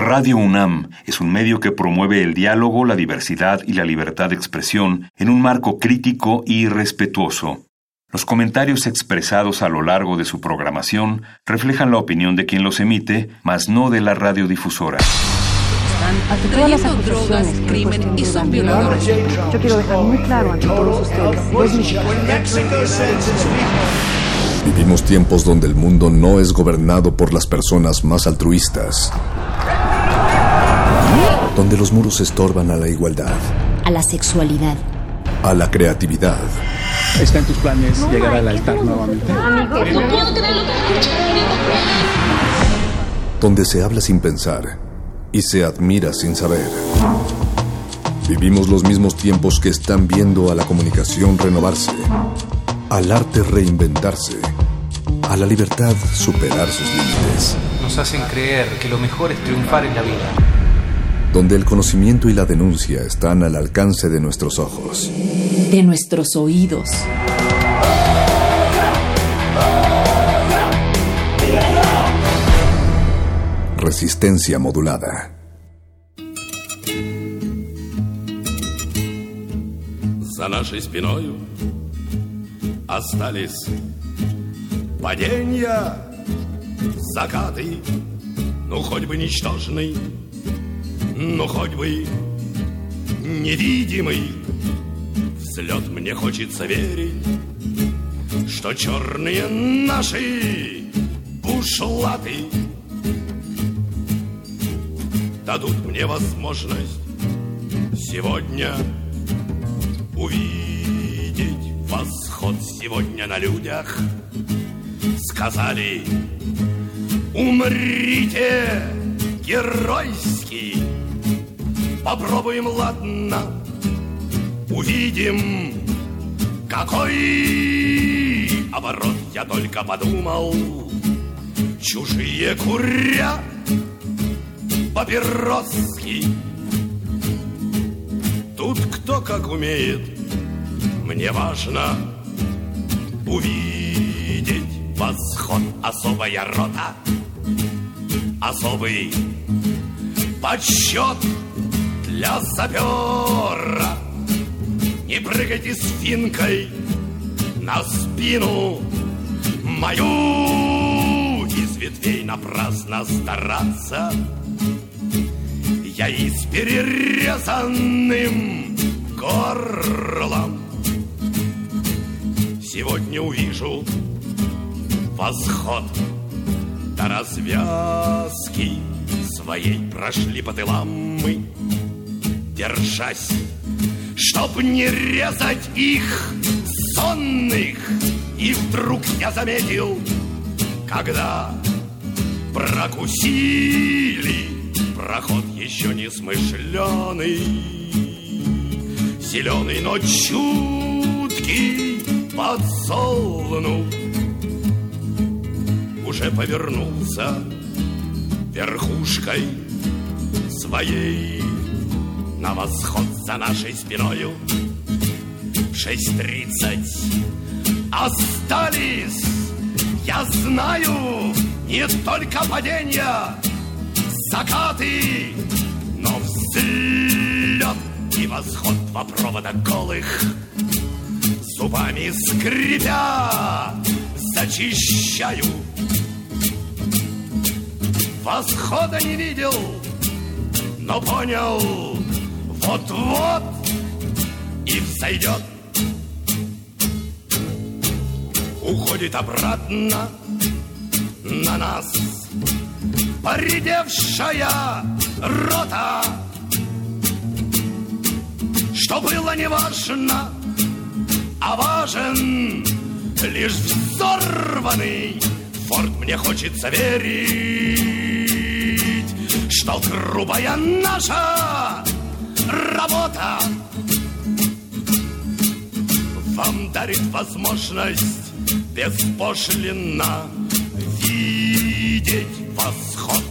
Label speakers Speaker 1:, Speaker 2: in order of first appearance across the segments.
Speaker 1: Radio UNAM es un medio que promueve el diálogo, la diversidad y la libertad de expresión en un marco crítico y respetuoso. Los comentarios expresados a lo largo de su programación reflejan la opinión de quien los emite, mas no de la radiodifusora.
Speaker 2: Todas las acusaciones crimen y son violadores. Yo quiero dejar muy claro ante todos ustedes,
Speaker 3: Vivimos tiempos donde el mundo no es gobernado por las personas más altruistas. Donde los muros estorban a la igualdad.
Speaker 4: A la sexualidad.
Speaker 3: A la creatividad.
Speaker 5: ¿Está en tus planes llegar al altar nuevamente?
Speaker 3: Donde se habla sin pensar y se admira sin saber. Vivimos los mismos tiempos que están viendo a la comunicación renovarse, al arte reinventarse, a la libertad superar sus límites.
Speaker 6: Nos hacen creer que lo mejor es triunfar en la vida
Speaker 3: Donde el conocimiento y la denuncia están al alcance de nuestros ojos.
Speaker 4: De nuestros oídos.
Speaker 3: Resistencia modulada.
Speaker 7: За нашей спиною остались падения, закаты, ну хоть бы ничтожный, ну хоть бы невидимый. Взлет мне хочется верить, что черные наши бушлаты дадут мне возможность сегодня увидеть восход сегодня на людях. Сказали, умрите геройски. Попробуем, ладно, увидим, какой оборот я только подумал. Чужие курят папироски. Тут кто как умеет, мне важно увидеть восход. Особая рота, особый подсчет для сапера. Не прыгайте с финкой на спину мою из ветвей напрасно стараться. Я и с перерезанным горлом Сегодня увижу восход до развязки Своей прошли по тылам мы, держась Чтоб не резать их сонных. И вдруг я заметил, когда прокусили Проход еще не смышленый, Зеленый, но чуткий подсолнух Уже повернулся верхушкой своей На восход за нашей спиною. В шесть тридцать. Остались. Я знаю не только падения закаты, но взлет и восход два провода голых, зубами скрипя, зачищаю. Восхода не видел, но понял, вот-вот и взойдет. Уходит обратно на нас поредевшая рота. Что было не важно, а важен лишь взорванный форт. Мне хочется верить, что грубая наша работа вам дарит возможность беспошлинно видеть восход.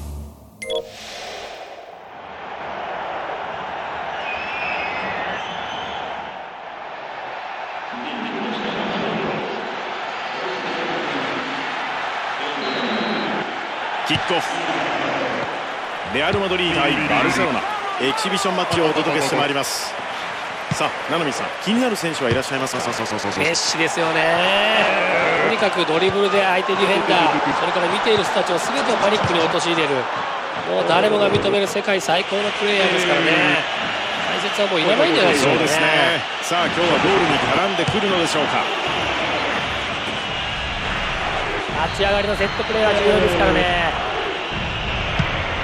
Speaker 8: キックオフ レアル・マドリー対バルセロナ エキシビションマッチをお届けしてまいりますさあ、七海さん、気になる選手はいらっしゃいますか？そうそうそう
Speaker 9: そうメッシですよね。とにかくドリブルで相手ディフェンダー、それから見ている人たちをすべてパニックに陥れる。もう誰もが認める世界最高のプレーヤーですからね。解説はもういらないんじゃないでしょうか、ね、そうですね。
Speaker 8: さあ、今日はゴールに絡んでくるのでしょうか？
Speaker 9: 立ち上がりのセットプレーは重要ですからね。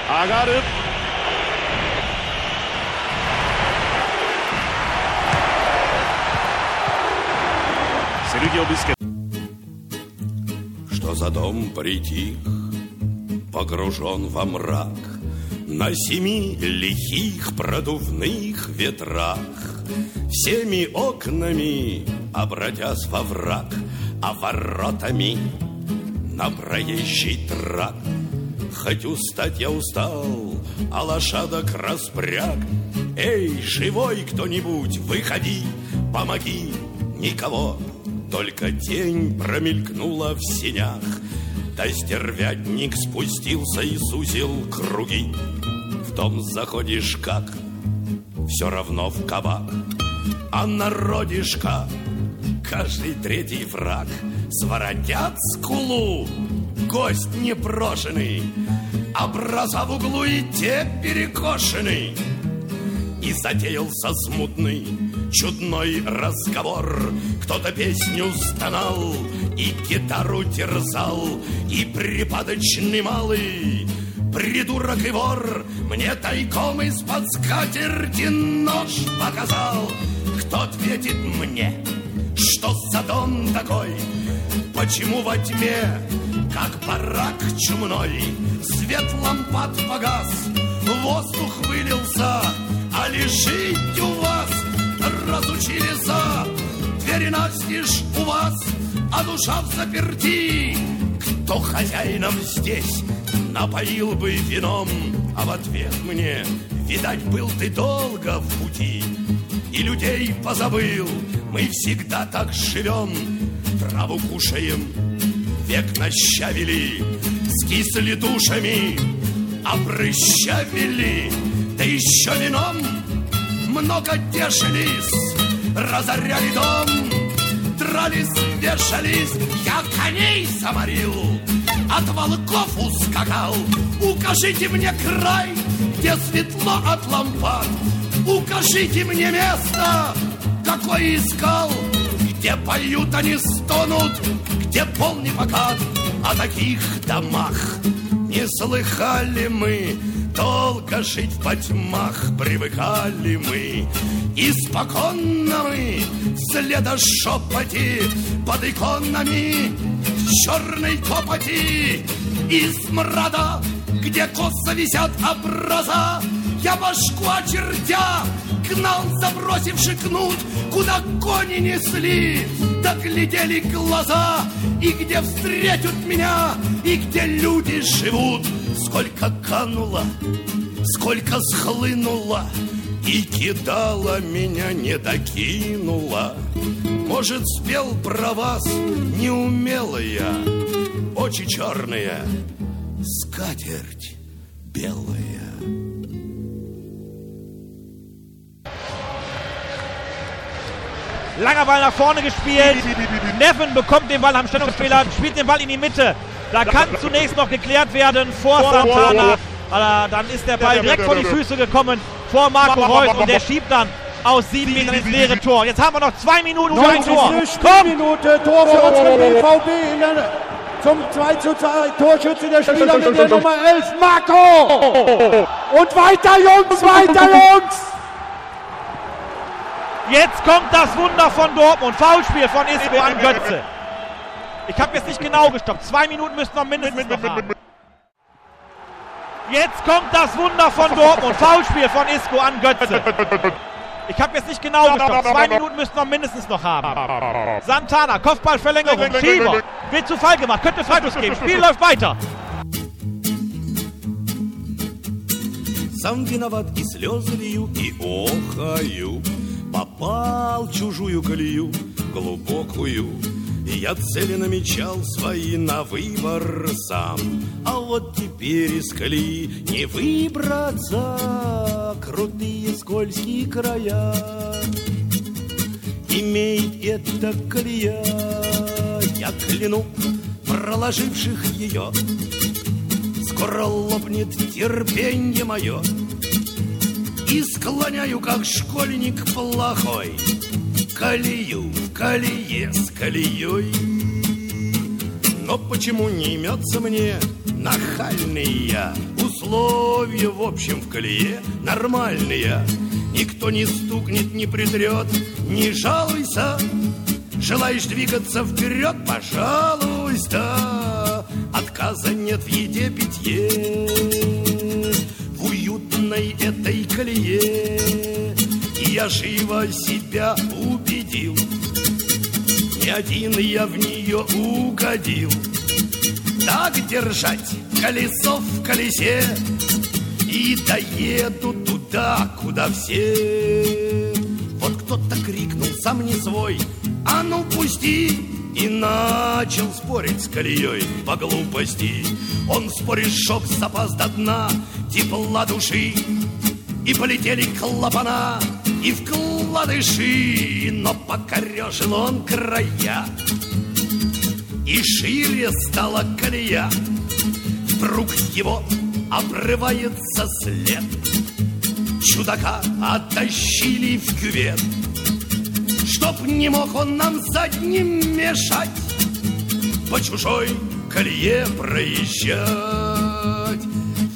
Speaker 8: 上がる。
Speaker 7: Что за дом притих, погружен во мрак, На семи лихих продувных ветрах, Всеми окнами обратясь во враг, А воротами на проезжий трак. Хоть устать я устал, а лошадок распряг. Эй, живой кто-нибудь, выходи, помоги, никого только тень промелькнула в синях, Да стервятник спустился и сузил круги. В дом заходишь как, все равно в кабак, А народишка, каждый третий враг, Своротят скулу, гость непрошенный, Образа в углу и те перекошенный. И затеялся смутный чудной разговор. Кто-то песню стонал и гитару терзал, и припадочный малый придурок и вор Мне тайком из-под скатерти нож показал Кто ответит мне, что за дом такой Почему во тьме, как барак чумной Свет лампад погас, воздух вылился А лежить у вас разучили за. Двери настежь у вас, а душа в заперти. Кто хозяином здесь напоил бы вином? А в ответ мне, видать, был ты долго в пути И людей позабыл, мы всегда так живем Траву кушаем, век нащавили Скисли душами, а прыща вели Да еще вином много тешились, разоряли дом, дрались, вешались, я коней заморил, от волков ускакал. Укажите мне край, где светло от лампад, укажите мне место, какое искал, где поют они стонут, где пол не покат, о таких домах не слыхали мы, Долго жить в потьмах привыкали мы. Испоконно мы следа шепоти Под иконами черной копоти Из мрада, где косо висят образа Я башку очертя гнал, забросивши кнут Куда кони несли, да глядели глаза И где встретят меня, и где люди живут. Сколько кануло, сколько схлынуло И кидала меня, не докинула Может, спел про вас неумелая Очи черные, скатерть белая
Speaker 10: Langer Ball nach vorne gespielt. Neven bekommt den Ball am Stellungsfehler, spielt den Ball in die Mitte. Da kann zunächst noch geklärt werden vor Santana. Aber dann ist der Ball direkt vor die Füße gekommen vor Marco Reus und der schiebt dann aus sieben Metern ins leere Tor. Jetzt haben wir noch zwei Minuten für ein Tor.
Speaker 11: Minute Tor für unseren BVB in der, zum 2 zu 2 Torschütze der Spieler mit der Nummer 11, Marco! Und weiter, Jungs, weiter, Jungs!
Speaker 10: Jetzt kommt das Wunder von Dortmund. Foulspiel von Isco an Götze. Ich habe jetzt nicht genau gestoppt. Zwei Minuten müssen wir mindestens noch haben. Jetzt kommt das Wunder von Dortmund. Foulspiel von Isco an Götze. Ich habe jetzt nicht genau gestoppt. Zwei Minuten müssen wir mindestens noch haben. Santana, Kopfballverlängerung. Schieber. Wird zu Fall gemacht. Könnte Freistoß geben. Spiel läuft weiter.
Speaker 7: Сам виноват и слезы лью, и охаю. Попал в чужую колею, глубокую. И я цели намечал свои на выбор сам. А вот теперь из колеи не выбраться Крутые скользкие края Имеет эта колея Я кляну проложивших ее Скоро лопнет терпенье мое И склоняю, как школьник плохой. Колею колее с колеей Но почему не имется мне нахальный я? Условия, в общем, в колее нормальные. Никто не стукнет, не притрет, не жалуйся. Желаешь двигаться вперед, пожалуйста. Отказа нет в еде, питье уютной этой колее. Я живо себя убедил Не один я в нее угодил. Так держать колесо в колесе И доеду туда, куда все. Вот кто-то крикнул, сам не свой А ну пусти! И начал спорить с колеей по глупости. Он спорит шок запас до дна Тепла души И полетели клапана И вкладыши Но покорежил он края. И шире стала колея Вдруг его обрывается след. Чудака оттащили в кювет Чтоб не мог он нам задним мешать По чужой колее проезжать.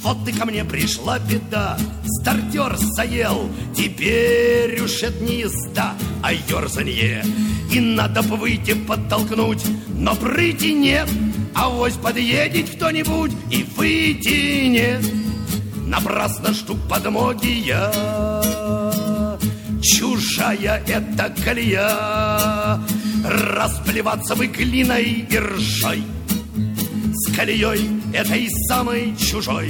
Speaker 7: Вот и ко мне пришла беда Стартер заел Теперь уж это не езда, а ерзанье. И надо бы выйти подтолкнуть Но прыти нет А вось подъедет кто-нибудь И выйти нет Напрасно жду подмоги я Чужая эта колея Расплеваться бы глиной и ржой. С колеей этой самой чужой.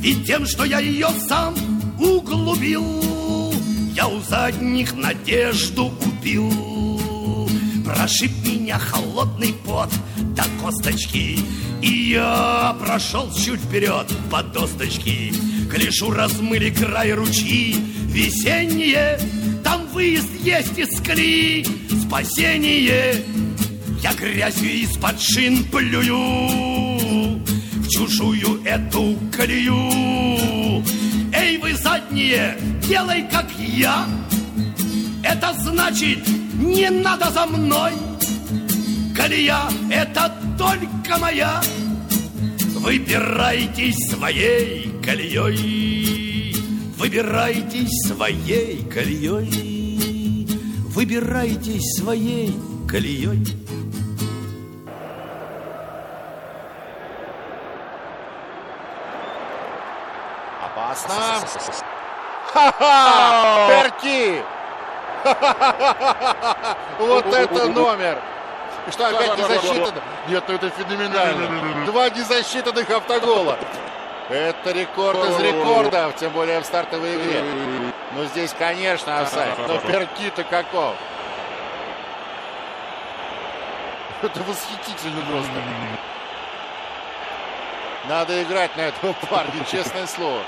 Speaker 7: Ведь тем, что я ее сам углубил Я у задних надежду убил. Прошиб меня холодный пот до косточки И я прошел чуть вперед по досточке Клешу размыли край ручьи Весенние, там выезд есть из колеи Спасение, я грязью из-под шин плюю В чужую эту колею. Эй, вы задние, делай как я. Это значит, не надо за мной. Колея — это только моя. Выбирайтесь своей колеей Выбирайтесь своей колеей Выбирайтесь своей колеей
Speaker 12: Опасно. Ха-ха! Перки! Вот это номер! И что, опять не засчитано? Нет, ну это феноменально. Два незасчитанных автогола. Это рекорд из рекордов, тем более в стартовой игре. Ну здесь, конечно, офсайд. Но перки-то каков. Это восхитительно просто. Надо играть на этого парня, честное слово.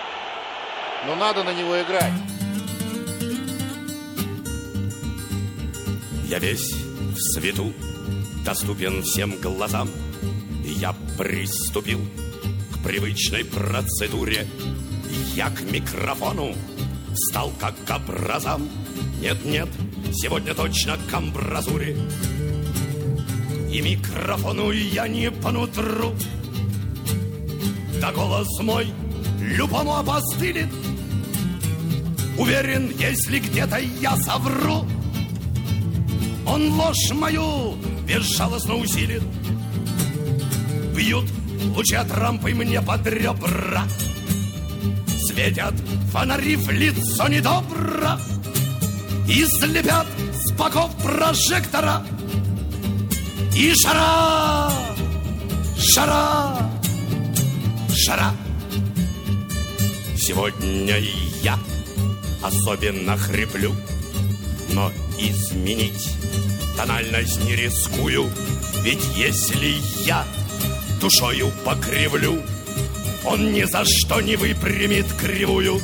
Speaker 12: Но надо на него играть.
Speaker 7: Я весь в свету, доступен всем глазам. Я приступил привычной процедуре. Я к микрофону стал как к образам. Нет-нет, сегодня точно к амбразуре. И микрофону я не по нутру. Да голос мой любому опостылит. Уверен, если где-то я совру, он ложь мою безжалостно усилит. Бьют от рампы мне под ребра. Светят фонари в лицо недобро. И слепят с боков прожектора. И шара, шара, шара Сегодня я особенно хриплю Но изменить тональность не рискую. Ведь если я душою покривлю, он ни за что не выпрямит кривую.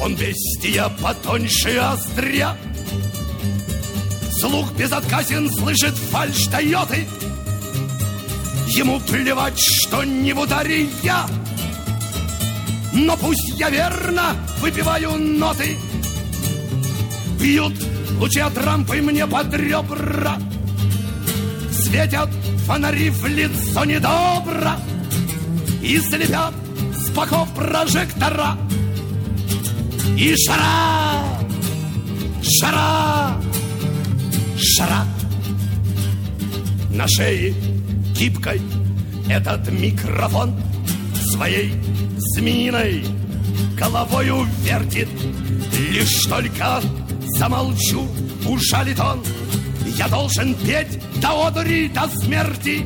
Speaker 7: Он бестия потоньше остря, Слух безотказен, слышит фальш Тойоты. Ему плевать, что не в ударе я, Но пусть я верно выпиваю ноты. Бьют лучи от рампы мне под ребра, Светят фонари в лицо недобро И слепят с боков прожектора. И шара, шара, шара. На шее гибкой этот микрофон Своей змеиной головою вертит. Лишь только замолчу, ужалит он Я должен петь до одури, до смерти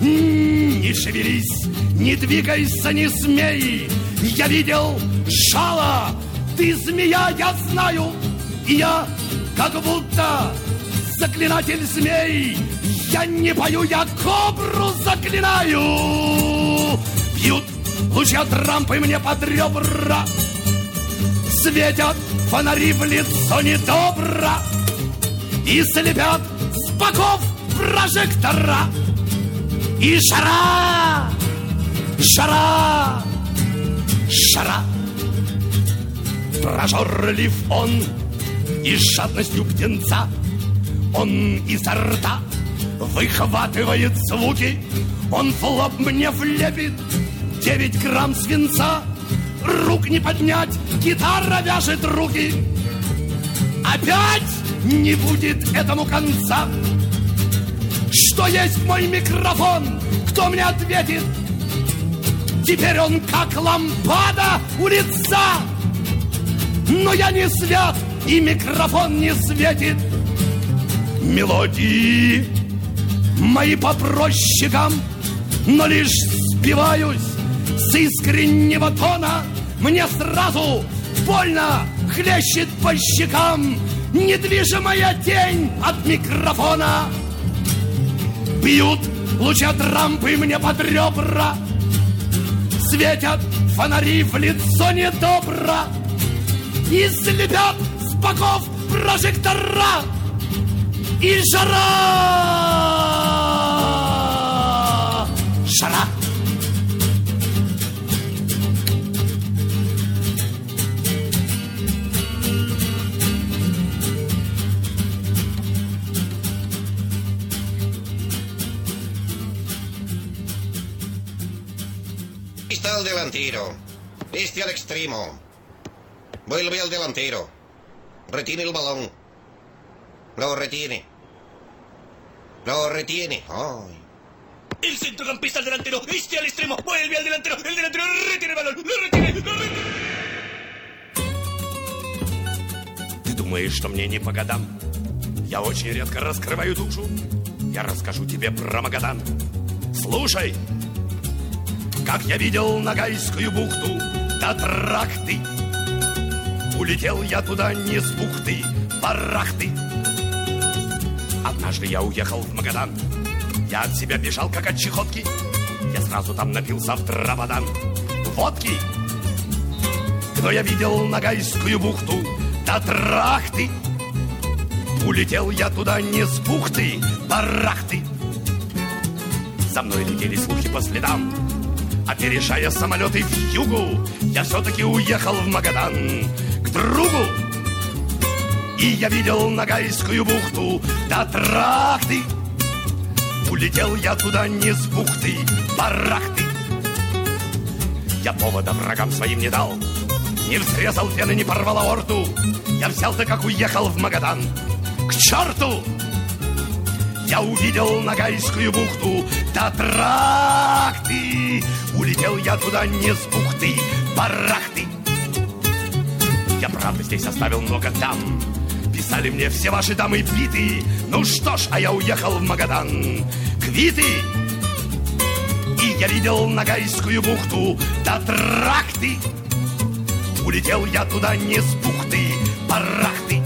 Speaker 7: Не шевелись, не двигайся, не смей Я видел шала, ты змея, я знаю И я как будто заклинатель змей. Я не пою, я кобру заклинаю. Бьют лучи от рампы мне под ребра. Светят фонари в лицо недобро. И слепят с боков прожектора. И шара, шара, шара. Прожорлив он и с жадностью птенца Он изо рта выхватывает звуки Он в лоб мне влепит девять грамм свинца Рук не поднять, гитара вяжет руки Опять не будет этому конца Что есть мой микрофон? Кто мне ответит? Теперь он как лампада у лица Но я не свят и микрофон не светит. Мелодии мои по но лишь сбиваюсь с искреннего тона. Мне сразу больно хлещет по щекам недвижимая тень от микрофона. Бьют лучи от рампы мне под ребра, светят фонари в лицо недобро и слепят боков прожектора и жара! Жара!
Speaker 13: Está el delantero. Este al extremo. Vuelve al delantero. Retiene el balón. Lo retiene. Lo retiene. Ay.
Speaker 14: El centrocampista al delantero. Este al extremo. Vuelve al delantero. El delantero retiene el balón. Lo retiene. Lo retiene.
Speaker 7: Ты думаешь, что мне не по годам? Я очень редко раскрываю душу. Я расскажу тебе про Магадан. Слушай, как я видел Ногайскую бухту до тракты. Улетел я туда не с бухты, барахты. Однажды я уехал в Магадан. Я от себя бежал, как от чехотки. Я сразу там напился в Драбадан. Водки! Но я видел Ногайскую бухту до трахты. Улетел я туда не с бухты, барахты. За мной летели слухи по следам. Опережая самолеты в югу, я все-таки уехал в Магадан к другу. И я видел Ногайскую бухту до трахты. Улетел я туда не с бухты, барахты. Я повода врагам своим не дал, не взрезал вены, не порвал аорту. Я взял-то, как уехал в Магадан. К черту! Я увидел Ногайскую бухту до тракты. Улетел я туда не с бухты, барахты. Я, правда, здесь оставил много дам. Писали мне все ваши дамы биты. Ну что ж, а я уехал в Магадан. Квиты! И я видел Ногайскую бухту до тракты. Улетел я туда не с бухты, барахты.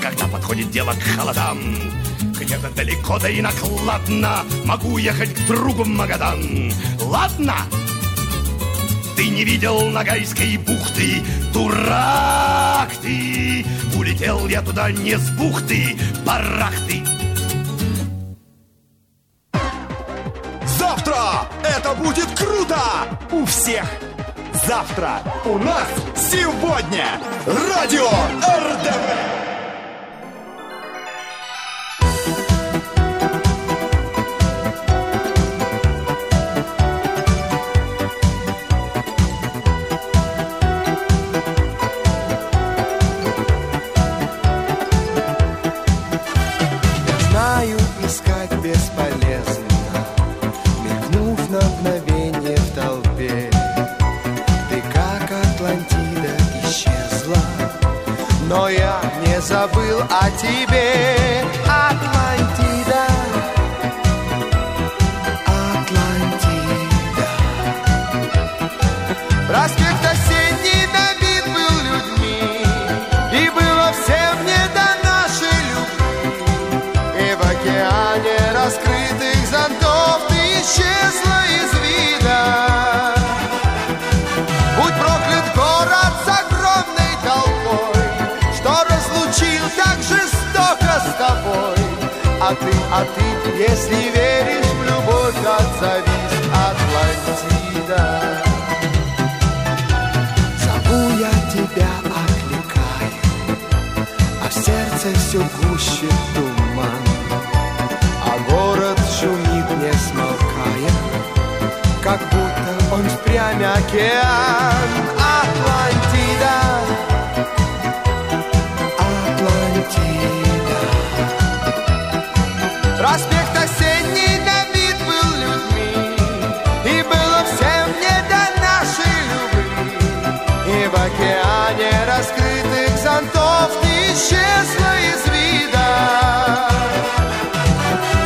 Speaker 7: Когда подходит дело к холодам, Где-то далеко, да и накладно Могу ехать к другу в Магадан. Ладно, ты не видел Ногайской бухты? Дурак ты! Улетел я туда не с бухты. Барахты
Speaker 15: Завтра это будет круто! У всех! Завтра у нас сегодня Радио РДВ!
Speaker 16: А ты, если веришь в любовь Отзовись, Атлантида Зову я тебя, окликаю А в сердце все гуще туман. А город шумит, не смолкая Как будто он впрямь океан исчезла из вида.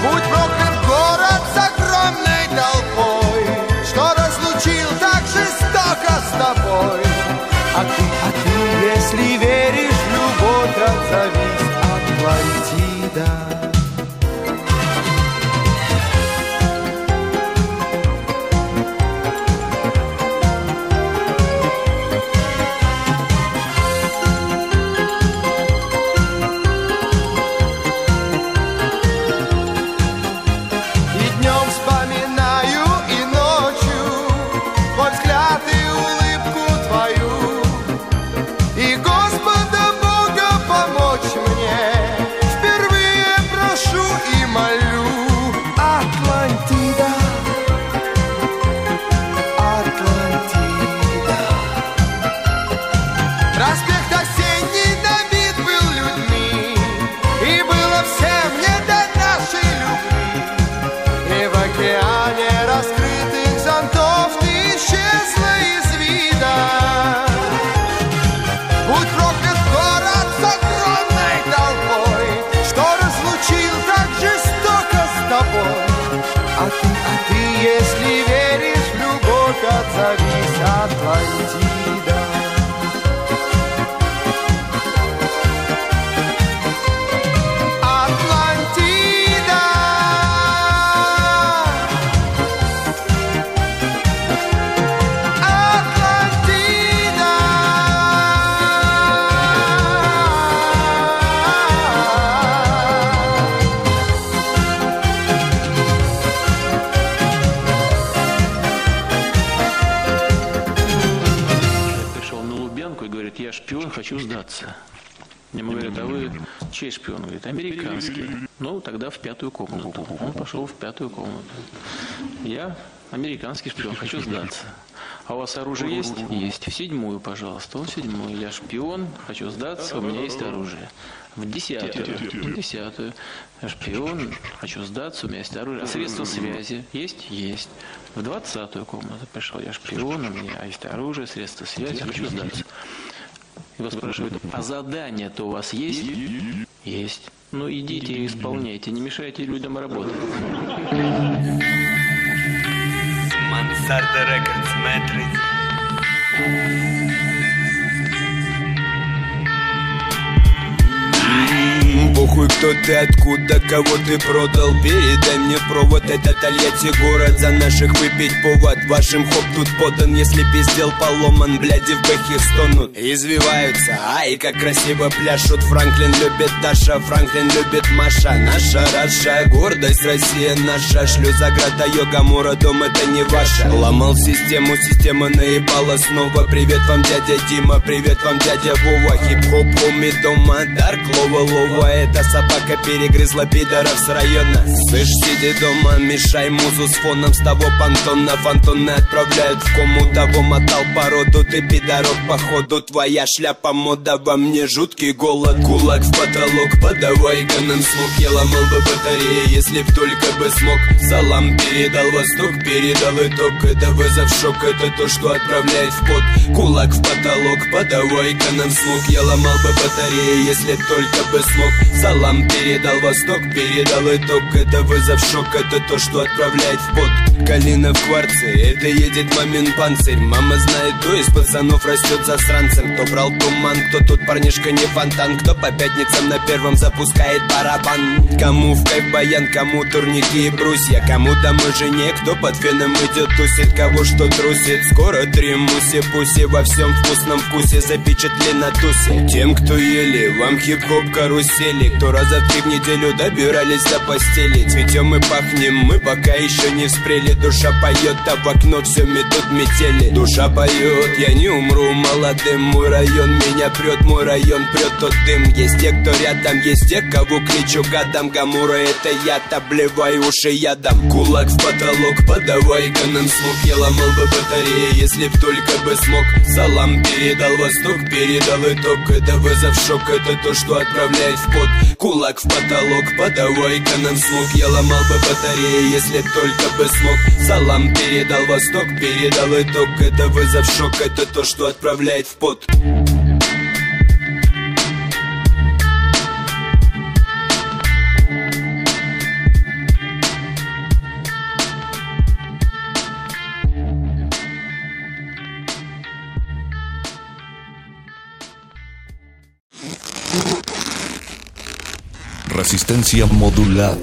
Speaker 16: Будь проклят город с огромной толпой Что разлучил так жестоко с тобой. А ты, а ты, если веришь любовь Отзовись,
Speaker 17: хочу сдаться. А у вас оружие есть? Есть. В седьмую, пожалуйста. Он в седьмую. Я шпион, хочу сдаться, у меня есть оружие. В десятую. В десятую. Я шпион, хочу сдаться, у меня есть оружие. А средства связи есть? Есть. В двадцатую комнату пришел. Я шпион, у меня есть оружие, средства связи, хочу сдаться. Его спрашивают, а задание-то у вас есть? Есть. Ну идите и исполняйте, не мешайте людям работать.
Speaker 18: Manzarda Records Matrix. Нахуй кто ты, откуда, кого ты продал. Передай мне провод, это Тольятти город За наших выпить повод, вашим хоп тут подан Если пиздел поломан, бляди в бэхе стонут. Извиваются, ай, как красиво пляшут. Франклин любит Даша, Франклин любит Маша. Наша Раша, гордость Россия наша. Шлюзаграда, йога, мура, дом это не ваша. Ломал систему, система наебала снова. Привет вам, дядя Дима, привет вам, дядя Вова. Хип-хоп, уми дома, дарк, лова, лова Эта собака перегрызла пидоров с района. Слышь, сиди дома, мешай музу с фоном. С того понтона фантоны отправляют в кому Того мотал породу, ты пидорок походу Твоя шляпа мода, во мне жуткий голод Кулак в потолок, подавай ганом слуг Я ломал бы батареи, если б только бы смог. Салам передал восток, передал итог. Это вызов шок, это то, что отправляет в пот. Кулак в потолок, подавай-ка слуг Я ломал бы батареи, если б только бы смог Салам передал восток, передал итог Это вызов шок, это то, что отправляет в пот Калина в кварце, это едет мамин панцирь. Мама знает, то из пацанов растет засранцем Кто брал туман, кто тут парнишка не фонтан. Кто по пятницам на первом запускает барабан. Кому в кайф баян, кому турники и брусья. Кому домой жене, кто под феном идет тусит. Кого что трусит, скоро три муси Пуси во всем вкусном вкусе запечатли на тусе. Тем, кто ели, вам хип-хоп карусели Кто раза в три в неделю добирались до постели. Цветем и пахнем, мы пока еще не вспрели. Душа поет, а в окно все метут метели. Душа поет, я не умру молодым. Мой район меня прет, мой район прет тот дым. Есть те, кто рядом, есть те, кого кричу гадом. Гамура это я, обливай уши ядом. Кулак в потолок, подавай-ка нам слух Я ломал бы батареи, если б только бы смог. Салам передал восток, передал итог. Это вызов шок, это то, что отправляет в пот Кулак в потолок, подавай-ка нам слух Я ломал бы батареи, если только бы смог. Салам передал восток, передал итог. Это вызов шок, это то, что отправляет в пот
Speaker 19: Resistencia modulada.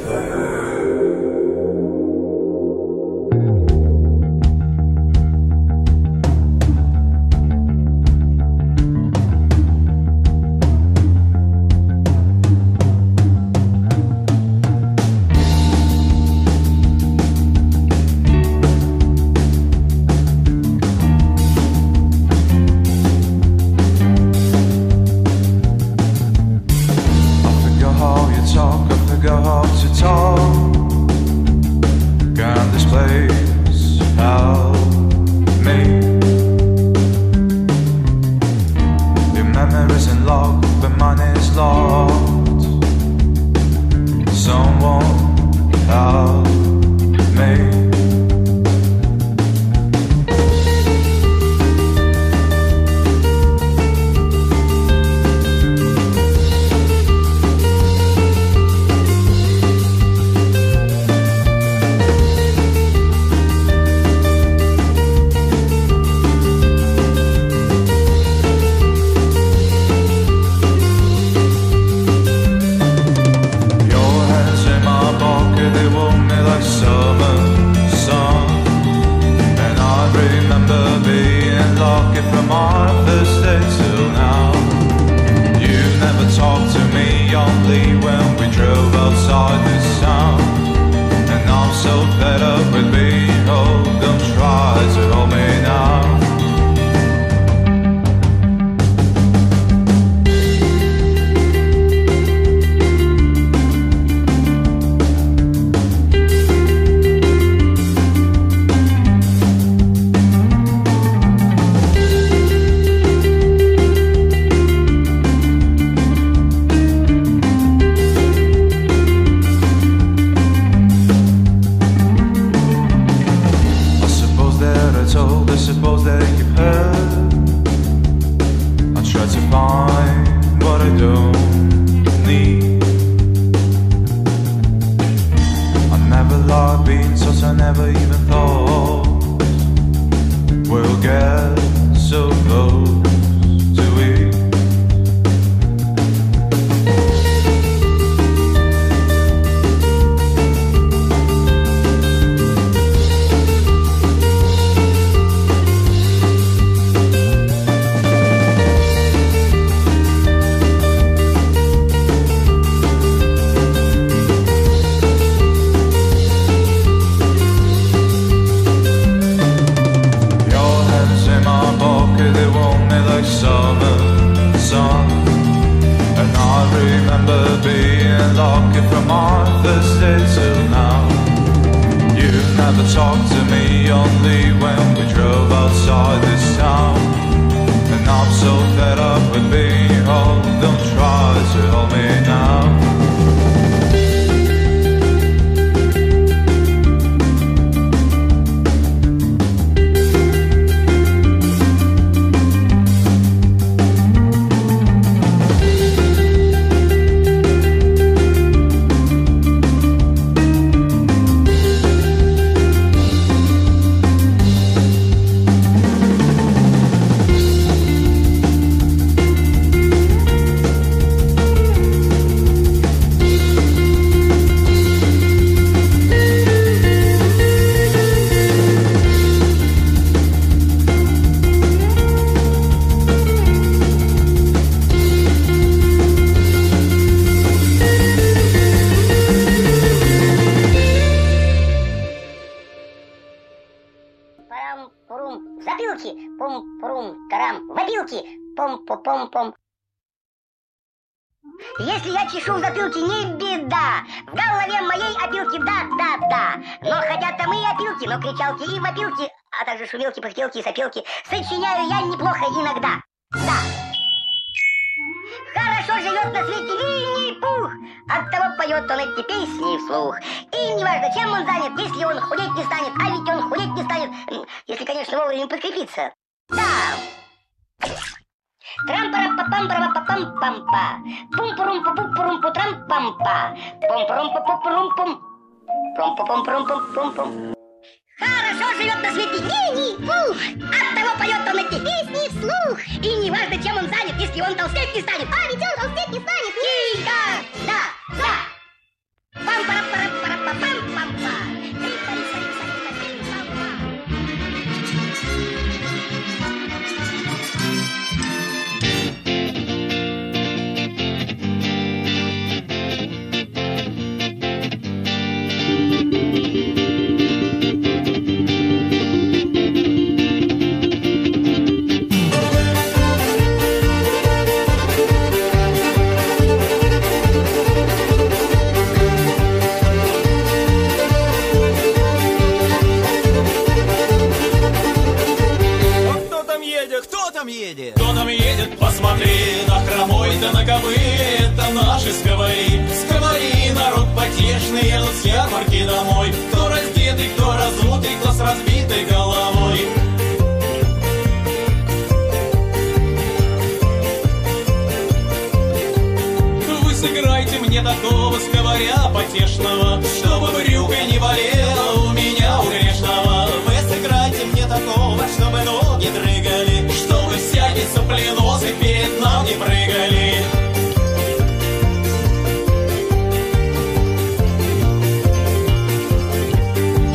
Speaker 20: моря потешного, чтобы брюка не болела у меня у грешного. Вы сыграйте мне такого, чтобы ноги дрыгали, чтобы всякие сопленосы перед нам не прыгали.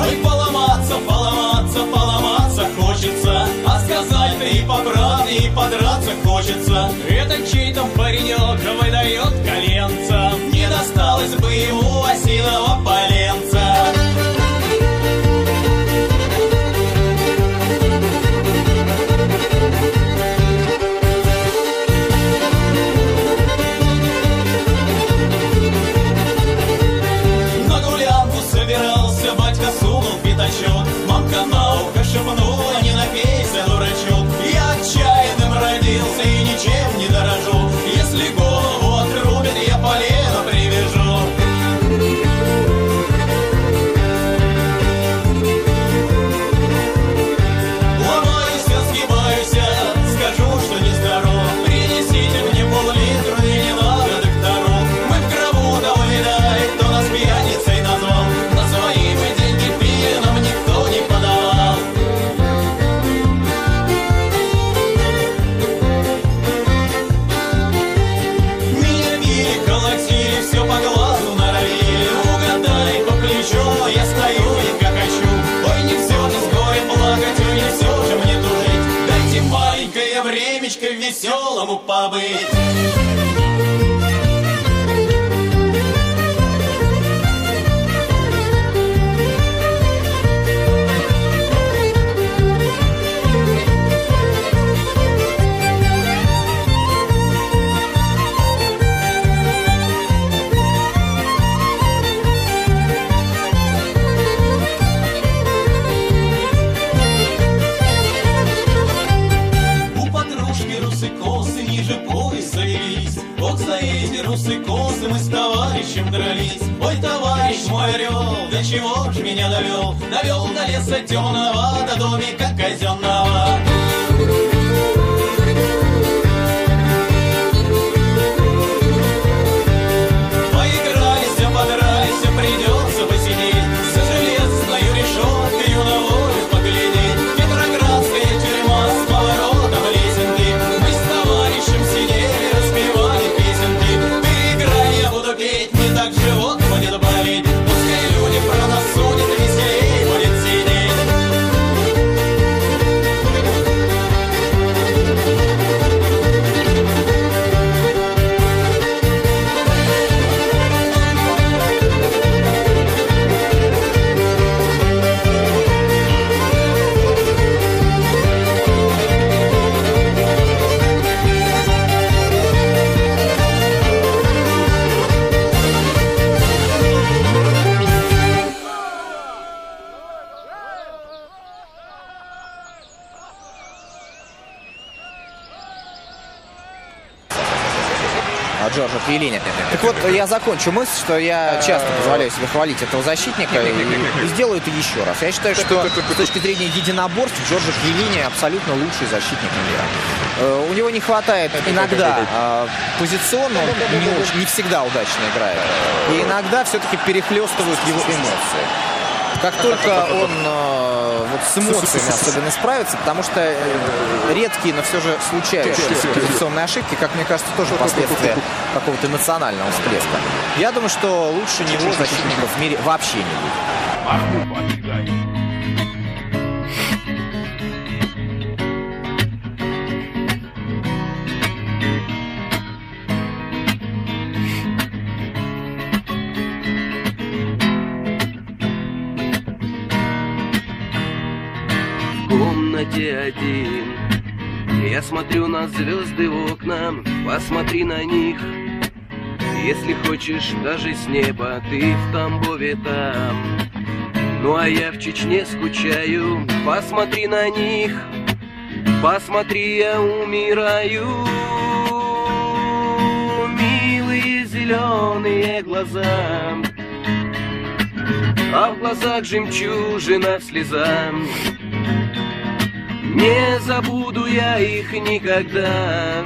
Speaker 20: Ой, поломаться, поломаться, поломаться хочется, а сказать-то и по правде, и подраться хочется. Меня довел Довел до леса темного, до домика казенного Так
Speaker 21: вот, я закончу мысль, что я часто позволяю себе хвалить этого защитника и, и сделаю это еще раз. Я считаю, что с точки зрения единоборств Джорджа Квиллини абсолютно лучший защитник мира. Э, У него не хватает иногда э, позиционно, он не, очень- не всегда удачно играет. И иногда все-таки перехлестывают его эмоции. Как только он э, вот с эмоциями особенно справится, потому что э, редкие, но все же случающиеся позиционные ошибки, как мне кажется, тоже последствия какого-то эмоционального всплеска. Я думаю, что лучше него защитников в мире вообще не будет.
Speaker 22: Смотрю на звезды в окна, посмотри на них. Если хочешь, даже с неба, ты в Тамбове там. Ну а я в Чечне скучаю, посмотри на них. Посмотри, я умираю. Милые зеленые глаза. А в глазах жемчужина слеза Не забуду я их никогда.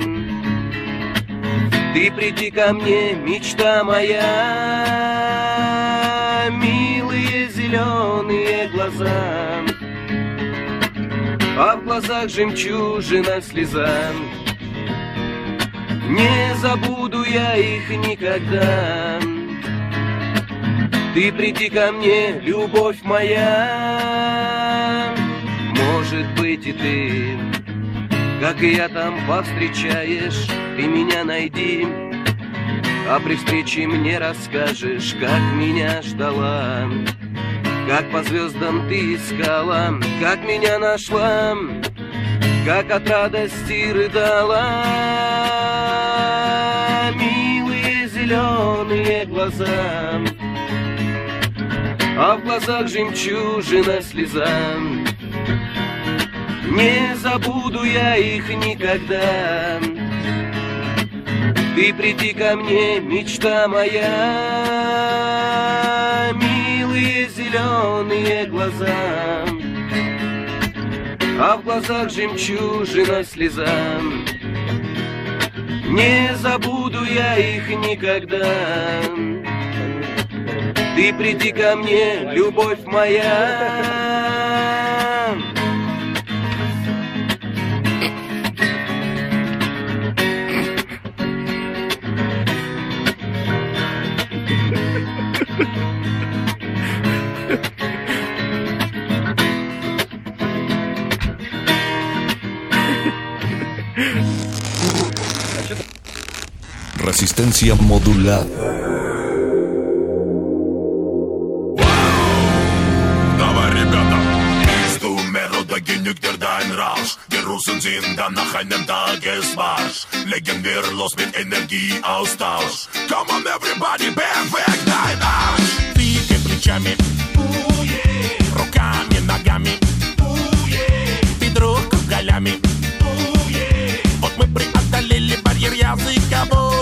Speaker 22: Ты приди ко мне, мечта моя. Милые зеленые глаза. А в глазах жемчужина слеза. Не забуду я их никогда. Ты приди ко мне, любовь моя И ты, как и я там повстречаешь Ты меня найди, а при встрече мне расскажешь Как меня ждала, как по звездам ты искала Как меня нашла, как от радости рыдала Милые зеленые глаза а в глазах жемчужина слеза. Не забуду я их никогда. Ты приди ко мне, мечта моя, милые зеленые глаза, а в глазах жемчужина слеза. Не забуду я их никогда. Ты приди ко мне, любовь моя.
Speaker 23: Russen sind dann nach einem Tagesmarsch. Legen wir los mit Energieaustausch. Come on, everybody, beweg dein Arsch! Двигай плечами. Руками, ногами. Бедро кругалями. Вот мы преодолели барьер языковой.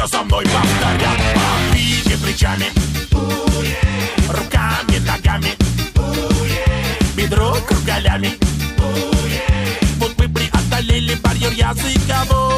Speaker 23: все за мной повторят. Повите плечами. Руками, ногами. Бедро кругалями Вот мы преодолели барьер языковой.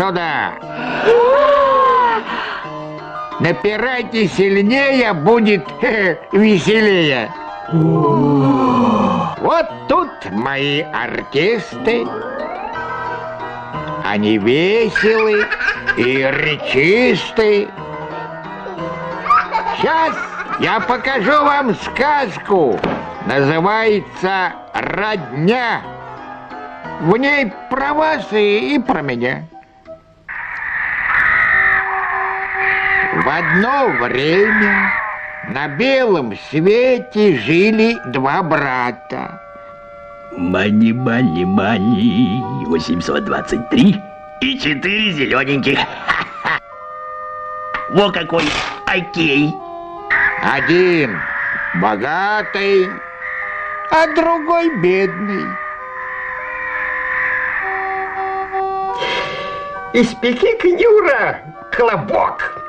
Speaker 24: сюда! Напирайте сильнее, будет э, веселее. Вот тут мои артисты. Они веселы и речисты. Сейчас я покажу вам сказку. Называется «Родня». В ней про вас и, и про меня. Одно время на белом свете жили два брата.
Speaker 25: Мани, мани, мани, 823 и 4 зелененьких. Во какой окей.
Speaker 24: Один богатый, а другой бедный.
Speaker 26: Испеки-ка, Юра,
Speaker 27: клобок.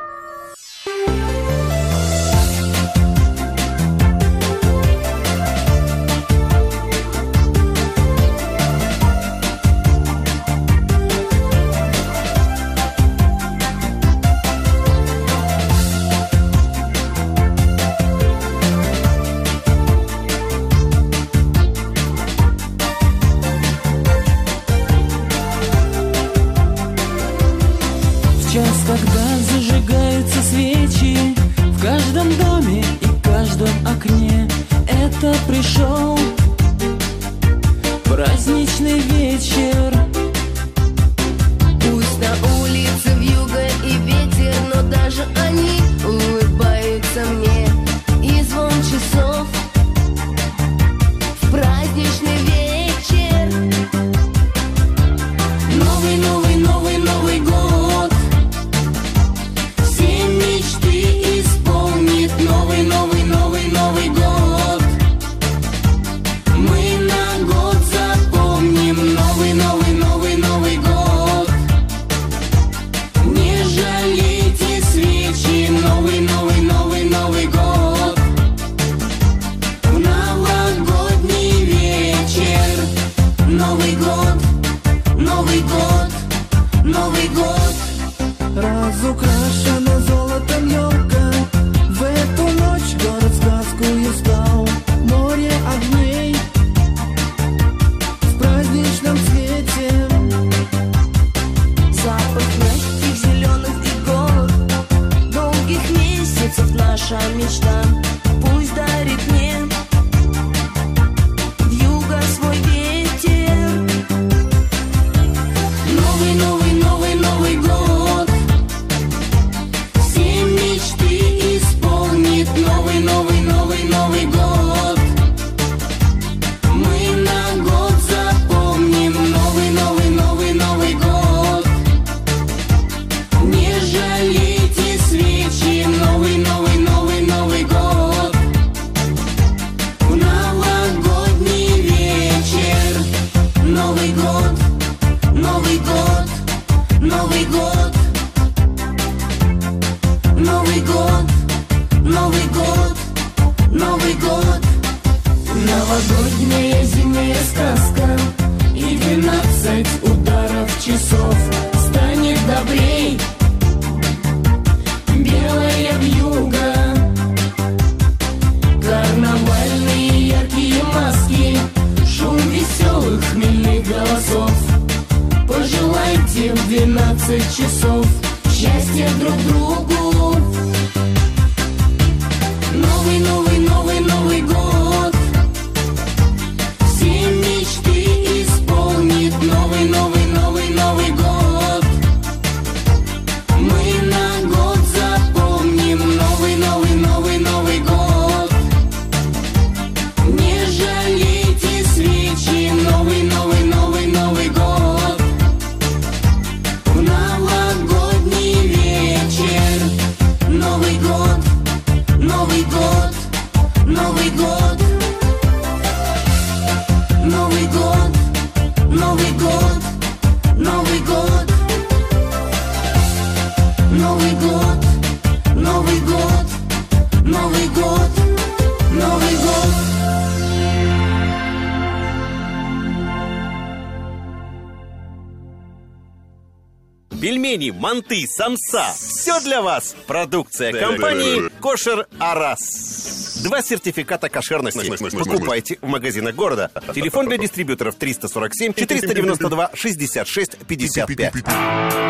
Speaker 27: ты самса. Все для вас. Продукция компании Кошер Арас. Два сертификата кошерности. Покупайте в магазинах города. Телефон для дистрибьюторов 347 492 66 55.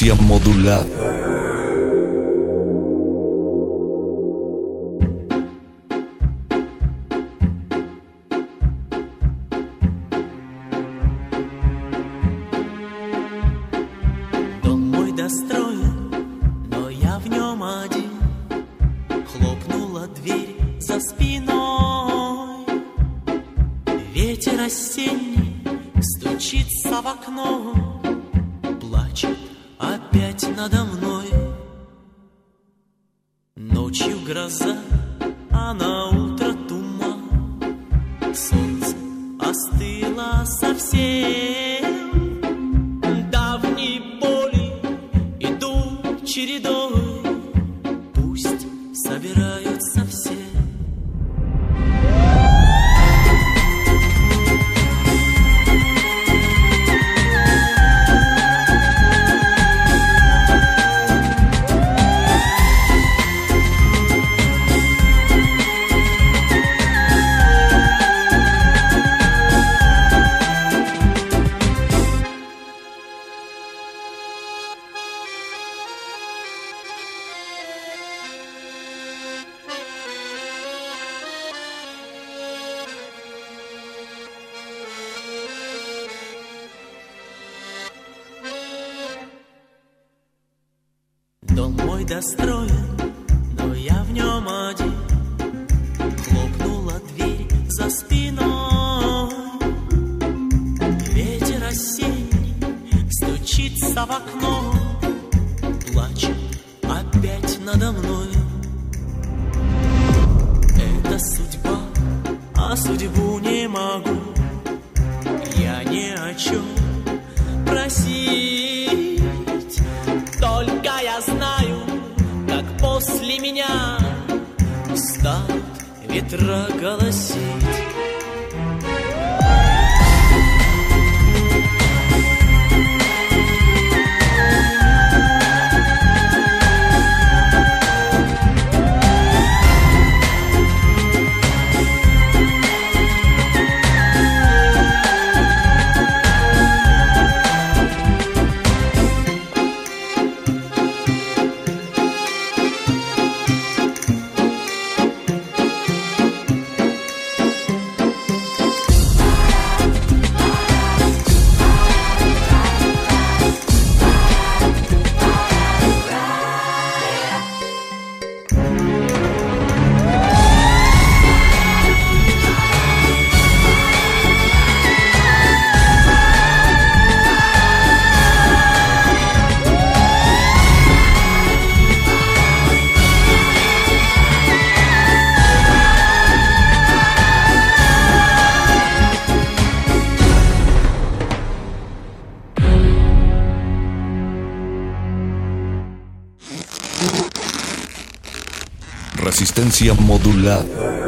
Speaker 28: Resistencia modulada. Resistencia modulada.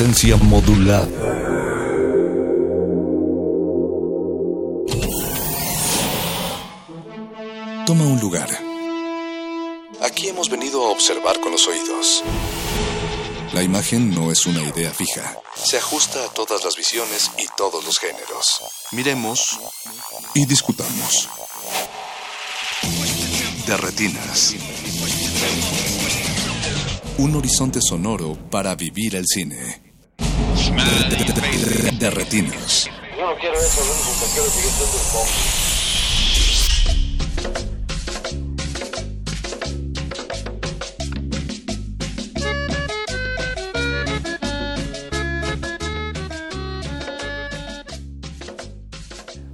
Speaker 3: Resistencia modulada. Toma un lugar. Aquí hemos venido a observar con los oídos. La imagen no es una idea fija. Se ajusta a todas las visiones y todos los géneros. Miremos y discutamos. De retinas. Un horizonte sonoro para vivir el cine. De, retinas.
Speaker 29: Yo no quiero eso, lo único que quiero es seguir siendo el pop.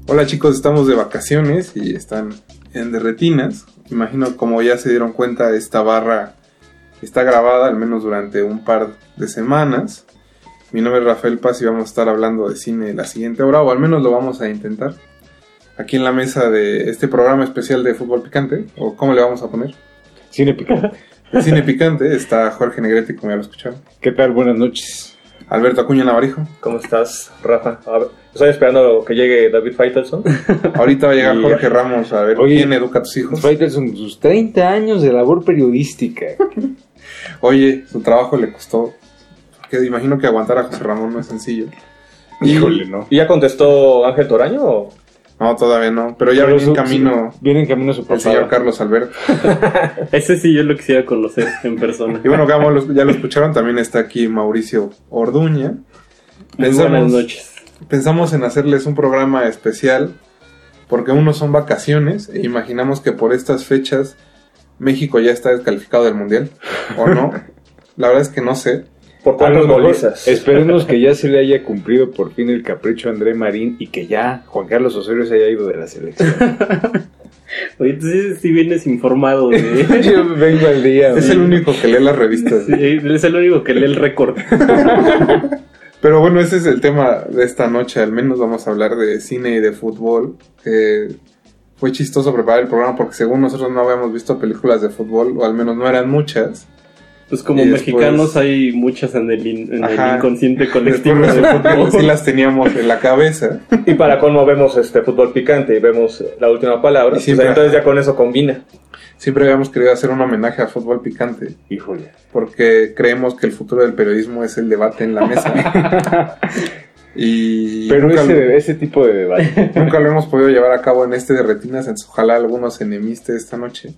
Speaker 30: Hola chicos, estamos de vacaciones y están en Derretinas. Imagino como ya se dieron cuenta, esta barra está grabada al menos durante un par de semanas. Mi nombre es Rafael Paz y vamos a estar hablando de cine la siguiente hora, o al menos lo vamos a intentar. Aquí en la mesa de este programa especial de fútbol picante, o cómo le vamos a poner.
Speaker 31: Cine picante.
Speaker 30: El cine picante está Jorge Negrete, como ya lo escucharon.
Speaker 31: ¿Qué tal? Buenas noches.
Speaker 30: Alberto Acuña Navarijo.
Speaker 32: ¿Cómo estás, Rafa? A ver, estoy esperando que llegue David Faitelson.
Speaker 30: Ahorita va a llegar Jorge Ramos a ver
Speaker 31: Oye,
Speaker 30: quién educa a tus hijos.
Speaker 31: Faitelson, sus 30 años de labor periodística.
Speaker 30: Oye, su trabajo le costó. Que imagino que aguantar a José Ramón no es sencillo.
Speaker 31: Híjole, no.
Speaker 32: ¿Y ya contestó Ángel Toraño? O?
Speaker 30: No, todavía no. Pero ya
Speaker 31: Pero
Speaker 30: viene en
Speaker 31: su-
Speaker 30: camino
Speaker 31: Viene en camino su
Speaker 30: el
Speaker 31: papá.
Speaker 30: señor Carlos Alberto.
Speaker 33: Ese sí yo lo quisiera conocer en persona.
Speaker 30: Y bueno, como ya lo escucharon, también está aquí Mauricio Orduña.
Speaker 33: Muy buenas noches.
Speaker 30: Pensamos en hacerles un programa especial porque uno son vacaciones e imaginamos que por estas fechas México ya está descalificado del Mundial, ¿o no? La verdad es que no sé.
Speaker 32: ¿Por
Speaker 31: Esperemos que ya se le haya cumplido por fin el capricho a André Marín y que ya Juan Carlos Osorio se haya ido de la selección.
Speaker 33: Oye, entonces sí vienes informado de...
Speaker 31: Yo vengo al día.
Speaker 30: Es el único que lee las revistas.
Speaker 33: Sí, es el único que lee el récord.
Speaker 30: Pero bueno, ese es el tema de esta noche. Al menos vamos a hablar de cine y de fútbol. Eh, fue chistoso preparar el programa porque según nosotros no habíamos visto películas de fútbol, o al menos no eran muchas.
Speaker 33: Pues como
Speaker 30: Y después-
Speaker 33: mexicanos hay muchas en el, in- en el
Speaker 30: Ajá.
Speaker 33: inconsciente colectivo de
Speaker 30: que
Speaker 33: fútbol.
Speaker 30: sí las teníamos en la cabeza.
Speaker 32: Y para colmo vemos este fútbol picante y vemos la última palabra.
Speaker 30: Y
Speaker 32: pues
Speaker 30: siempre-
Speaker 32: entonces ya con eso combina.
Speaker 30: Siempre habíamos querido hacer un homenaje a fútbol picante.
Speaker 31: Híjole.
Speaker 30: Porque creemos que el futuro del periodismo es el debate en la mesa. y
Speaker 31: Pero
Speaker 30: nunca,
Speaker 31: ese, ese tipo de debate.
Speaker 30: nunca lo hemos podido llevar a cabo en este de retinas. Ojalá algunos enemistas esta noche.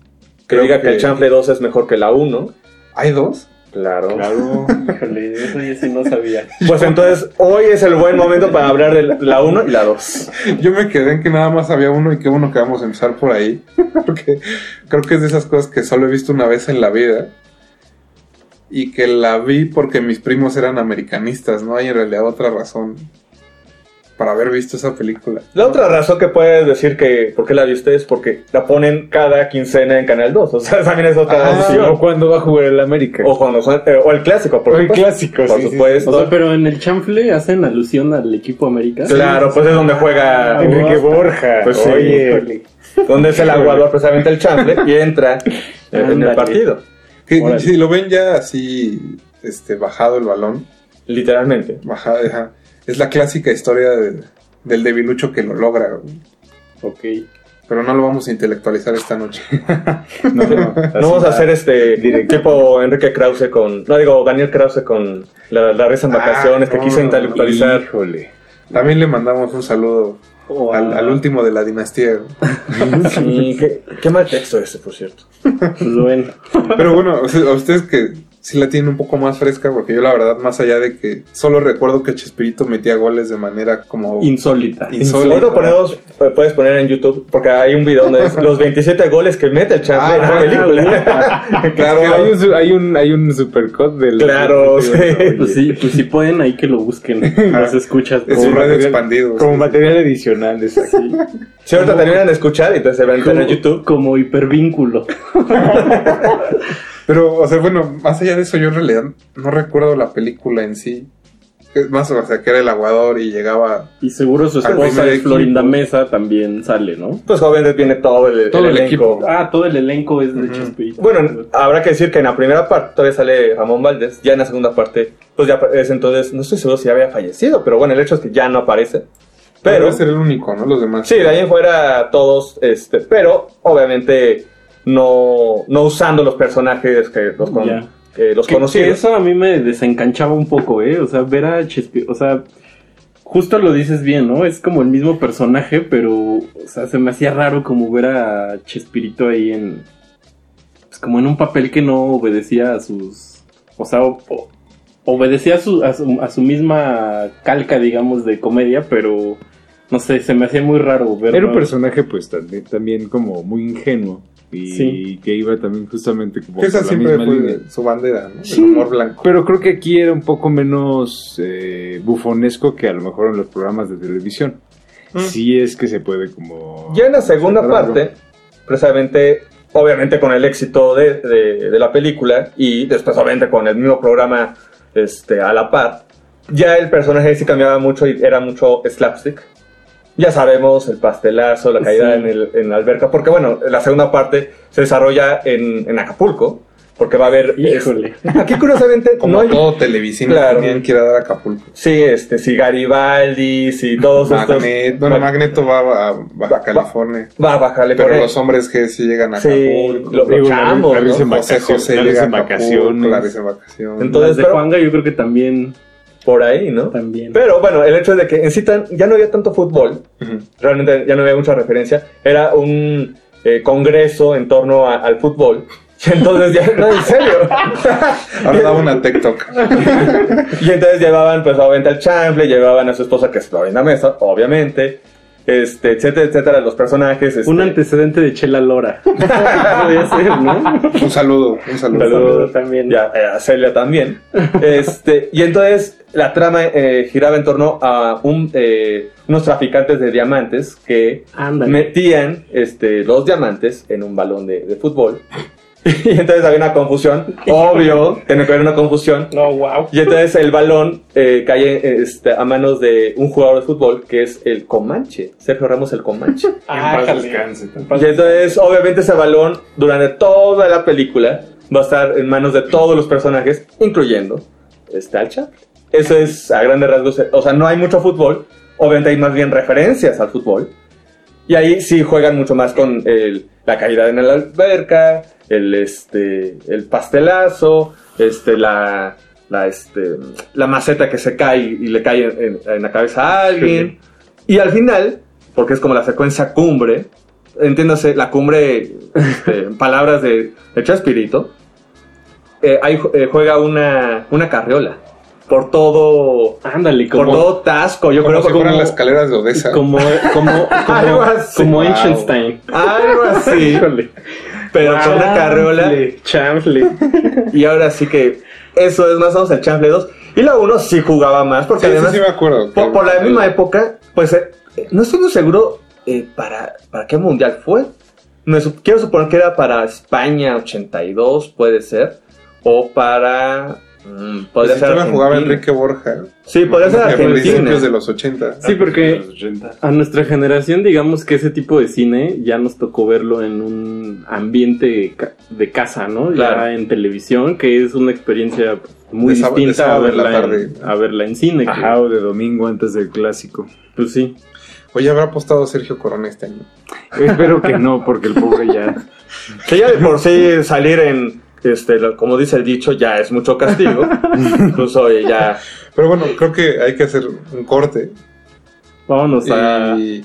Speaker 32: Que diga que el chanfle 2 es mejor que la 1.
Speaker 30: ¿Hay dos?
Speaker 32: Claro.
Speaker 33: Claro. Híjole, eso yo sí no sabía.
Speaker 32: Pues entonces, hoy es el buen momento para hablar de la 1 y la 2.
Speaker 30: Yo me quedé en que nada más había uno y qué bueno que vamos a empezar por ahí. Porque creo que es de esas cosas que solo he visto una vez en la vida. Y que la vi porque mis primos eran americanistas. No hay en realidad otra razón para haber visto esa película.
Speaker 32: La otra razón que puedes decir que por qué la viste es porque la ponen cada quincena en Canal 2. O sea, también es otra
Speaker 31: Ah,
Speaker 32: opción.
Speaker 31: o cuando va a jugar el América.
Speaker 32: O, cuando eh, o el clásico, por
Speaker 31: O el clásico,
Speaker 32: por
Speaker 31: sí, sí,
Speaker 32: supuesto.
Speaker 33: O sea, pero en el chanfle hacen alusión al equipo América.
Speaker 32: Claro, pues es donde juega
Speaker 31: Enrique Borja.
Speaker 32: Pues sí.
Speaker 31: Oye.
Speaker 32: donde es el aguador precisamente el chample y entra eh, en el partido. Órale.
Speaker 30: si lo ven ya así, este, bajado el balón.
Speaker 32: Literalmente.
Speaker 30: Bajado, ajá. Es la clásica historia de- del debilucho que lo logra. güey.
Speaker 33: Ok.
Speaker 30: Pero no lo vamos a intelectualizar esta noche.
Speaker 32: No, no vamos a hacer este tipo Enrique Krause con. No digo, Daniel Krause con la, la risa en vacaciones que
Speaker 30: Ah, no,
Speaker 32: quiso intelectualizar.
Speaker 31: Híjole.
Speaker 30: También le mandamos un saludo
Speaker 33: Oh,
Speaker 30: al, al último de la dinastía.
Speaker 32: Sí, qué, qué mal texto ese, por cierto.
Speaker 33: Pues bueno.
Speaker 30: Pero bueno, a ustedes que sí la tienen un poco más fresca, porque yo la verdad, más allá de que solo recuerdo que Chespirito metía goles de manera como
Speaker 33: Insólita.
Speaker 30: insólita.
Speaker 32: Eh, puedes poner en YouTube, porque hay un video donde es los 27 goles que mete el chample en la
Speaker 30: Ah,
Speaker 32: película.
Speaker 31: Claro, hay un, su- hay un, hay un supercut del.
Speaker 32: Claro, sí.
Speaker 33: Pues sí, pues si pueden ahí que lo busquen. Las escuchas.
Speaker 30: Es
Speaker 31: Como
Speaker 30: un radio
Speaker 31: material-
Speaker 30: expandido.
Speaker 31: Como
Speaker 30: sí.
Speaker 31: material adicional, exacto.
Speaker 32: Si ahorita terminan de escuchar y entonces se ven en YouTube.
Speaker 33: como hipervínculo.
Speaker 30: Pero, o sea, bueno, más allá de eso, yo en realidad no recuerdo la película en sí. Es más, o sea, que era el aguador y llegaba.
Speaker 33: Y seguro su esposa de. Florinda Mesa también sale, ¿no?
Speaker 32: Pues obviamente viene todo el,
Speaker 30: Todo el
Speaker 32: elenco.
Speaker 33: Ah, todo el elenco es de Chespirito.
Speaker 32: Bueno, habrá que decir que en la primera parte todavía sale Ramón Valdés, ya en la segunda parte, pues ya es entonces, no estoy seguro si ya había fallecido, pero bueno, el hecho es que ya no aparece.
Speaker 30: Pero
Speaker 32: Pero,
Speaker 30: debe ser el único, ¿no? Los demás.
Speaker 32: sí, de ahí en fuera todos, este, pero obviamente no, no usando los personajes que los, con- que los
Speaker 33: Que-
Speaker 32: conocidos.
Speaker 33: que eso a mí me desencanchaba un poco, ¿eh? O sea, ver a Chespirito, o sea, justo lo dices bien, ¿no? Es como el mismo personaje, pero, o sea, se me hacía raro como ver a Chespirito ahí en, pues como en un papel que no obedecía a sus, o sea, o- o- obedecía a su, a su, a su misma calca, digamos, de comedia, pero, no sé, se me hacía muy raro verlo.
Speaker 31: Era un personaje, pues, también, también como muy ingenuo. Y
Speaker 33: Sí.
Speaker 31: que iba también justamente como
Speaker 30: esa
Speaker 31: la misma
Speaker 30: fue
Speaker 31: línea.
Speaker 30: su bandera, ¿no?
Speaker 31: Sí,
Speaker 30: El humor blanco.
Speaker 31: Pero creo que aquí era un poco menos eh, bufonesco que a lo mejor en los programas de televisión.
Speaker 32: Mm.
Speaker 31: Sí es que se puede como...
Speaker 32: Ya en la segunda parte, precisamente, obviamente con el éxito de, de- de la película y después obviamente con el mismo programa este, a la par, ya el personaje sí cambiaba mucho y era mucho slapstick. Ya sabemos el pastelazo, la caída
Speaker 33: Sí.
Speaker 32: en, el, en la alberca, porque bueno, la segunda parte se desarrolla en, en Acapulco, porque va a haber...
Speaker 33: Híjole.
Speaker 32: Aquí curiosamente
Speaker 30: Como
Speaker 32: no hay...
Speaker 30: todo televisión
Speaker 32: Claro.
Speaker 30: tenían que ir a dar a Acapulco.
Speaker 32: Sí, este, si Garibaldi, si todos estos...
Speaker 30: Magnet, bueno, Magneto va a Baja California.
Speaker 32: Va a bajarle,
Speaker 30: Pero los hombres que sí llegan a
Speaker 32: Sí,
Speaker 30: Acapulco.
Speaker 32: lo- los chambos,
Speaker 31: Clarice
Speaker 32: ¿no?
Speaker 30: José José llega a
Speaker 31: en
Speaker 30: Acapulco,
Speaker 31: vacaciones.
Speaker 30: Clarice en vacaciones.
Speaker 32: Entonces,
Speaker 33: Las de
Speaker 32: pero-
Speaker 33: Juanga yo creo que también,
Speaker 32: por ahí, ¿no?
Speaker 33: también.
Speaker 32: Pero bueno, el hecho de que en sí tan- ya no había tanto fútbol, realmente ya no había mucha referencia, era un eh, congreso en torno a- al fútbol. Y entonces ya, no, en serio.
Speaker 30: Ahora daba una TikTok.
Speaker 32: y entonces llevaban, pues, obviamente al chample, llevaban a su esposa que es Florinda Mesa, obviamente, este, etcétera, etcétera, los personajes. este,
Speaker 33: Un antecedente de Chela Lora. Podría ser, ¿no?
Speaker 30: Un saludo, un saludo.
Speaker 32: Saludos
Speaker 33: también.
Speaker 32: Ya, eh, a Celia también. este, y entonces la trama eh, giraba en torno a un, eh, unos traficantes de diamantes que
Speaker 33: Ándale.
Speaker 32: metían este, los diamantes en un balón de, de fútbol. Y entonces había una confusión, obvio, tiene que haber una confusión.
Speaker 33: No, wow.
Speaker 32: Y entonces el balón eh, cae este, a manos de un jugador de fútbol que es el Comanche, Sergio Ramos el Comanche.
Speaker 33: Ah,
Speaker 32: Y entonces, obviamente, ese balón durante toda la película va a estar en manos de todos los personajes, incluyendo este al Chaplin. Eso es a grandes rasgos. O sea, no hay mucho fútbol. Obviamente hay más bien referencias al fútbol. Y ahí sí juegan mucho más con el- la caída en la alberca, el, este, el pastelazo, este, la, la, este, la maceta que se cae y le cae en, la cabeza a alguien. Y al final, porque es como la secuencia cumbre, entiéndase, la cumbre, este, en palabras de, de Chespirito, eh, ahí eh, juega una, una carriola. Por todo.
Speaker 33: Ándale,
Speaker 32: Por
Speaker 33: como-
Speaker 32: todo Tasco. Yo
Speaker 34: Como
Speaker 32: creo
Speaker 34: si
Speaker 32: que
Speaker 34: fueran
Speaker 32: como-
Speaker 34: las escaleras de Odessa.
Speaker 33: Como, como, como, como
Speaker 32: Wow.
Speaker 33: Einstein.
Speaker 32: Algo así. Pero con una carriola.
Speaker 33: Chanfle, chanfle.
Speaker 32: Y ahora sí que eso es más o menos el Chanfle 2. Y la 1 sí jugaba más, porque
Speaker 34: Sí, sí,
Speaker 32: además,
Speaker 34: sí me acuerdo.
Speaker 32: por, por la misma época, pues eh, no estoy muy seguro eh, para, para qué mundial fue. Me quiero suponer que era para España 82, puede ser. O para. Mm,
Speaker 34: Pues
Speaker 32: podría
Speaker 34: si
Speaker 32: ser.
Speaker 34: jugaba. Enrique Borja.
Speaker 32: Sí, podría ser
Speaker 34: A
Speaker 32: Argentina.
Speaker 34: principios de los 80.
Speaker 33: Sí, porque a nuestra generación, digamos que ese tipo de cine ya nos tocó verlo en un ambiente de casa, ¿no?
Speaker 32: Claro.
Speaker 33: Ya en televisión, que es una experiencia muy
Speaker 34: De sábado- de
Speaker 33: distinta a verla, en, a verla en cine. que-
Speaker 31: Ajá, o de domingo antes del clásico.
Speaker 33: Pues sí.
Speaker 34: Oye, habrá apostado Sergio Corona este año.
Speaker 31: Espero que no, porque el pobre ya.
Speaker 32: Que ya de por sí salir en. Este, lo- como dice el dicho, ya es mucho castigo. Incluso ya.
Speaker 34: Pero bueno, creo que hay que hacer un corte
Speaker 33: Vámonos a...
Speaker 34: y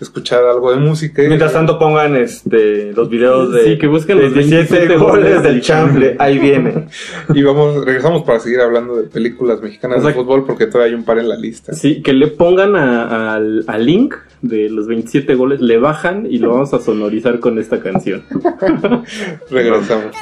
Speaker 34: escuchar algo de música.
Speaker 32: Mientras tanto pongan este los videos de
Speaker 33: Sí, que busquen los
Speaker 32: 27
Speaker 33: 27
Speaker 32: goles
Speaker 33: goles
Speaker 32: del chample, ahí viene.
Speaker 34: Y vamos, regresamos para seguir hablando de películas mexicanas
Speaker 33: O sea,
Speaker 34: de fútbol porque todavía hay un par en la lista.
Speaker 33: Sí, que le pongan a- al, al link de los 27 goles, le bajan y lo vamos a sonorizar con esta canción.
Speaker 34: Regresamos.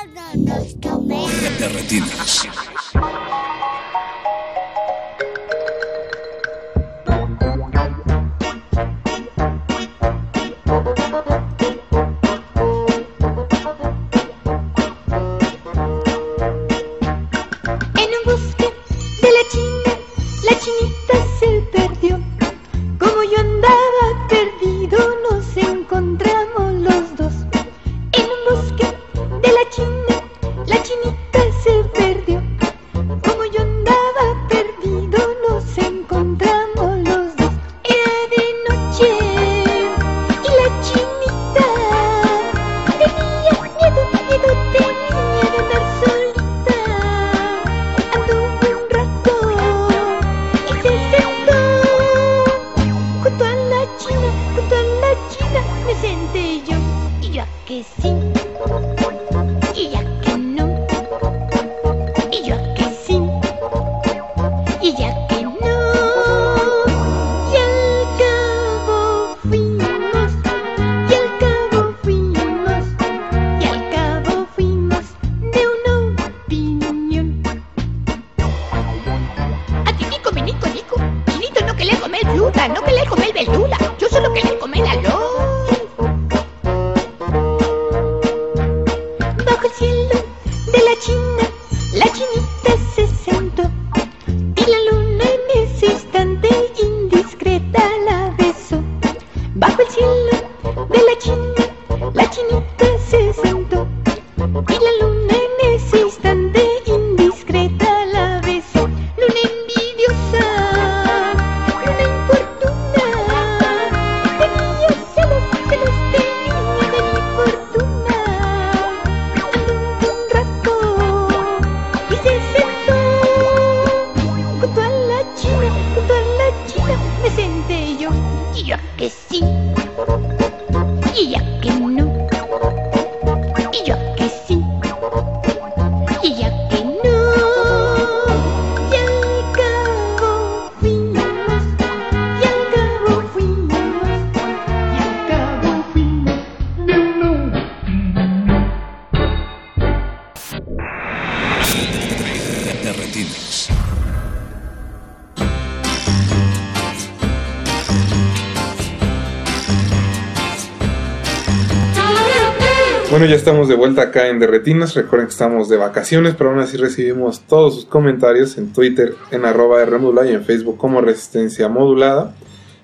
Speaker 34: Bueno, ya estamos de vuelta acá en Derretinas. Recuerden que estamos de vacaciones, pero aún así recibimos todos sus comentarios en Twitter, en arroba y en Facebook como Resistencia Modulada.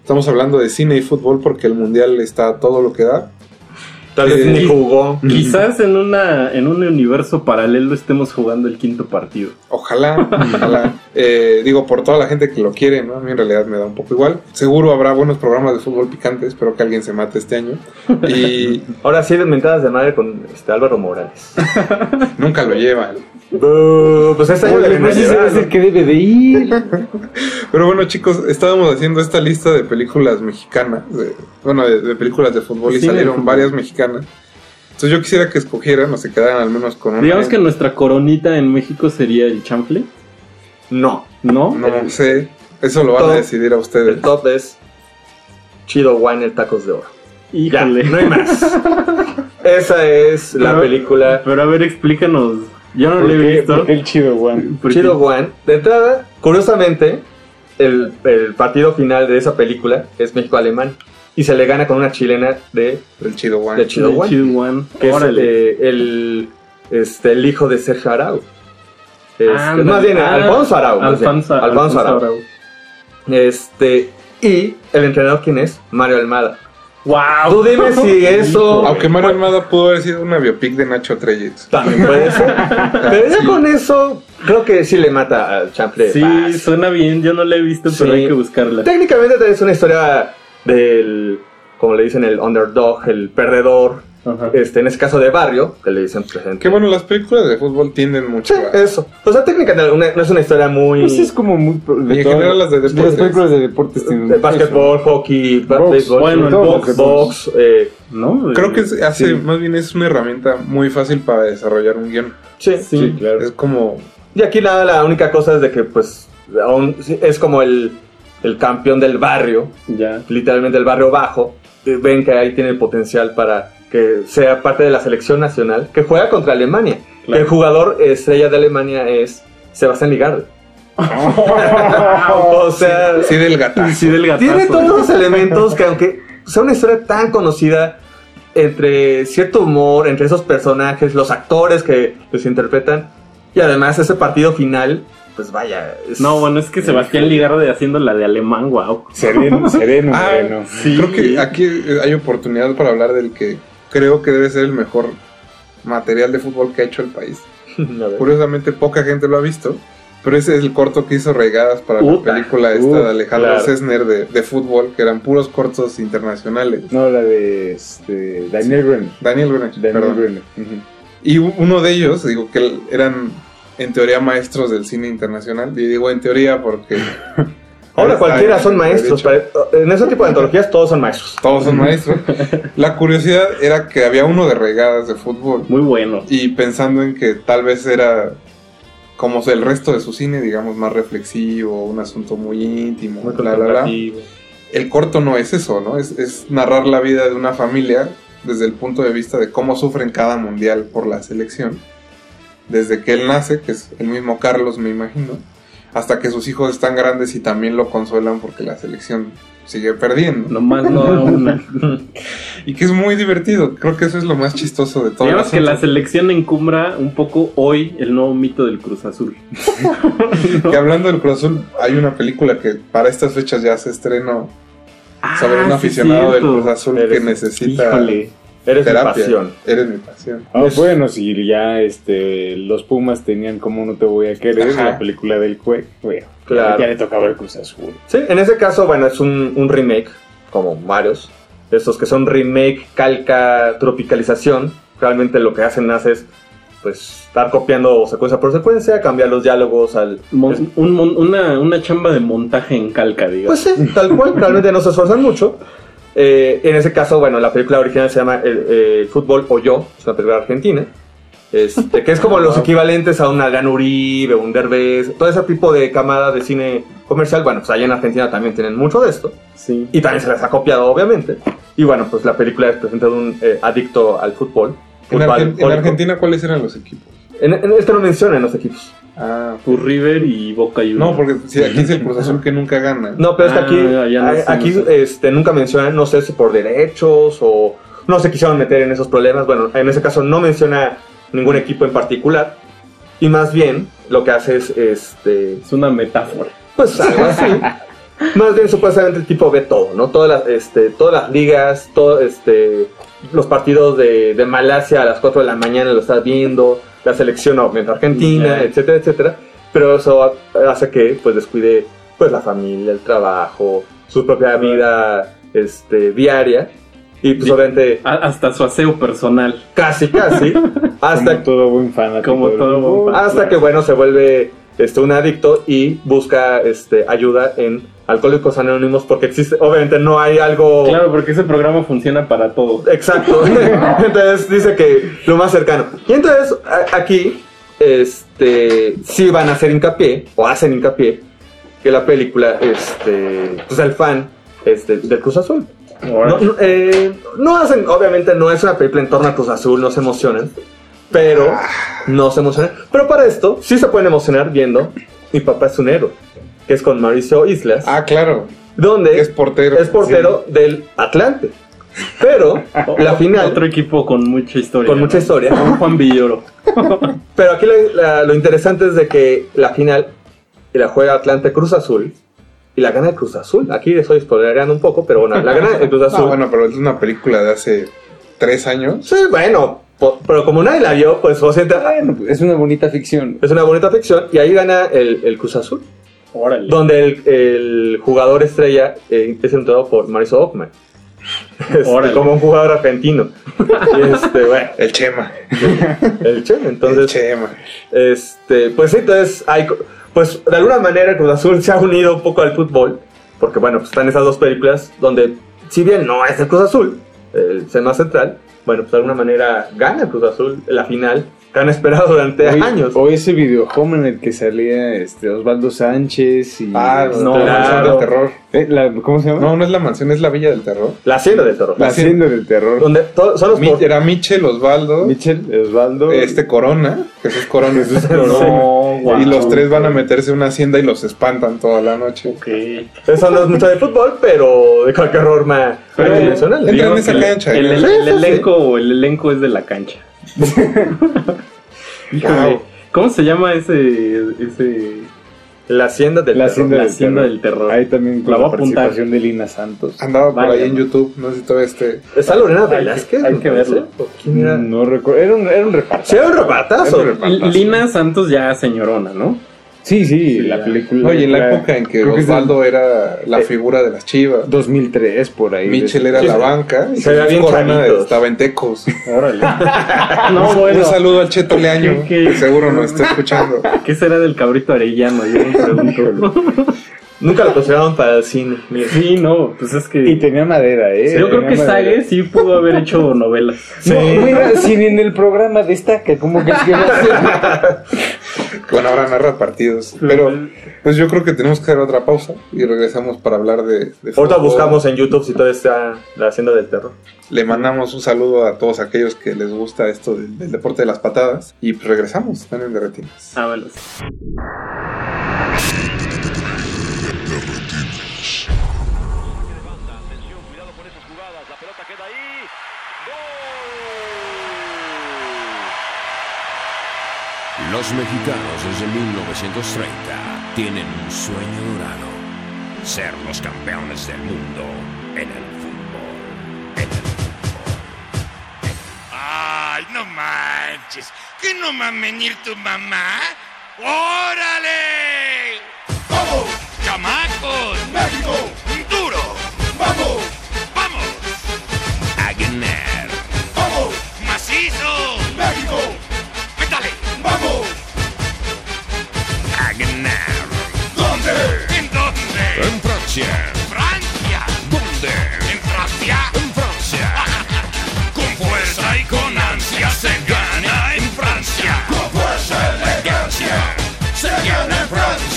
Speaker 34: Estamos hablando de cine y fútbol porque el mundial está todo lo que da.
Speaker 32: Tal vez
Speaker 34: Eh,
Speaker 32: ni jugó.
Speaker 33: Quizás en una en un universo paralelo estemos jugando el quinto partido.
Speaker 34: Ojalá, ojalá. Eh, digo, por toda la gente que lo quiere, ¿no? A mí en realidad me da un poco igual. Seguro habrá buenos programas de fútbol picante. Espero que alguien se mate este año. Y
Speaker 32: Ahora sí, mentadas de madre con este Álvaro Morales.
Speaker 34: nunca lo llevan.
Speaker 32: Bú, pues año
Speaker 31: Oye,
Speaker 32: le
Speaker 31: pues el que debe de ir.
Speaker 34: Pero bueno, chicos, estábamos haciendo esta lista de películas mexicanas, de- bueno, de, de películas de fútbol y
Speaker 33: de
Speaker 34: salieron
Speaker 33: fútbol.
Speaker 34: varias mexicanas.
Speaker 30: Entonces yo quisiera que escogieran o se quedaran al menos con una.
Speaker 33: Digamos que nuestra coronita en México sería el chanfle.
Speaker 32: No.
Speaker 33: ¿No?
Speaker 30: No sé, eso lo van
Speaker 32: Top.
Speaker 30: a decidir a ustedes.
Speaker 32: El top es Chido Wine, el Tacos de Oro.
Speaker 33: Híjole.
Speaker 32: Ya, no hay más. Esa es la película.
Speaker 33: Pero a ver, explícanos. Yo no lo he visto.
Speaker 31: el chido
Speaker 33: qué?
Speaker 32: Chido One. De entrada, curiosamente, el, el partido final de esa película es México-Alemán. Y se le gana con una chilena de,
Speaker 30: El chido Juan.
Speaker 32: de Chido
Speaker 33: El
Speaker 32: One.
Speaker 33: Chido One.
Speaker 32: Que es
Speaker 33: Órale.
Speaker 32: eh, el, este, el hijo de Sergio Arau. Este,
Speaker 33: Ándale.
Speaker 32: más bien,
Speaker 33: Ah,
Speaker 32: Alfonso Arau. más bien.
Speaker 33: Alfonso,
Speaker 32: Alfonso Arau.
Speaker 33: Arau.
Speaker 32: Este, y el entrenador, ¿quién es? Mario Almada.
Speaker 33: ¡Wow!
Speaker 32: Tú dime si eso.
Speaker 30: Aunque Mario Almada pudo haber sido una biopic de Nacho Treyes.
Speaker 32: También puede ser. Pero ya con eso, creo que sí le mata al Chample.
Speaker 33: Sí, suena bien. Yo no la he visto, pero
Speaker 32: Sí.
Speaker 33: hay que buscarla.
Speaker 32: Técnicamente es una historia del, como le dicen, el underdog, el perdedor.
Speaker 33: Ajá.
Speaker 32: Este, en ese caso de barrio, que le dicen presente.
Speaker 30: Que bueno, las películas de fútbol tienden mucho
Speaker 32: Sí,
Speaker 30: a...
Speaker 32: eso. O sea, técnicamente no es una historia muy.
Speaker 31: Pues es como muy.
Speaker 30: Y en general las de deportes.
Speaker 31: Las películas de deportes tienen.
Speaker 32: de básquetbol, hockey, béisbol,
Speaker 33: bueno,
Speaker 32: box,
Speaker 31: box.
Speaker 32: box, eh,
Speaker 33: ¿No?
Speaker 30: Creo que es- hace,
Speaker 31: Sí.
Speaker 30: más bien es una herramienta muy fácil para desarrollar un guion.
Speaker 32: sí.
Speaker 33: Sí.
Speaker 31: Sí, claro.
Speaker 30: Es como...
Speaker 32: Y aquí nada, la única cosa es de que, pues, aún es como el, el campeón del barrio,
Speaker 33: Ya.
Speaker 32: literalmente el barrio bajo. eh, Ven que ahí tiene el potencial para que sea parte de la selección nacional que juega contra Alemania.
Speaker 33: Claro.
Speaker 32: El jugador estrella de Alemania es Sebastián Ligarde. o sea,
Speaker 30: Sí, del gatazo.
Speaker 33: Sí, del gatazo.
Speaker 32: tiene todos los elementos que aunque sea una historia tan conocida entre cierto humor, entre esos personajes, los actores que los interpretan y además ese partido final, pues vaya. es-
Speaker 33: No, bueno, es que Sebastián Ligarde haciendo la de alemán, wow.
Speaker 31: Sereno, sereno,
Speaker 30: Ah,
Speaker 31: moreno.
Speaker 30: Creo que aquí eh, hay oportunidad para hablar del que creo que debe ser el mejor material de fútbol que ha hecho el país. Curiosamente, poca gente lo ha visto. Pero ese es el corto que hizo Regadas para la película esta
Speaker 31: Uh,
Speaker 30: de Alejandro
Speaker 32: claro.
Speaker 30: Cessner de, de fútbol, que eran puros cortos internacionales.
Speaker 31: No, la de este, Daniel Brenner.
Speaker 30: Daniel Brunet,
Speaker 31: Daniel ujú.
Speaker 30: Y uno de ellos, digo que eran en teoría maestros del cine internacional. Y digo en teoría porque
Speaker 32: Ahora cualquiera son maestros. para- en ese tipo de antologías todos son maestros.
Speaker 30: todos son maestros. La curiosidad era que había uno de regadas de fútbol.
Speaker 33: Muy bueno.
Speaker 30: Y pensando en que tal vez era como el resto de su cine, digamos, más reflexivo, un asunto muy íntimo,
Speaker 32: Muy contemplativo.
Speaker 30: El corto no es eso, ¿no? Es, es narrar la vida de una familia desde el punto de vista de cómo sufren cada mundial por la selección. Desde que él nace, que es el mismo Carlos, me imagino, hasta que sus hijos están grandes y también lo consuelan porque la selección sigue perdiendo.
Speaker 33: Nomás no da una.
Speaker 30: Y que es muy divertido. Creo que eso es lo más chistoso de todo.
Speaker 33: Digamos que la selección encumbra un poco hoy el nuevo mito del Cruz Azul.
Speaker 30: Que hablando del Cruz Azul, hay una película que para estas fechas ya se estrenó sobre un
Speaker 33: Ah, sí,
Speaker 30: aficionado del. Cruz Azul que necesita
Speaker 33: Híjole.
Speaker 32: Eres mi
Speaker 30: terapia.
Speaker 32: pasión.
Speaker 30: Eres mi pasión.
Speaker 31: Ah, bueno, si ya este, los Pumas tenían como no te voy a querer,
Speaker 30: Ajá.
Speaker 31: la película del Cue, bueno,
Speaker 32: Claro.
Speaker 31: ya le tocaba el Cruz Azul.
Speaker 32: Sí, en ese caso, bueno, es un, un remake, como varios. Estos que son remake, calca, tropicalización. Realmente lo que hacen es, pues, estar copiando secuencia por secuencia, cambiar los diálogos al...
Speaker 33: Mon- un mon- una, una chamba de montaje en calca, digamos.
Speaker 32: Pues sí, tal cual, realmente no se esfuerzan mucho. Eh, en ese caso, bueno, la película original se llama El, eh, Fútbol o Yo, es una película argentina. Este, que es como los equivalentes a un Adrián Uribe, un Derbez, todo ese tipo de camada de cine comercial. Bueno, pues allá en Argentina también tienen mucho de esto.
Speaker 33: Sí.
Speaker 32: Y también se les ha copiado, obviamente. Y bueno, pues la película es presenta de un eh, adicto al fútbol.
Speaker 30: En, Argen-. Argentina, ¿cuáles eran los equipos?
Speaker 32: En, en este no mencionan los equipos.
Speaker 30: Ah,
Speaker 33: Pues River y Boca Juniors.
Speaker 30: no, porque si aquí es el Cruz Azul que nunca gana.
Speaker 32: No, pero es que
Speaker 33: Ah,
Speaker 32: aquí,
Speaker 33: ya no
Speaker 32: a-
Speaker 33: sé,
Speaker 32: aquí
Speaker 33: no sé.
Speaker 32: este, nunca mencionan, no sé si por derechos o no se quisieron meter en esos problemas. Bueno, en ese caso no menciona ningún equipo en particular. Y más bien lo que hace es, este,
Speaker 33: Es una metáfora.
Speaker 32: pues algo así. más bien supuestamente el tipo ve todo, ¿no? Todas las, este, todas las ligas, todo, este, los partidos de, de Malasia a las 4 de la mañana lo estás viendo, la selección obviamente argentina, etcétera, etcétera. Pero eso hace que pues descuide pues la familia, el trabajo, su propia vida este, diaria. Y pues obviamente
Speaker 33: hasta su aseo personal.
Speaker 32: casi, casi, hasta
Speaker 31: Como todo buen fanático.
Speaker 33: Como todo buen
Speaker 31: fútbol.
Speaker 32: hasta que bueno se vuelve este un adicto y busca este ayuda en Alcohólicos Anónimos porque existe, obviamente no hay algo...
Speaker 33: Claro, porque ese programa funciona para todo.
Speaker 32: Exacto. entonces dice que lo más cercano. Y entonces aquí, este, sí van a hacer hincapié, o hacen hincapié, que la película, este, pues el fan es de- del Cruz Azul. No, no, eh, no hacen, obviamente no es una película en torno a Cruz Azul, no se emocionan, pero no se emocionan. Pero para esto sí se pueden emocionar viendo Mi papá es un héroe, que es con Mauricio Islas.
Speaker 30: Ah, claro.
Speaker 32: Donde
Speaker 30: es portero.
Speaker 32: es portero del Atlante. Pero la final
Speaker 33: Otro equipo con mucha historia.
Speaker 32: con mucha historia.
Speaker 33: Juan Villoro.
Speaker 32: Pero aquí la- la- lo interesante es de que la final la juega Atlante Cruz Azul y la gana el Cruz Azul. Aquí estoy spoilereando un poco, pero bueno, la gana el Cruz Azul.
Speaker 30: Ah, bueno, pero es una película de hace tres años.
Speaker 32: Sí, bueno, po- pero como nadie la vio, pues o sea,
Speaker 31: es una bonita ficción.
Speaker 32: Es una bonita ficción y ahí gana el, el Cruz Azul.
Speaker 33: Órale.
Speaker 32: Donde el, el jugador estrella eh, es entrado por Mauricio Ockman. Este, como un jugador argentino. Este, bueno,
Speaker 30: El Chema.
Speaker 32: el Chema, entonces.
Speaker 30: El Chema.
Speaker 32: Este, pues sí, entonces hay, pues de alguna manera el Cruz Azul se ha unido un poco al fútbol, porque bueno, pues están esas dos películas donde, si bien no es el Cruz Azul, el seno central, bueno, pues de alguna manera gana el Cruz Azul la final, han esperado durante
Speaker 31: Hoy-
Speaker 32: años.
Speaker 31: O ese videojuego en el que salía este Osvaldo Sánchez y
Speaker 30: Ah, no, la mansión del terror.
Speaker 31: Eh, la- ¿Cómo se llama?
Speaker 30: No, no es la mansión, es la Villa del Terror.
Speaker 32: La hacienda del terror.
Speaker 31: La hacienda del terror.
Speaker 32: Donde son los
Speaker 30: Mi-
Speaker 32: por-
Speaker 30: era Michel, Osvaldo,
Speaker 31: Michel, Osvaldo.
Speaker 30: este Corona, Jesús Corona.
Speaker 33: No, guau.
Speaker 30: y los tres van a meterse en una hacienda y los espantan toda la noche.
Speaker 32: Eso no es mucho de fútbol, pero de cualquier forma
Speaker 33: Pero.
Speaker 30: Entran en esa
Speaker 33: el-
Speaker 30: cancha.
Speaker 33: El, el-
Speaker 32: Sí,
Speaker 33: el elenco, el elenco es de la cancha. Híjole,
Speaker 30: Wow.
Speaker 33: ¿Cómo se llama ese, ese
Speaker 32: La hacienda del
Speaker 31: La
Speaker 32: terror.
Speaker 31: hacienda,
Speaker 33: La
Speaker 31: del,
Speaker 33: hacienda
Speaker 31: terror.
Speaker 33: del terror?
Speaker 31: Ahí también con
Speaker 33: La
Speaker 31: la,
Speaker 33: voy a apuntar.
Speaker 31: participación de Lina Santos.
Speaker 30: Andaba por
Speaker 33: Vaya,
Speaker 30: ahí en. YouTube, no sé si todavía este.
Speaker 32: ¿Está Lorena
Speaker 33: Hay que-
Speaker 32: Velázquez?
Speaker 33: hay que verlo.
Speaker 32: ¿O quién era?
Speaker 31: No recuerdo. Era un, era un reparto.
Speaker 32: Sí, era un repartazo.
Speaker 30: Era un repartazo.
Speaker 33: Lina Santos ya señorona, ¿no?
Speaker 31: Sí, sí, la película.
Speaker 30: Oye, en la
Speaker 31: era-
Speaker 30: época en que
Speaker 31: creo que
Speaker 30: Osvaldo era la figura de las chivas.
Speaker 31: 2003, por ahí.
Speaker 30: Michel
Speaker 31: de-
Speaker 30: era
Speaker 31: Sí,
Speaker 30: la
Speaker 31: sí.
Speaker 30: banca y
Speaker 32: Se veía bien
Speaker 30: Corona estaba en Tecos.
Speaker 33: Órale. no, bueno.
Speaker 30: Un saludo al Cheto Leaño,
Speaker 33: ¿Qué- qué-
Speaker 30: que seguro nos está escuchando.
Speaker 33: ¿Qué será del cabrito arellano? Yo me pregunto.
Speaker 32: Nunca lo consideraron para el cine. mira.
Speaker 33: sí, no, pues es que...
Speaker 31: Y tenía madera, ¿eh?
Speaker 33: Yo creo que. Sage sí pudo haber hecho novelas.
Speaker 31: No, mira, si en el programa destaca, como que es que
Speaker 30: Bueno, ahora narra partidos. Pero pues yo creo que tenemos que hacer otra pausa y regresamos para hablar de, de
Speaker 32: Ahorita
Speaker 30: fútbol.
Speaker 32: buscamos en YouTube si todavía está la hacienda del terror.
Speaker 30: Le mandamos un saludo a todos aquellos que les gusta esto del, del deporte de las patadas. Y pues regresamos, están en Derretinas.
Speaker 33: Ah, bueno.
Speaker 18: Los mexicanos desde 1930 tienen un sueño dorado. Ser los campeones del mundo en el fútbol. En el
Speaker 35: Ay, no manches. ¿Que no va a venir tu mamá? ¡Órale! ¡Vamos! ¡Chamacos! ¡México! En
Speaker 18: Francia.
Speaker 35: ¡Francia!
Speaker 18: ¿Dónde?
Speaker 35: ¿En Francia?
Speaker 18: En Francia.
Speaker 35: Con fuerza y con ansia se gana en Francia. Con fuerza y elegancia se gana en Francia.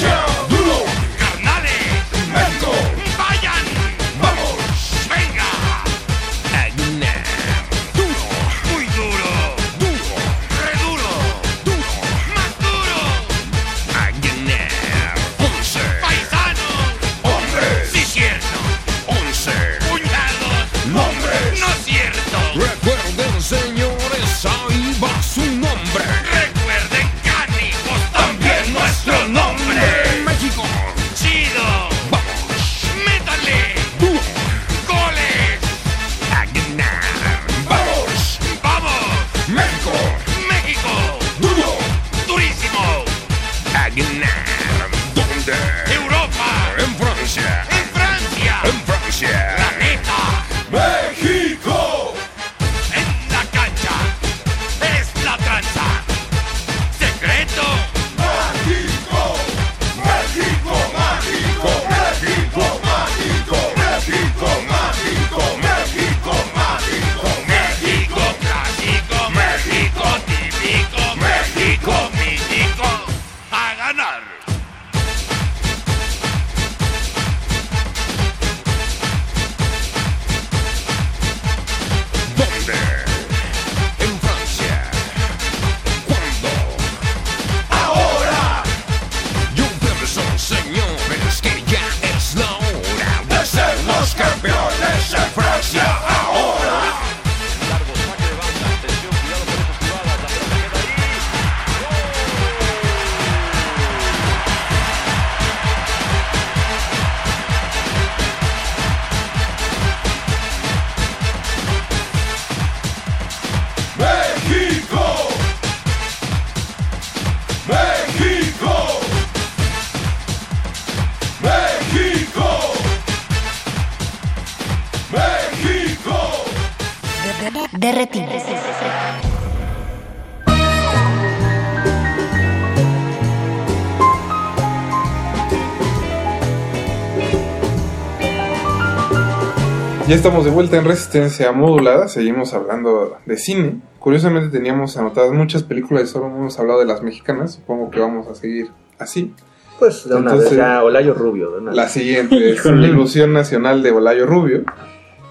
Speaker 30: Ya estamos de vuelta en Resistencia Modulada, seguimos hablando de cine. Curiosamente teníamos anotadas muchas películas y solo hemos hablado de las mexicanas, supongo que vamos a seguir así.
Speaker 32: Pues de una vez ya Olayo Rubio. de una
Speaker 30: La
Speaker 32: vez.
Speaker 30: siguiente es la ilusión nacional de Olayo Rubio,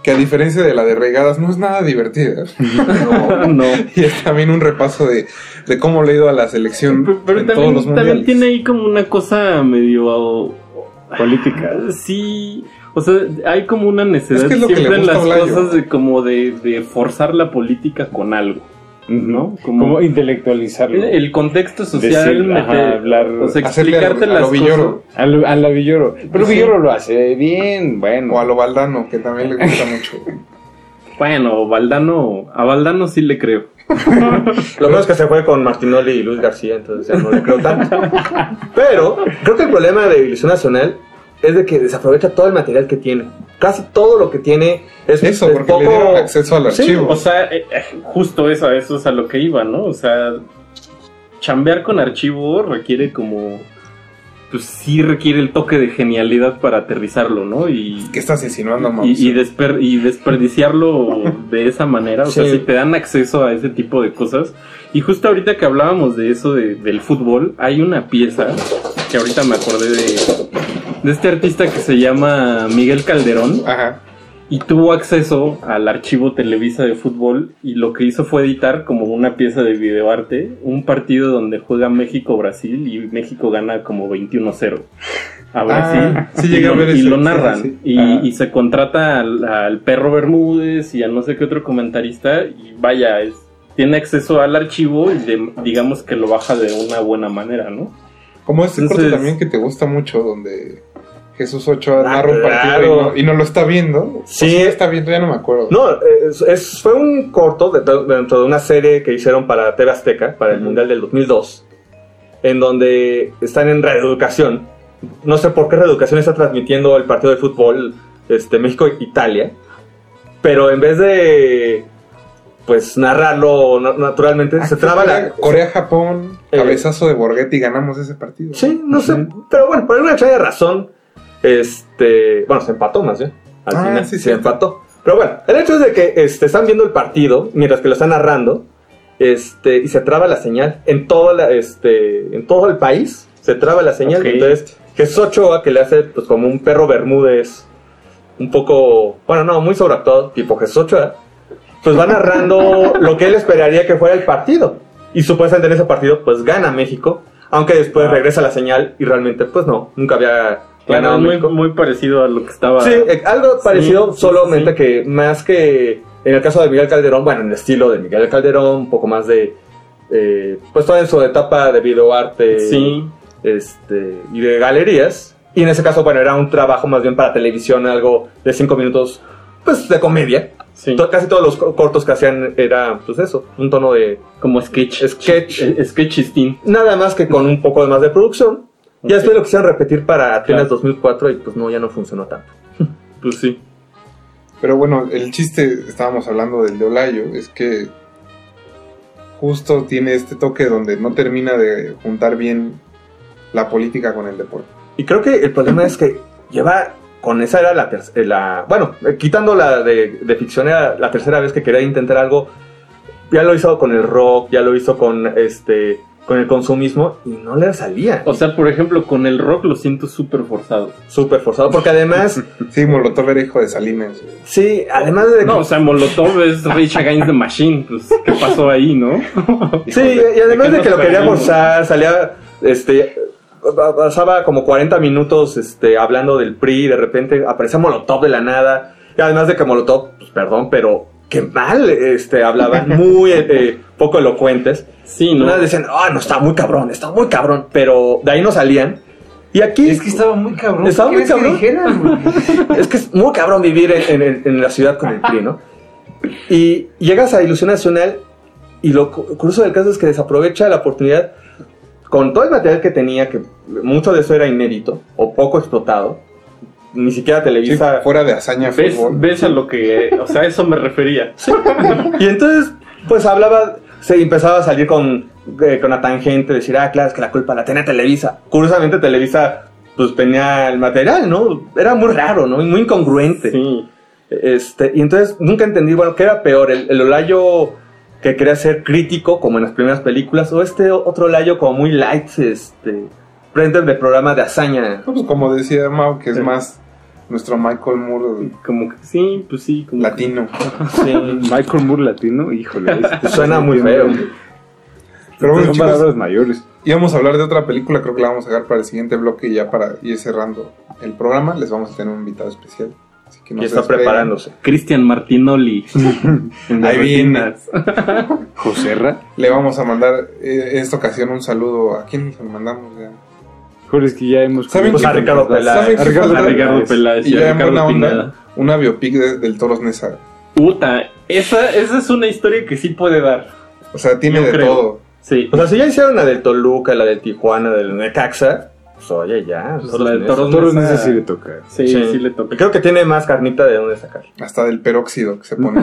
Speaker 30: que a diferencia de la de Regadas no es nada divertida.
Speaker 33: no.
Speaker 30: Y es también un repaso de, de cómo le ha ido a la selección
Speaker 33: Pero
Speaker 30: en todos
Speaker 33: también,
Speaker 30: los
Speaker 33: también
Speaker 30: mundiales.
Speaker 33: tiene ahí como una cosa medio política. Sí, o sea, hay como una necesidad
Speaker 30: Es que es lo que
Speaker 33: siempre en las cosas de como de, de forzar la política con algo. ¿No?
Speaker 31: Como intelectualizarlo.
Speaker 33: El contexto social,
Speaker 31: Decir,
Speaker 33: meter-
Speaker 31: ajá, hablar,
Speaker 33: o sea, explicarte
Speaker 30: a a
Speaker 33: las
Speaker 30: lo Villoro.
Speaker 33: cosas.
Speaker 31: A lo, a Villoro. Pero
Speaker 33: Sí.
Speaker 31: Villoro lo hace bien, bueno.
Speaker 30: O a lo Valdano, que también le gusta mucho.
Speaker 33: Bueno, Valdano, a Valdano sí le creo.
Speaker 32: Lo menos que se fue con Martinoli y Luis García, entonces ya no le creo tanto. Pero creo que el problema de Ilusión Nacional es de que desaprovecha todo el material que tiene. Casi todo lo que tiene es
Speaker 30: Eso,
Speaker 32: es
Speaker 30: porque le dieron acceso al
Speaker 33: Sí,
Speaker 30: archivo.
Speaker 33: o sea, eh, eh, justo eso, eso es a lo que iba, ¿no? O sea, chambear con archivo requiere como. Pues sí requiere el toque de genialidad para aterrizarlo, ¿no? Y,
Speaker 30: ¿Qué estás insinuando,
Speaker 33: y, desper- y desperdiciarlo de esa manera. O sea, si te dan acceso a ese tipo de cosas. Y justo ahorita que hablábamos de eso de- del fútbol, hay una pieza que ahorita me acordé de, de este artista que se llama Miguel Calderón.
Speaker 30: Ajá.
Speaker 33: Y tuvo acceso al archivo Televisa de fútbol y lo que hizo fue editar como una pieza de videoarte un partido donde juega México-Brasil y México gana como 21-0 a Brasil.
Speaker 30: Ah, sí
Speaker 33: y
Speaker 30: llegué a
Speaker 33: lo,
Speaker 30: ver
Speaker 33: y lo
Speaker 30: sí,
Speaker 33: narran.
Speaker 30: sí.
Speaker 33: Y,
Speaker 30: Ah.
Speaker 33: y se contrata al, al perro Bermúdez y a no sé qué otro comentarista y vaya, es, tiene acceso al archivo y de- digamos que lo baja de una buena manera, ¿no?
Speaker 30: Como este corto también que te gusta mucho, donde Jesús Ochoa
Speaker 32: Ah,
Speaker 30: narra un partido
Speaker 32: claro.
Speaker 30: y no, y no lo está viendo.
Speaker 32: Sí.
Speaker 30: O sí lo está viendo, ya no me acuerdo.
Speaker 32: No, es- es- fue un corto de- de- dentro de una serie que hicieron para TV Azteca, para el Mundial del 2002, en donde están en reeducación. No sé por qué reeducación está transmitiendo el partido de fútbol este, México-Italia, pero en vez de pues narrarlo na- naturalmente, se traba la...
Speaker 30: Corea-Japón,
Speaker 32: Eh.
Speaker 30: cabezazo de Borghetti, ganamos ese partido.
Speaker 32: Sí, no sé, pero bueno, por alguna extraña razón, este, bueno, se empató más bien. Al
Speaker 30: Ah,
Speaker 32: final
Speaker 30: sí,
Speaker 32: se empató. Pero bueno, el hecho es de que este, están viendo el partido mientras que lo están narrando, este, y se traba la señal en todo la, este, en todo el país. Se traba la señal.
Speaker 33: Ok.
Speaker 32: Entonces, Jesús Ochoa que le hace pues como un perro Bermúdez, un poco, bueno, no, muy sobreactuado, tipo Jesús Ochoa, pues va narrando lo que él esperaría que fuera el partido. Y supuestamente en ese partido, pues gana México, aunque después regresa la señal y realmente, pues no, nunca había ganado
Speaker 33: muy,
Speaker 32: México.
Speaker 33: muy parecido a lo que estaba.
Speaker 32: Sí, eh, algo parecido,
Speaker 33: sí,
Speaker 32: solamente que más que en el caso de Miguel Calderón, bueno, en el estilo de Miguel Calderón, un poco más de, eh, pues toda en su etapa de videoarte
Speaker 33: Sí.
Speaker 32: este, y de galerías. Y en ese caso, bueno, era un trabajo más bien para televisión, algo de cinco minutos, pues de comedia. To- Casi todos los co- cortos que hacían era, pues eso, un tono de...
Speaker 33: Como sketch.
Speaker 32: Sketch.
Speaker 33: Sketchistín.
Speaker 32: Nada más que con un poco más de producción. Y después lo quisieron repetir para Atenas 2004 y pues no, ya no funcionó tanto.
Speaker 33: Pues sí.
Speaker 30: Pero bueno, el chiste, estábamos hablando del de Olayo, es que justo tiene este toque donde no termina de juntar bien la política con el deporte.
Speaker 32: Y creo que el problema es que lleva con esa era la tercera, bueno, eh, quitando la de, de ficción era la tercera vez que quería intentar algo. Ya lo hizo con el rock, ya lo hizo con este con el consumismo y no le salía.
Speaker 33: O sea, por ejemplo, con el rock lo siento súper forzado.
Speaker 32: Súper forzado, porque además...
Speaker 30: sí, Molotov era hijo de Salinas.
Speaker 32: Sí, además de...
Speaker 33: No, o sea, Molotov es Rage Against the Machine. Pues, ¿qué pasó ahí, no?
Speaker 32: Sí, y además de que lo quería forzar, salía, este, pasaba como 40 minutos, este, hablando del PRI, y de repente aparecía Molotov de la nada, y además de que Molotov, pues perdón, pero qué mal, este, hablaban, muy eh, poco elocuentes.
Speaker 33: Sí, ¿no?
Speaker 32: Una vez decían, ah, no, está muy cabrón, está muy cabrón, pero de ahí no salían. Y aquí...
Speaker 31: Es que estaba muy cabrón.
Speaker 32: Estaba
Speaker 31: ¿Qué
Speaker 32: muy
Speaker 31: que
Speaker 32: cabrón. es que es muy cabrón vivir en, en- en la ciudad con el PRI, ¿no? Y llegas a Ilusión Nacional y lo cu- curioso del caso es que desaprovecha la oportunidad con todo el material que tenía, que mucho de eso era inédito o poco explotado, ni siquiera Televisa.
Speaker 30: fuera de hazaña
Speaker 33: ¿Ves,
Speaker 30: fútbol.
Speaker 33: ves a lo que... O sea, a eso me refería.
Speaker 32: Y entonces, pues hablaba, se empezaba a salir con, eh, con la tangente, decir, ah, claro, es que la culpa la tenía Televisa. Curiosamente, Televisa, pues tenía el material, ¿no? Era muy raro, ¿no? Y muy incongruente. Este, y entonces nunca entendí, bueno, ¿qué era peor? ¿El, el Olayo que quería ser crítico, como en las primeras películas, o este otro Olayo como muy light, este, frente de programa de hazaña?
Speaker 30: Pues como decía Mau, que es más nuestro Michael Moore.
Speaker 33: Como que sí, pues sí. Como
Speaker 30: latino.
Speaker 31: Michael Moore latino, híjole. este-
Speaker 32: Suena muy feo.
Speaker 30: Pero bueno,
Speaker 31: Son
Speaker 30: chicos,
Speaker 31: palabras mayores.
Speaker 30: íbamos a hablar de otra película, creo que la vamos a dejar para el siguiente bloque y ya para ir cerrando el programa les vamos a tener un invitado especial. Así que no
Speaker 32: Y
Speaker 30: se
Speaker 32: está preparándose.
Speaker 33: Cristian Martinoli.
Speaker 30: Ahí viene.
Speaker 31: Joserra.
Speaker 30: Le vamos a mandar eh, en esta ocasión un saludo. ¿A quién se lo mandamos? Ya?
Speaker 31: Joder, es que ya hemos...
Speaker 30: ¿Saben
Speaker 32: Pues
Speaker 30: qué-
Speaker 32: a Ricardo
Speaker 30: ¿saben
Speaker 32: Peláez.
Speaker 30: qué
Speaker 31: A Ricardo
Speaker 30: falta?
Speaker 33: A Ricardo Peláez
Speaker 30: Y
Speaker 33: y a
Speaker 30: ya en
Speaker 33: Ricardo
Speaker 30: onda,
Speaker 33: Pineda.
Speaker 30: una biopic de- del Toros Nesa.
Speaker 33: Puta, esa, esa es una historia que sí puede dar.
Speaker 30: O sea, tiene
Speaker 33: Yo
Speaker 30: de
Speaker 33: creo.
Speaker 30: todo.
Speaker 33: Sí.
Speaker 32: O sea, si ya hicieron la del Toluca, la de Tijuana, del Necaxa, pues oye, ya.
Speaker 33: Pues
Speaker 32: Toros
Speaker 33: la de
Speaker 32: Nesa.
Speaker 33: Toros Nesa
Speaker 31: sí le toca.
Speaker 33: Sí, sí, le toca.
Speaker 32: Creo que tiene más carnita de dónde sacar.
Speaker 30: Hasta del peróxido que se pone.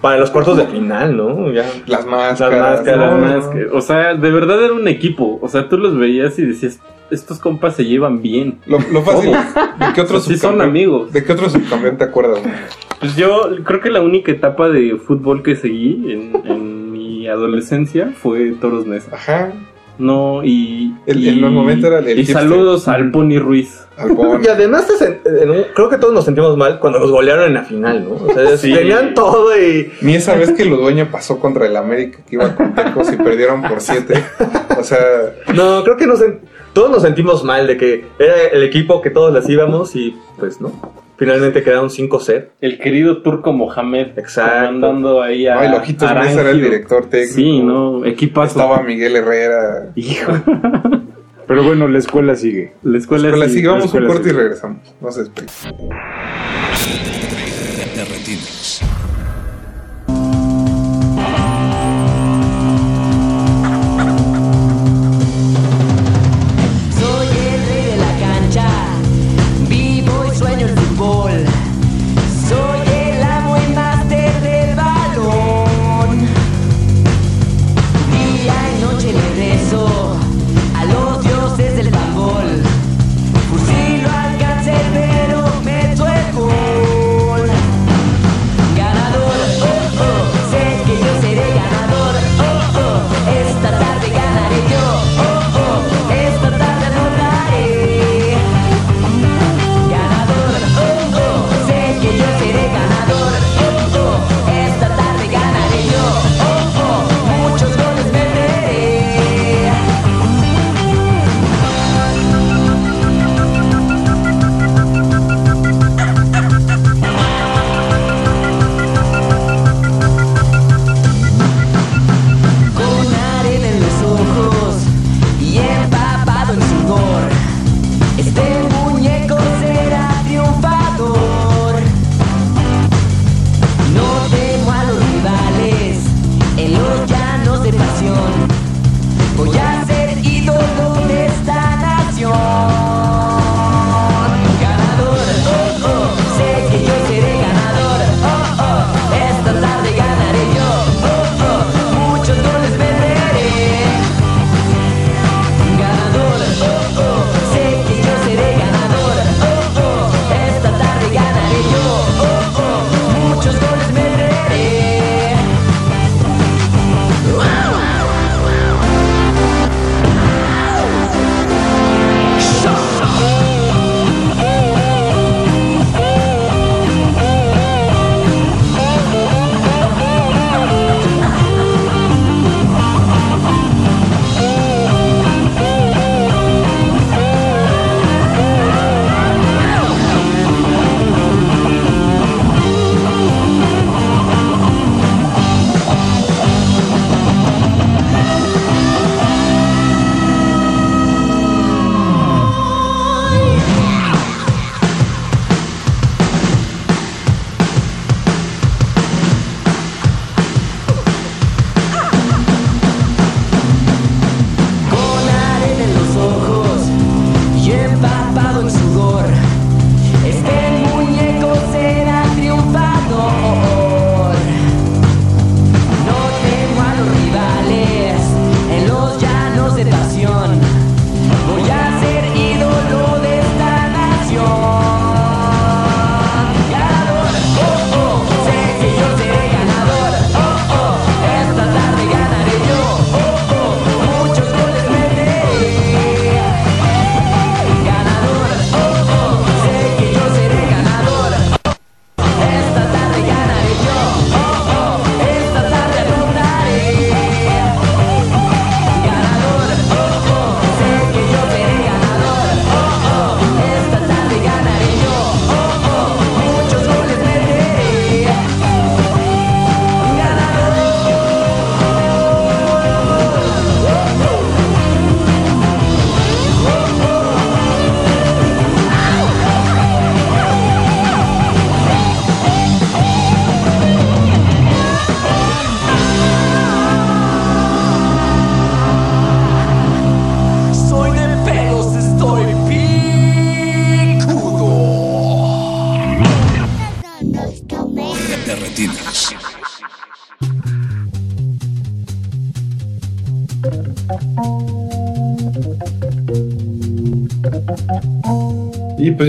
Speaker 32: Para los cuartos de final, ¿no? Ya.
Speaker 30: Las máscaras.
Speaker 32: Las máscaras,
Speaker 30: no,
Speaker 33: Más que- o sea, de verdad era un equipo. O sea, tú los veías y decías, estos compas se llevan bien.
Speaker 30: Lo, lo fácil. ¿De qué otro
Speaker 33: Sí son amigos.
Speaker 30: ¿De qué otro subcampeón te acuerdas?
Speaker 33: Pues yo creo que la única etapa de fútbol que seguí en, en mi adolescencia fue Toros Nesa.
Speaker 30: Ajá.
Speaker 33: No, y.
Speaker 30: El-
Speaker 33: y,
Speaker 30: en los momentos era el
Speaker 33: Y
Speaker 30: hipster.
Speaker 33: saludos al Pony Ruiz.
Speaker 30: Al Pony.
Speaker 32: Y además, en un- creo que todos nos sentimos mal cuando los golearon en la final, ¿no? O sea,
Speaker 33: Sí.
Speaker 32: tenían todo y.
Speaker 30: Ni esa vez que lo dueño pasó contra el América, que iba con Tecos y perdieron por siete. O sea,
Speaker 32: No, creo que nos, todos nos sentimos mal de que era el equipo que todos las íbamos y pues no. Finalmente quedaron 5-0.
Speaker 33: El querido turco Mohamed.
Speaker 32: Exacto.
Speaker 33: Comandando ahí a.
Speaker 30: no,
Speaker 33: Arangio.
Speaker 30: Mesa era el director técnico.
Speaker 33: Sí, no, equipazo.
Speaker 30: Estaba Miguel Herrera.
Speaker 33: Hijo.
Speaker 31: Pero bueno, la escuela sigue.
Speaker 33: La escuela,
Speaker 30: Pero
Speaker 33: sí,
Speaker 30: así vamos
Speaker 33: la
Speaker 30: un corte y regresamos. No se despeguen.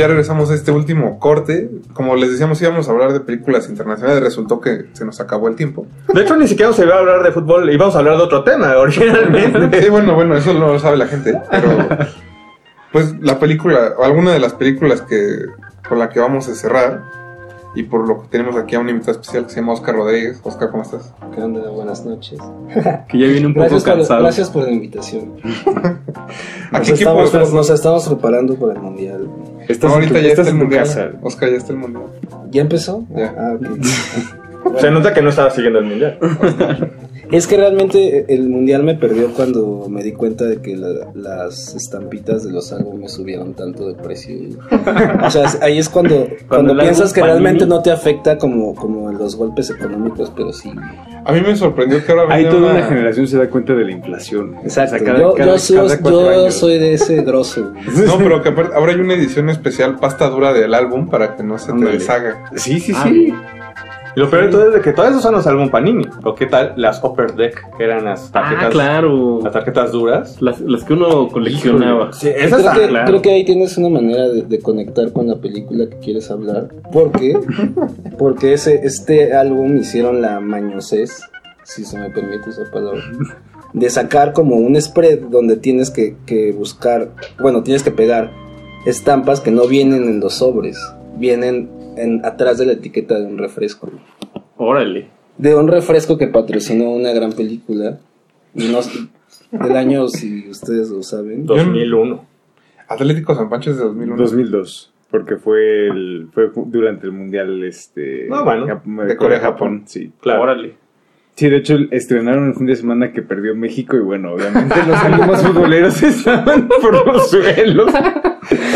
Speaker 30: Ya regresamos a este último corte. Como les decíamos, íbamos a hablar de películas internacionales. Resultó que se nos acabó el tiempo.
Speaker 32: De hecho, ni siquiera se iba a hablar de fútbol, íbamos a hablar de otro tema originalmente.
Speaker 30: Sí, bueno, bueno, eso no lo sabe la gente. Pero, pues la película, o alguna de las películas que con la que vamos a cerrar, y por lo que tenemos aquí a un invitado especial que se llama Oscar Rodríguez. Oscar, ¿cómo estás?
Speaker 36: ¿Qué onda? Buenas noches.
Speaker 33: Que ya viene un poco
Speaker 36: gracias por-
Speaker 33: cansado.
Speaker 36: gracias por la invitación. Nos
Speaker 30: Aquí, ¿qué
Speaker 36: estamos,
Speaker 30: puedo-
Speaker 36: nos estamos preparando para el mundial.
Speaker 30: No, ahorita ya está el mundial. Oscar, ya está el mundial.
Speaker 36: ¿Ya empezó?
Speaker 30: Ya.
Speaker 36: Ah, ok.
Speaker 32: Se nota que no estaba siguiendo el mundial.
Speaker 36: Es que realmente el mundial me perdió cuando me di cuenta de que la- las estampitas de los álbumes subieron tanto de precio. O sea, es- ahí es cuando, cuando,
Speaker 33: el
Speaker 36: piensas que realmente no te afecta como, como los golpes económicos, pero sí.
Speaker 30: A mí me sorprendió que ahora
Speaker 31: Ahí
Speaker 30: venía
Speaker 31: toda
Speaker 30: una-
Speaker 31: una generación se da cuenta de la inflación.
Speaker 36: Exacto.
Speaker 31: O sea, cada-
Speaker 36: yo
Speaker 31: cada-
Speaker 36: yo soy,
Speaker 31: cada cuatro
Speaker 36: yo
Speaker 31: años.
Speaker 36: soy de ese grosso.
Speaker 30: No, pero que aparte, ahora hay una edición especial pasta dura del álbum para que no se te
Speaker 32: Ándale.
Speaker 30: deshaga.
Speaker 31: Sí, sí,
Speaker 32: Ah,
Speaker 31: sí.
Speaker 32: Y lo peor de todo es de que todos esos son los álbum Panini. ¿O qué tal las Upper Deck, que eran las tarjetas,
Speaker 33: Ah, claro.
Speaker 32: las tarjetas duras?
Speaker 33: Las, las que uno coleccionaba.
Speaker 32: Sí,
Speaker 36: Creo
Speaker 32: esas
Speaker 36: que,
Speaker 32: están, claro.
Speaker 36: creo que ahí tienes una manera de, de conectar con la película que quieres hablar. ¿Por qué? Porque ese, este álbum hicieron la mañosez, si se me permite esa palabra, de sacar como un spread donde tienes que, que buscar, bueno, tienes que pegar estampas que no vienen en los sobres, vienen en, atrás de la etiqueta de un refresco.
Speaker 33: Órale.
Speaker 36: De un refresco que patrocinó una gran película. No, del año, si ustedes lo saben.
Speaker 32: 2001.
Speaker 30: Atlético San Pancho es de 2001.
Speaker 31: 2002. Porque fue el fue durante el mundial este
Speaker 32: Ah, bueno.
Speaker 30: De Corea-Japón.
Speaker 31: sí.
Speaker 32: Claro.
Speaker 33: Órale.
Speaker 31: Sí, de hecho estrenaron el fin de semana que perdió México y bueno, obviamente los álbumes futboleros estaban por los suelos.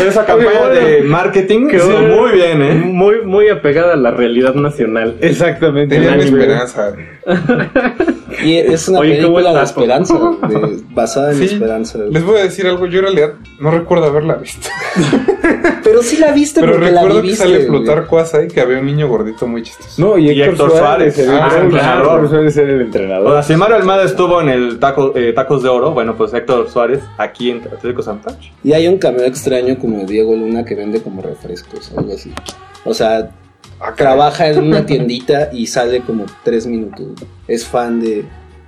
Speaker 32: Esa campaña de marketing
Speaker 33: Quedó
Speaker 32: quedó muy bien, ¿eh?
Speaker 33: Muy, muy apegada a la realidad nacional.
Speaker 31: Exactamente.
Speaker 30: Tenían
Speaker 33: El
Speaker 30: esperanza.
Speaker 36: Y es una
Speaker 33: Oye,
Speaker 36: película de esperanza, de- basada en
Speaker 30: Sí,
Speaker 36: esperanza.
Speaker 30: Les voy a decir algo, yo en realidad no recuerdo haberla visto.
Speaker 36: Pero sí la viste
Speaker 30: Pero
Speaker 36: porque la
Speaker 30: recuerdo que
Speaker 36: viviste.
Speaker 30: sale
Speaker 36: güey.
Speaker 30: Plutarco Asa y que había un niño gordito muy chistoso.
Speaker 31: No, y
Speaker 32: Y
Speaker 31: Héctor, Suárez,
Speaker 32: Suárez.
Speaker 31: el
Speaker 32: Ah,
Speaker 31: entrenador. Héctor Suárez era el entrenador.
Speaker 32: O sea, si Mario Almada estuvo en el taco, eh, Tacos de Oro, bueno, pues Héctor Suárez aquí en Atlético San Pancho.
Speaker 36: Y hay un cameo extraño como de Diego Luna que vende como refrescos, algo así. O sea,
Speaker 30: Ah,
Speaker 36: trabaja en una tiendita y sale como tres minutos. Es fan de,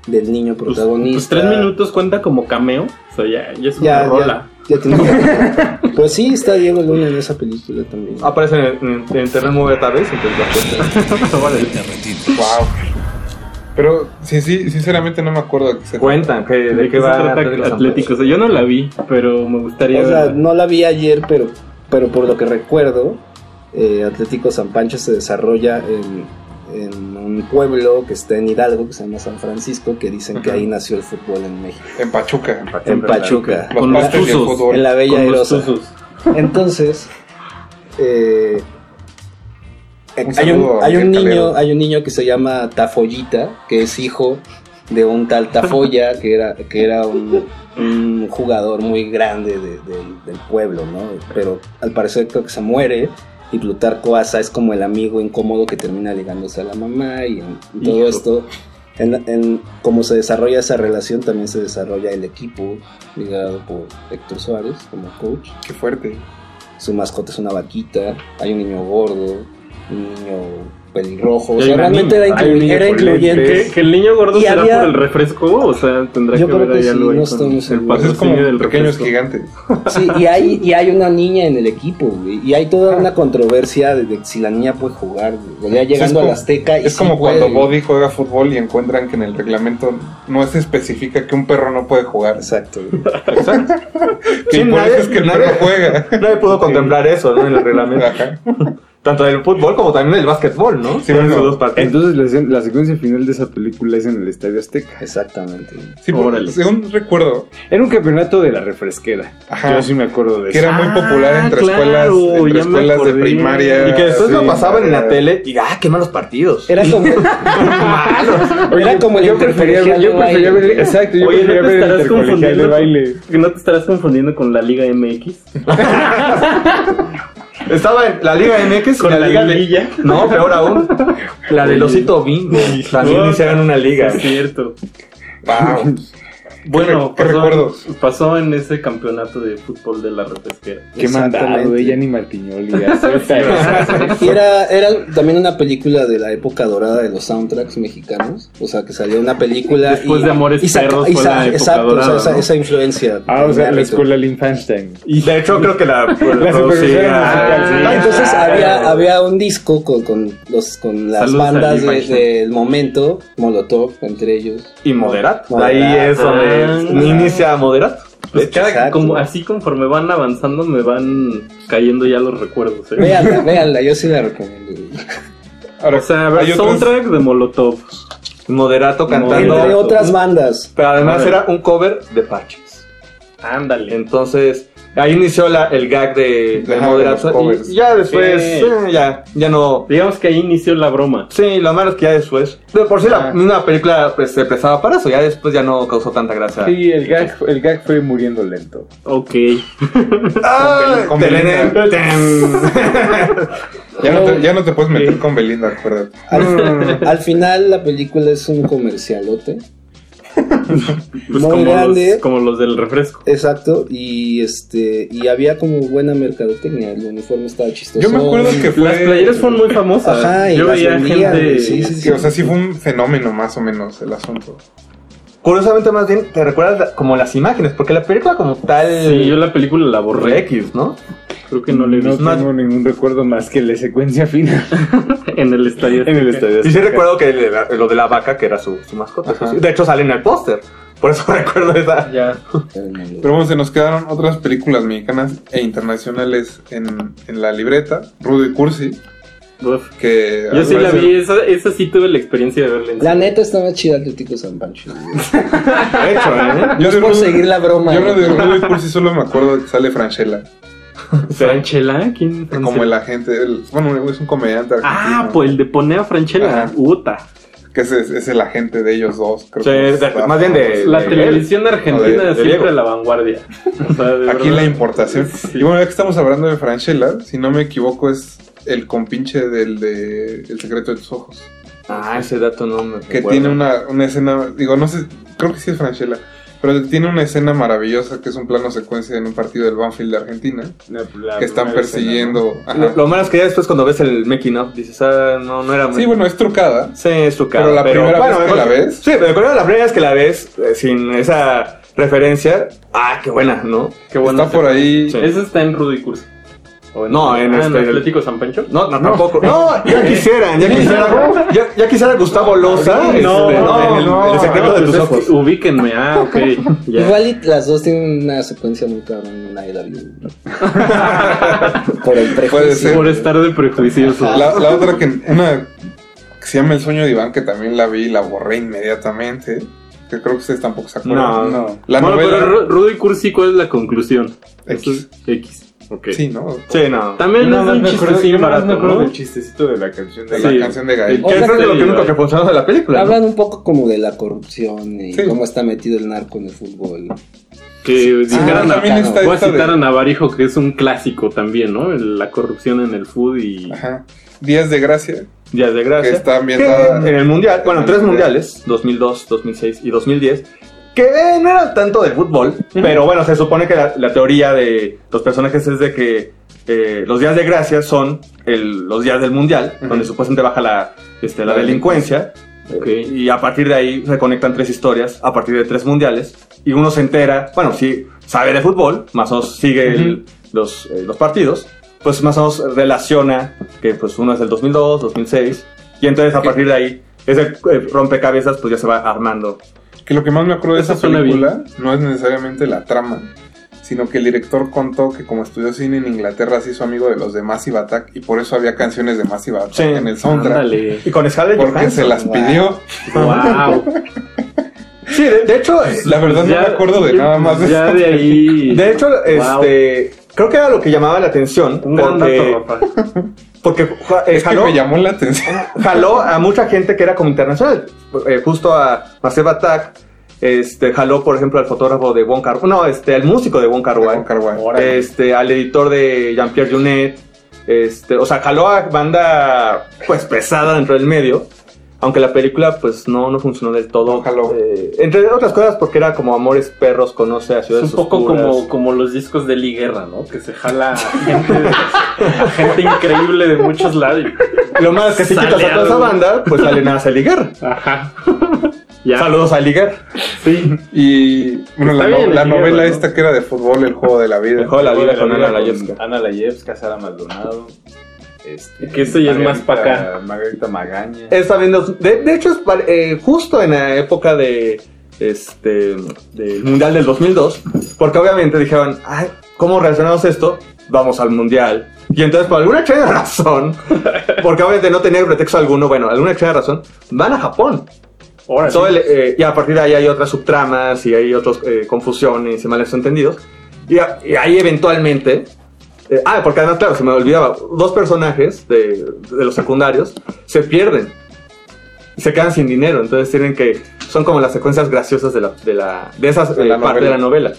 Speaker 36: del niño
Speaker 33: Pues,
Speaker 36: protagonista.
Speaker 33: pues tres minutos cuenta como cameo. O sea, ya, ya es una
Speaker 36: Ya,
Speaker 33: rola.
Speaker 36: ya, ya tiene- Pues sí, está Diego Luna en esa película también.
Speaker 32: Aparece en, en, en Internet Movie Database, entonces la cuenta.
Speaker 30: Wow. Pero sí, sí, sinceramente no me acuerdo de qué se
Speaker 32: Cuentan que, de,
Speaker 33: ¿De
Speaker 32: qué
Speaker 33: qué se
Speaker 32: va
Speaker 33: trata
Speaker 32: Atlético
Speaker 33: Atlético? O sea, yo no la vi, pero me gustaría
Speaker 36: O sea,
Speaker 33: verla.
Speaker 36: no la vi ayer, pero, pero por lo que recuerdo, eh, Atlético San Pancho se desarrolla en, en un pueblo que está en Hidalgo, que se llama San Francisco, que dicen que ahí nació el fútbol en México.
Speaker 30: En Pachuca.
Speaker 36: En Pachuca.
Speaker 30: Los
Speaker 33: Con los
Speaker 30: y el
Speaker 33: tuzos.
Speaker 30: fútbol.
Speaker 36: En la Bella
Speaker 33: Con los tuzos.
Speaker 36: Entonces, eh,
Speaker 30: Un
Speaker 36: hay, un, hay un niño, hay un niño que se llama Tafollita, que es hijo de un tal Tafolla, que era, que era un, un jugador muy grande de- de- del pueblo, ¿no? Pero al parecer creo que se muere y Plutarco Asa es como el amigo incómodo que termina ligándose a la mamá y en, en todo
Speaker 33: Hijo.
Speaker 36: esto. En, en cómo se desarrolla esa relación, también se desarrolla el equipo liderado por Héctor Suárez como coach.
Speaker 30: Qué fuerte.
Speaker 36: Su mascota es una vaquita, hay un niño gordo, niño pelirrojo. O sea, realmente era, inclu- era incluyente.
Speaker 33: Que, que el niño gordo
Speaker 36: Y
Speaker 33: será
Speaker 36: había-
Speaker 33: por el refresco, o sea, tendrá
Speaker 36: Yo
Speaker 33: que ver ahí
Speaker 36: sí,
Speaker 33: algo
Speaker 36: no estoy muy
Speaker 33: el
Speaker 36: seguro.
Speaker 30: Es como
Speaker 33: del
Speaker 30: pequeños gigantes.
Speaker 36: Sí, y hay, y hay una niña en el equipo, güey, y hay toda una controversia de, de si la niña puede jugar, güey. Ya llegando
Speaker 30: es
Speaker 36: a
Speaker 30: como-
Speaker 36: la Azteca y
Speaker 30: Es
Speaker 36: sí
Speaker 30: como
Speaker 36: puede,
Speaker 30: cuando
Speaker 36: güey.
Speaker 30: Body juega fútbol y encuentran que en el reglamento no se especifica que un perro no puede jugar.
Speaker 36: Exacto. güey.
Speaker 32: Exacto.
Speaker 30: Que
Speaker 32: Sí,
Speaker 30: por
Speaker 32: nadie-
Speaker 30: eso es que el
Speaker 32: nadie-
Speaker 30: perro juega.
Speaker 32: Nadie pudo contemplar eso, ¿no? En el reglamento.
Speaker 30: Ajá.
Speaker 32: Tanto del fútbol como también del básquetbol, ¿no?
Speaker 30: Sí, bueno.
Speaker 32: dos partidos.
Speaker 31: Entonces la, secuencia final de esa película es en el Estadio Azteca.
Speaker 36: Exactamente.
Speaker 30: Sí, porque
Speaker 33: Órale.
Speaker 30: según recuerdo,
Speaker 31: Era un campeonato de la refresquera.
Speaker 30: Ajá.
Speaker 31: Yo sí me acuerdo de
Speaker 30: que
Speaker 31: eso.
Speaker 30: era muy
Speaker 33: Ah,
Speaker 30: popular entre
Speaker 33: claro,
Speaker 30: escuelas, entre
Speaker 33: ya me
Speaker 30: escuelas de primaria.
Speaker 32: Y que después lo pasaban en la tele y ¡ah, qué malos partidos!
Speaker 36: Era como, era como el
Speaker 31: yo prefería ver, yo prefería
Speaker 36: baile,
Speaker 31: ver,
Speaker 36: ¿no?
Speaker 31: exacto, yo
Speaker 33: Oye, ¿no
Speaker 31: prefería
Speaker 33: te
Speaker 31: ver el de baile.
Speaker 33: ¿No te estarás confundiendo con la Liga MX?
Speaker 32: Estaba en la Liga MX y
Speaker 33: Con la
Speaker 32: Liga de-. No, peor aún. La del Osito Bingo. También hicieron una liga.
Speaker 33: Es cierto.
Speaker 30: Wow.
Speaker 33: Bueno,
Speaker 30: ¿Qué
Speaker 33: pasó,
Speaker 30: recuerdos?
Speaker 33: pasó en ese campeonato de fútbol de la repesquera.
Speaker 31: Qué mandado,
Speaker 36: Exactamente.
Speaker 31: ella ni Martiñoli.
Speaker 36: Y era, era también una película de la época dorada de los soundtracks mexicanos. O sea, que salió una película.
Speaker 33: Después
Speaker 36: y,
Speaker 33: de Amores
Speaker 36: y
Speaker 33: Perros
Speaker 36: y
Speaker 33: fue
Speaker 36: sa-
Speaker 33: la época
Speaker 36: Exacto, o sea, esa, esa influencia.
Speaker 31: Ah, o sea, la escuela Linfenstein.
Speaker 32: Y de hecho creo que la,
Speaker 31: La
Speaker 32: producía-.
Speaker 36: No, entonces
Speaker 33: Ah,
Speaker 36: había, había un disco con, con, los, con las bandas
Speaker 33: Lee
Speaker 36: de- del momento, Molotov, entre ellos.
Speaker 32: y Moderat.
Speaker 36: Moderat.
Speaker 32: Ahí es donde
Speaker 33: Ah.
Speaker 32: inicia Moderat.
Speaker 33: Pues cada-
Speaker 36: Exacto.
Speaker 33: como, así conforme van avanzando me van cayendo ya los recuerdos. ¿eh?
Speaker 36: Véanla, véanla, yo sí la recomiendo.
Speaker 30: Ahora,
Speaker 33: O sea, a ver,
Speaker 30: hay otros-
Speaker 33: soundtrack de Molotov.
Speaker 32: Moderato cantando.
Speaker 36: Entre otras bandas.
Speaker 32: Pero además era un cover de Parches.
Speaker 33: Ándale.
Speaker 32: Entonces, ahí inició la, el gag de, de. Y ya después,
Speaker 33: Sí.
Speaker 32: eh, ya, ya no.
Speaker 33: Digamos que ahí inició la broma.
Speaker 32: Sí, lo malo es que ya después. De por sí, la,
Speaker 31: Ah.
Speaker 32: una película pues, se prestaba para eso. Ya después ya no causó tanta gracia.
Speaker 31: Sí, el gag, el gag fue muriendo lento.
Speaker 33: Ok.
Speaker 32: Ah,
Speaker 30: Con Belinda. Ya no, te, ya no te puedes meter con Belinda, acuérdate.
Speaker 36: Al, al final la película es un comercialote.
Speaker 33: Pues
Speaker 36: Muy
Speaker 33: como,
Speaker 36: grande.
Speaker 33: Los, como los del refresco.
Speaker 36: Exacto, y este y había como buena mercadotecnia, el uniforme estaba chistoso.
Speaker 30: Yo me acuerdo que fue.
Speaker 33: Las playeras fueron muy famosas.
Speaker 36: Ajá, y
Speaker 33: Yo
Speaker 36: las
Speaker 33: veía
Speaker 36: vendían,
Speaker 33: gente.
Speaker 36: sí, sí, sí.
Speaker 30: que, o sea, sí fue un fenómeno más o menos el asunto.
Speaker 32: Curiosamente, más bien, te recuerdas la- como las imágenes, porque la película como tal.
Speaker 33: Sí, yo la película la borré.
Speaker 32: X, ¿no?
Speaker 33: Creo que no le
Speaker 31: No tengo ningún recuerdo más que la secuencia final.
Speaker 33: en el estadio.
Speaker 31: en el estadio.
Speaker 32: Y sí recuerdo que lo de la vaca, que era su, su mascota. eso sí. De hecho, sale en el póster. Por eso recuerdo esa.
Speaker 33: Ya.
Speaker 30: Pero bueno, se nos quedaron otras películas mexicanas e internacionales en, en la libreta. Rudo y Cursi.
Speaker 33: Uf.
Speaker 30: Que
Speaker 33: Yo sí la vi, esa, esa sí tuve la experiencia de verla en
Speaker 36: La neta está más chida Atlético San Pancho.
Speaker 32: De hecho, ¿eh?
Speaker 36: No es
Speaker 30: de
Speaker 36: por seguir la broma.
Speaker 30: Yo de Rudo y Cursi solo me acuerdo que sale Franchella.
Speaker 33: ¿Franchella? ¿Quién?
Speaker 30: Como el agente. el- bueno, es un comediante argentino.
Speaker 33: Ah, pues el de Ponea Franchella.
Speaker 30: Ajá.
Speaker 33: Uta.
Speaker 30: Que es, es el agente de ellos dos. Creo que
Speaker 32: de-
Speaker 30: está
Speaker 32: más bien de-
Speaker 33: La
Speaker 32: de-
Speaker 33: televisión argentina
Speaker 30: de- de
Speaker 33: siempre
Speaker 32: Diego.
Speaker 33: a la vanguardia. O sea, de
Speaker 30: Aquí
Speaker 33: verdad.
Speaker 30: la importación. Y bueno, ya que estamos hablando de Franchella, si no me equivoco, es el compinche del de El secreto de tus ojos.
Speaker 32: Ah, ese dato no me
Speaker 30: Que
Speaker 32: recuerdo.
Speaker 30: tiene una, una escena, digo, no sé, creo que sí es Franchella, pero tiene una escena maravillosa que es un plano secuencia en un partido del Banfield de Argentina, que están persiguiendo. ajá.
Speaker 32: Lo, lo malo es que ya después cuando ves el making of dices, ah, no, no era...
Speaker 30: Sí, bueno, es trucada.
Speaker 32: Sí, es trucada.
Speaker 30: Pero la primera vez que la ves-
Speaker 32: Sí, pero la primera vez que la ves eh, sin esa referencia. Ah, qué buena, ¿no?
Speaker 33: Qué bueno.
Speaker 30: Está por ahí.
Speaker 32: Sí.
Speaker 33: Ese está en Rudy Cursi. ¿O
Speaker 32: No, en
Speaker 33: ah,
Speaker 32: este-
Speaker 33: Atlético San Pancho.
Speaker 32: No, no, tampoco. No, ya quisieran, ya quisiera, ya, ya quisiera Gustavo Loza.
Speaker 33: No,
Speaker 32: este,
Speaker 33: no,
Speaker 32: en el,
Speaker 33: no.
Speaker 32: el secreto de
Speaker 33: Pues
Speaker 32: tus
Speaker 33: es
Speaker 32: ojos.
Speaker 33: que Ubíquenme, ah, ok.
Speaker 36: Igual y las dos tienen una secuencia muy cabrón, nadie la vio. Por el
Speaker 30: Puede
Speaker 36: prejuicio.
Speaker 30: ser.
Speaker 33: Por estar de prejuicioso.
Speaker 30: La, la otra que, una que se llama El sueño de Iván, que también la vi y la borré inmediatamente. Que creo que ustedes tampoco se acuerdan.
Speaker 33: No,
Speaker 31: no.
Speaker 30: La
Speaker 33: bueno,
Speaker 30: novela.
Speaker 33: pero Ru- Rudy Cursi, ¿cuál es la conclusión?
Speaker 30: X.
Speaker 33: Es X. Ok.
Speaker 30: Sí, ¿no?
Speaker 32: Sí, no.
Speaker 33: También
Speaker 31: Yo
Speaker 33: es
Speaker 31: me acuerdo, yo
Speaker 33: barato,
Speaker 31: me acuerdo
Speaker 33: ¿no?
Speaker 31: del chistecito de la canción de
Speaker 33: Sí.
Speaker 30: la canción de Gael.
Speaker 33: El-
Speaker 32: Que eso es lo
Speaker 33: Castelli,
Speaker 32: único que funciona de la película. ¿no?
Speaker 36: Hablan un poco como de la corrupción y
Speaker 30: Sí.
Speaker 36: cómo está metido el narco en el fútbol.
Speaker 33: Que dijeran
Speaker 36: Ah,
Speaker 33: a,
Speaker 36: también está
Speaker 33: voy a
Speaker 30: esta de-
Speaker 33: citar a Navarijo, que es un clásico también, ¿no? El- La corrupción en el food y
Speaker 30: Ajá. Días de gracia.
Speaker 32: Días de Gracia.
Speaker 30: Que está ambientada-
Speaker 32: que en el Mundial, bueno,
Speaker 30: en
Speaker 32: tres mundiales, 2002, 2006 y 2010, que eh, no era tanto de fútbol, pero bueno, se supone que la, la teoría de los personajes es de que eh, los días de gracia son el- los días del Mundial, donde supuestamente baja la, este, la
Speaker 30: La
Speaker 32: delincuencia,
Speaker 33: Ok.
Speaker 32: y a partir de ahí se conectan tres historias, a partir de tres mundiales, y uno se entera, bueno, si sabe de fútbol, más o menos sigue el- los, eh, los partidos, pues más o menos relaciona que pues uno es el 2002, 2006, y entonces a partir de ahí, ese eh, rompecabezas pues ya se va armando.
Speaker 30: Que lo que más me acuerdo de esa película no es necesariamente la trama, sino que el director contó que como estudió cine en Inglaterra se hizo amigo de los de Massive Attack y por eso había canciones de Massive Attack
Speaker 32: Sí.
Speaker 30: en el soundtrack.
Speaker 33: Ándale.
Speaker 32: Y con Scarlett
Speaker 30: Porque
Speaker 32: Johansson.
Speaker 30: se las pidió.
Speaker 33: Wow.
Speaker 32: Sí, de, de hecho,
Speaker 30: La verdad no me acuerdo de nada más de
Speaker 33: Ya
Speaker 30: eso.
Speaker 33: de ahí.
Speaker 32: de hecho,
Speaker 33: Wow.
Speaker 32: este, creo que era lo que llamaba la atención,
Speaker 33: Un gran
Speaker 32: porque,
Speaker 33: dato,
Speaker 32: porque eh, jaló-
Speaker 30: me llamó la atención.
Speaker 32: jaló a mucha gente que era como internacional. Eh, justo a Marcel Attack, este, jaló, por ejemplo, al fotógrafo de Wong Kar no, este, al músico de Wong Kar
Speaker 30: Kar-wai.
Speaker 32: este, al editor de Jean-Pierre Junet, este, o sea, jaló a banda, pues, pesada dentro del medio. Aunque la película pues no, no funcionó del todo. eh, entre otras cosas porque era como Amores Perros conoce a
Speaker 33: Es
Speaker 32: ciudades
Speaker 33: un poco
Speaker 32: oscuras.
Speaker 33: como, como los discos de Lee Guerra, ¿no? Que se jala a gente, a gente increíble de muchos lados.
Speaker 32: Lo más que si quitas a toda esa banda, pues sale nada a ligar.
Speaker 33: Ajá.
Speaker 32: Saludos a ligar.
Speaker 30: Sí. Y bueno, la, no- la
Speaker 31: el
Speaker 30: novela esta que era de fútbol, el juego de la vida.
Speaker 32: El juego de la vida con Ana Layevska.
Speaker 31: Ana Layevska, Sara Maldonado. Este,
Speaker 33: Que esto ya es más pa' acá.
Speaker 31: Margarita- Magaña.
Speaker 32: Está viendo. De, de hecho, es eh, justo en la época de. Este. Del Mundial del 2002. Porque obviamente dijeron, ay, ¿cómo relacionamos esto? Vamos al Mundial. Y entonces, por alguna extraña razón, porque obviamente no tenía pretexto alguno, bueno, alguna extraña razón, van a Japón. Todo el, eh, y a partir de ahí hay otras subtramas y hay otras eh, confusiones y malos entendidos. Y, y ahí eventualmente. Eh, ah, porque además, claro, se me olvidaba. Dos personajes de, de los secundarios se pierden. Y se quedan sin dinero. Entonces tienen que. Son como las secuencias graciosas de, la, de, la, de esas
Speaker 30: De
Speaker 32: eh, parte de la novela.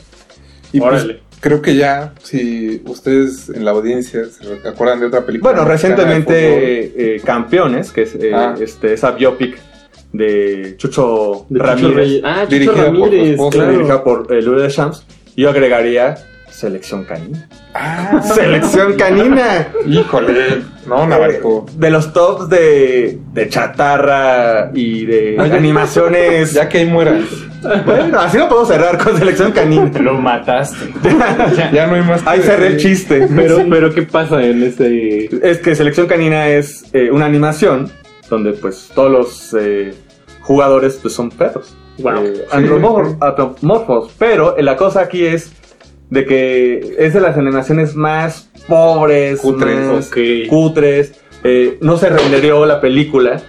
Speaker 30: Y pues, creo que ya, si ustedes en la audiencia se acuerdan de otra película.
Speaker 32: Bueno,
Speaker 30: de
Speaker 32: recientemente eh, Campeones, que es eh,
Speaker 30: Ah.
Speaker 32: este, esa biopic de Chucho
Speaker 33: De
Speaker 32: Ramírez.
Speaker 33: Ah, Chucho
Speaker 32: dirigida por
Speaker 33: Ramírez,
Speaker 32: esposa,
Speaker 33: claro.
Speaker 32: dirigida por eh, Lourdes Shams. Yo agregaría Selección Canina.
Speaker 30: Ah.
Speaker 32: Selección Canina.
Speaker 30: Híjole, no, Navarco.
Speaker 32: De los tops de, de chatarra y de
Speaker 30: Oye,
Speaker 32: animaciones.
Speaker 30: Ya que ahí mueras.
Speaker 32: Bueno, así lo puedo cerrar con Selección Canina.
Speaker 31: Lo mataste.
Speaker 30: ya no hay más.
Speaker 32: Ahí cerré el chiste.
Speaker 33: Pero, pero ¿qué pasa en ese...?
Speaker 32: Es que Selección Canina es eh, una animación donde pues todos los eh, jugadores pues, son perros.
Speaker 33: Wow.
Speaker 32: Eh, antropomor- antropomorfos. Pero eh, la cosa aquí es de que es de las animaciones más pobres,
Speaker 30: Cutres.
Speaker 32: más cutres. eh, no se rendería la película.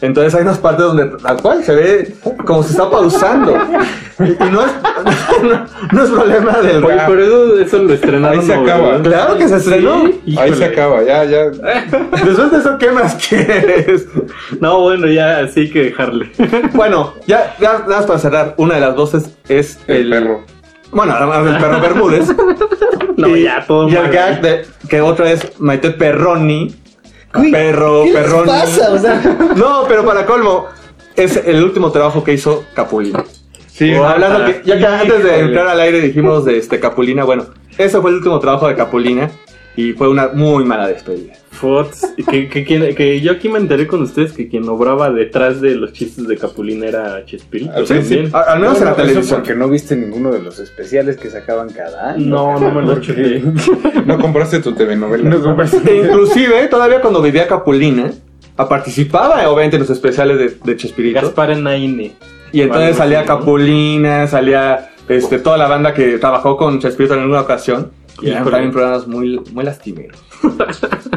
Speaker 32: Entonces hay unas partes donde tal cual se ve como se está pausando. Y, y no, es, no, no es problema del
Speaker 33: Oye, pero eso, eso lo estrenaron.
Speaker 30: Ahí se
Speaker 33: ¿no,
Speaker 30: acaba.
Speaker 33: verdad?
Speaker 32: Claro que se estrenó.
Speaker 33: Sí,
Speaker 30: Ahí se acaba, ya, ya.
Speaker 32: Después de eso, ¿qué más quieres?
Speaker 33: No, bueno, ya sí hay que dejarle.
Speaker 32: Bueno, ya, ya nada más para cerrar, una de las voces es el,
Speaker 30: El perro.
Speaker 32: Bueno, además del perro Bermúdez.
Speaker 33: No,
Speaker 32: y,
Speaker 33: ya, todo
Speaker 32: Y el
Speaker 33: mal.
Speaker 32: gag de, que otra es Maite Perroni.
Speaker 36: Güey,
Speaker 32: perro,
Speaker 36: ¿qué les
Speaker 32: Perroni.
Speaker 36: pasa? O sea-
Speaker 32: No, pero para colmo, es el último trabajo que hizo Capulina.
Speaker 30: Sí,
Speaker 32: O hablando que, ya que antes de entrar al aire dijimos de este Capulina, bueno, ese fue el último trabajo de Capulina y fue una muy mala despedida.
Speaker 33: Fots, que, que, que yo aquí me enteré con ustedes que quien obraba detrás de los chistes de Capulina era Chespirito.
Speaker 30: Al
Speaker 33: también.
Speaker 30: principio-
Speaker 32: A- al menos en la televisión.
Speaker 31: porque no viste ninguno de los especiales que sacaban cada año.
Speaker 33: No, no me lo chuté.
Speaker 30: No compraste tu TV novela.
Speaker 31: No compraste.
Speaker 32: E inclusive, todavía cuando vivía Capulina, a- participaba obviamente en los especiales de, de Chespirito.
Speaker 33: Gaspar Enaine.
Speaker 32: Y entonces salía. Capulina, salía este, toda la banda que trabajó con Chespirito en alguna ocasión. Y eran también programas muy, muy lastimeros.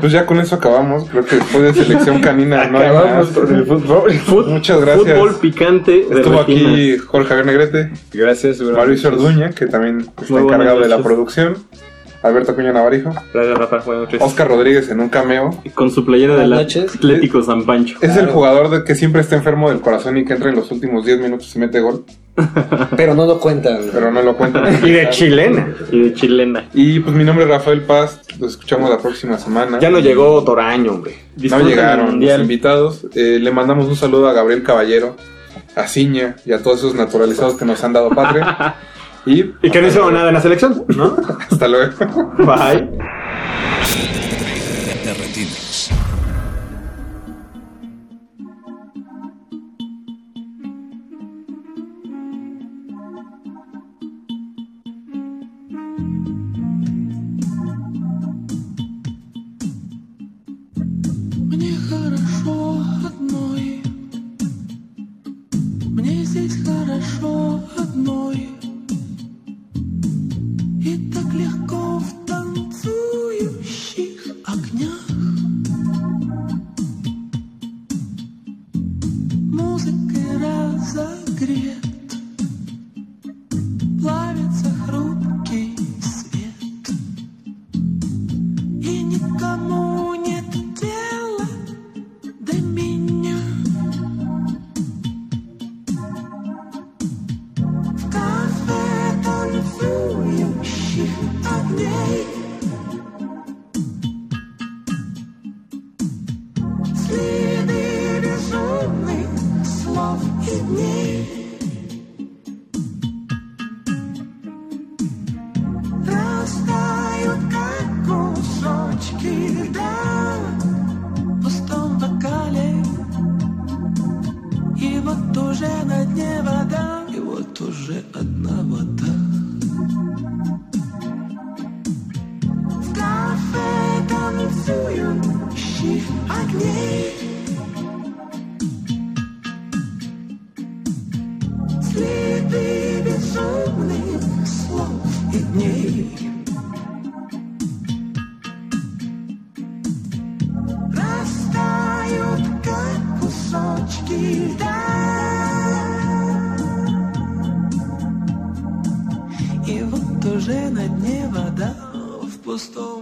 Speaker 30: Pues ya con eso acabamos. Creo que después de selección canina no
Speaker 31: Acabamos
Speaker 30: más.
Speaker 31: con el fútbol.
Speaker 33: Fut-
Speaker 30: Muchas gracias.
Speaker 33: Fútbol picante de
Speaker 30: Estuvo
Speaker 33: retinas.
Speaker 30: aquí Jorge Javier Negrete,
Speaker 31: Gracias,
Speaker 30: Mauricio
Speaker 31: noches.
Speaker 30: Orduña, que también está
Speaker 33: Muy
Speaker 30: encargado de la producción, Alberto Cuña Navarijo,
Speaker 32: Gracias, Rafa. Buenas noches.
Speaker 30: Oscar Rodríguez en un cameo.
Speaker 33: Con su playera del
Speaker 36: Buenas noches.
Speaker 33: Atlético San Pancho.
Speaker 30: Es el jugador de que siempre está enfermo del corazón y que entra en los últimos 10 minutos y mete gol,
Speaker 36: Pero no lo cuentan.
Speaker 30: pero no lo cuenta.
Speaker 32: Y de chilena.
Speaker 33: Y de chilena.
Speaker 30: Y pues mi nombre es Rafael Paz, los escuchamos la próxima semana.
Speaker 32: Ya no llegó Toraño, hombre.
Speaker 30: No
Speaker 33: Disfruten
Speaker 30: llegaron los invitados. Eh, le mandamos un saludo a Gabriel Caballero, a Ciña y a todos esos naturalizados que nos han dado patria. Y,
Speaker 32: Y que no hicieron nada en la selección, ¿no?
Speaker 30: Hasta luego.
Speaker 32: Bye.
Speaker 14: Пустом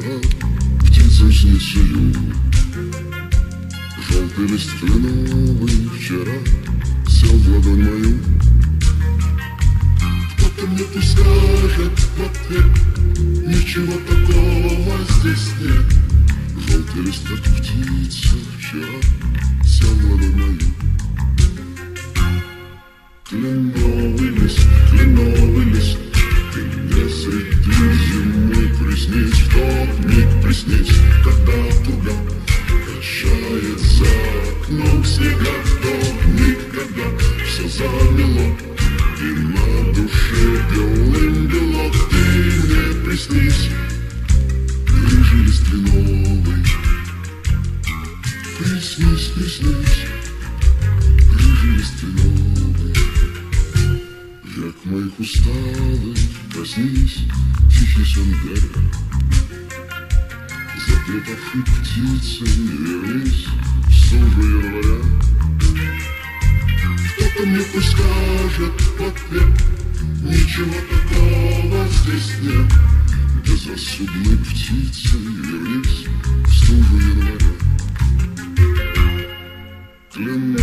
Speaker 37: птицам снится юг. Желтый лист кленовый вчера сел в ладонь мою. Кто-то мне пусть скажет в ответ, ничего такого здесь нет. Желтый лист, как птица вчера сел в ладонь мою. Кленовый лист, кленовый лист, ты мне среди зимы приснись, в тот миг приснись, когда туга качает за окном снега, в тот миг, когда все замело, и на душе белым бело, ты мне приснись, рыжий лист кленовый, приснись, приснись, моих усталых, проснись, тихий сон горя. Заплетавший птицы, вернись в стужу января. Кто-то мне пусть скажет в ответ, ничего такого здесь нет. Безрассудной птицы, вернись в стужу января. Кленовый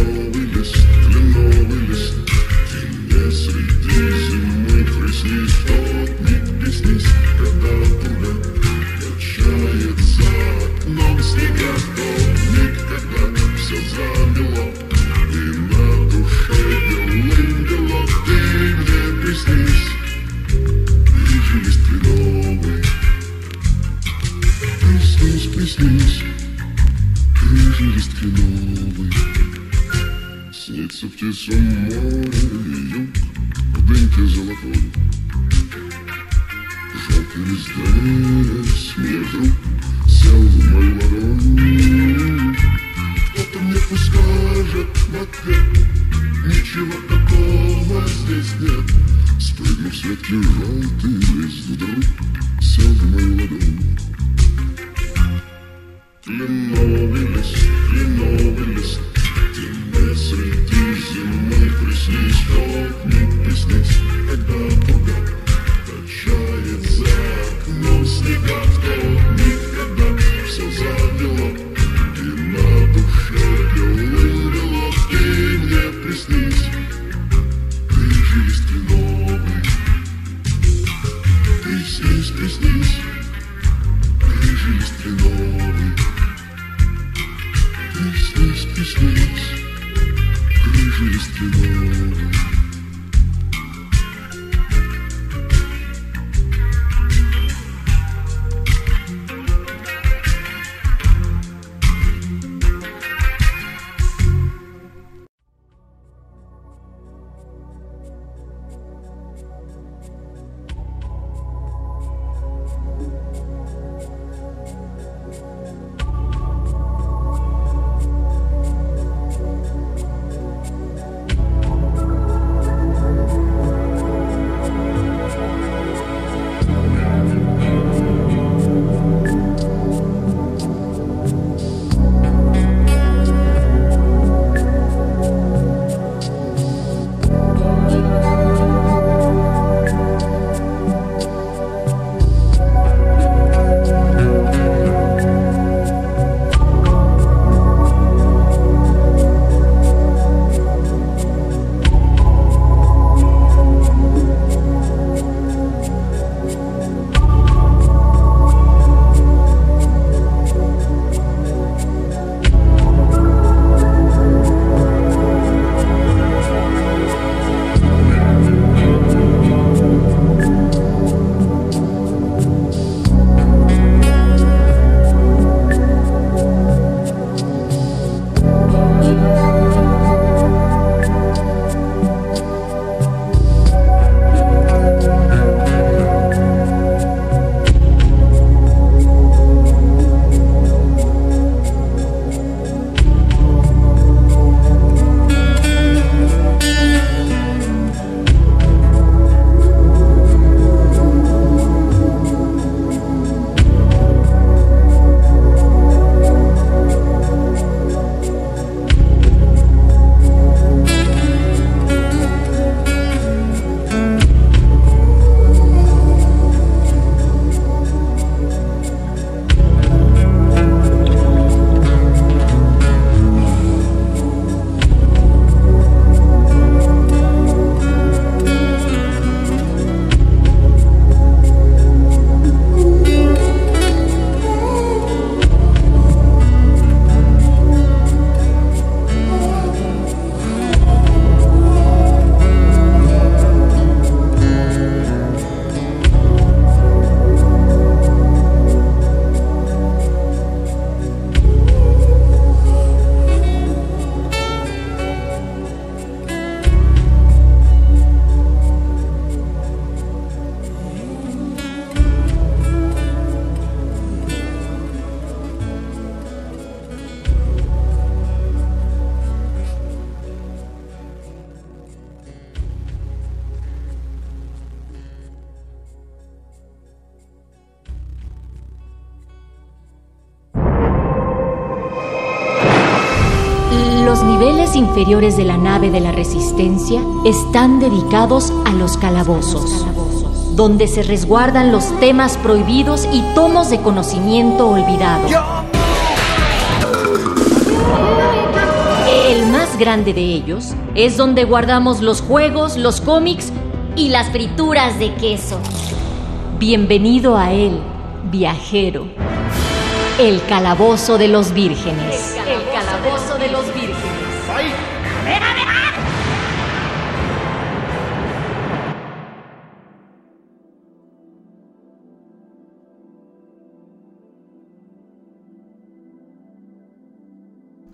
Speaker 38: inferiores de la nave de la Resistencia están dedicados a los calabozos, donde se resguardan los temas prohibidos y tomos de conocimiento olvidado. El más grande de ellos es donde guardamos los juegos, los cómics y las frituras de queso. Bienvenido a él, viajero. El calabozo de los vírgenes.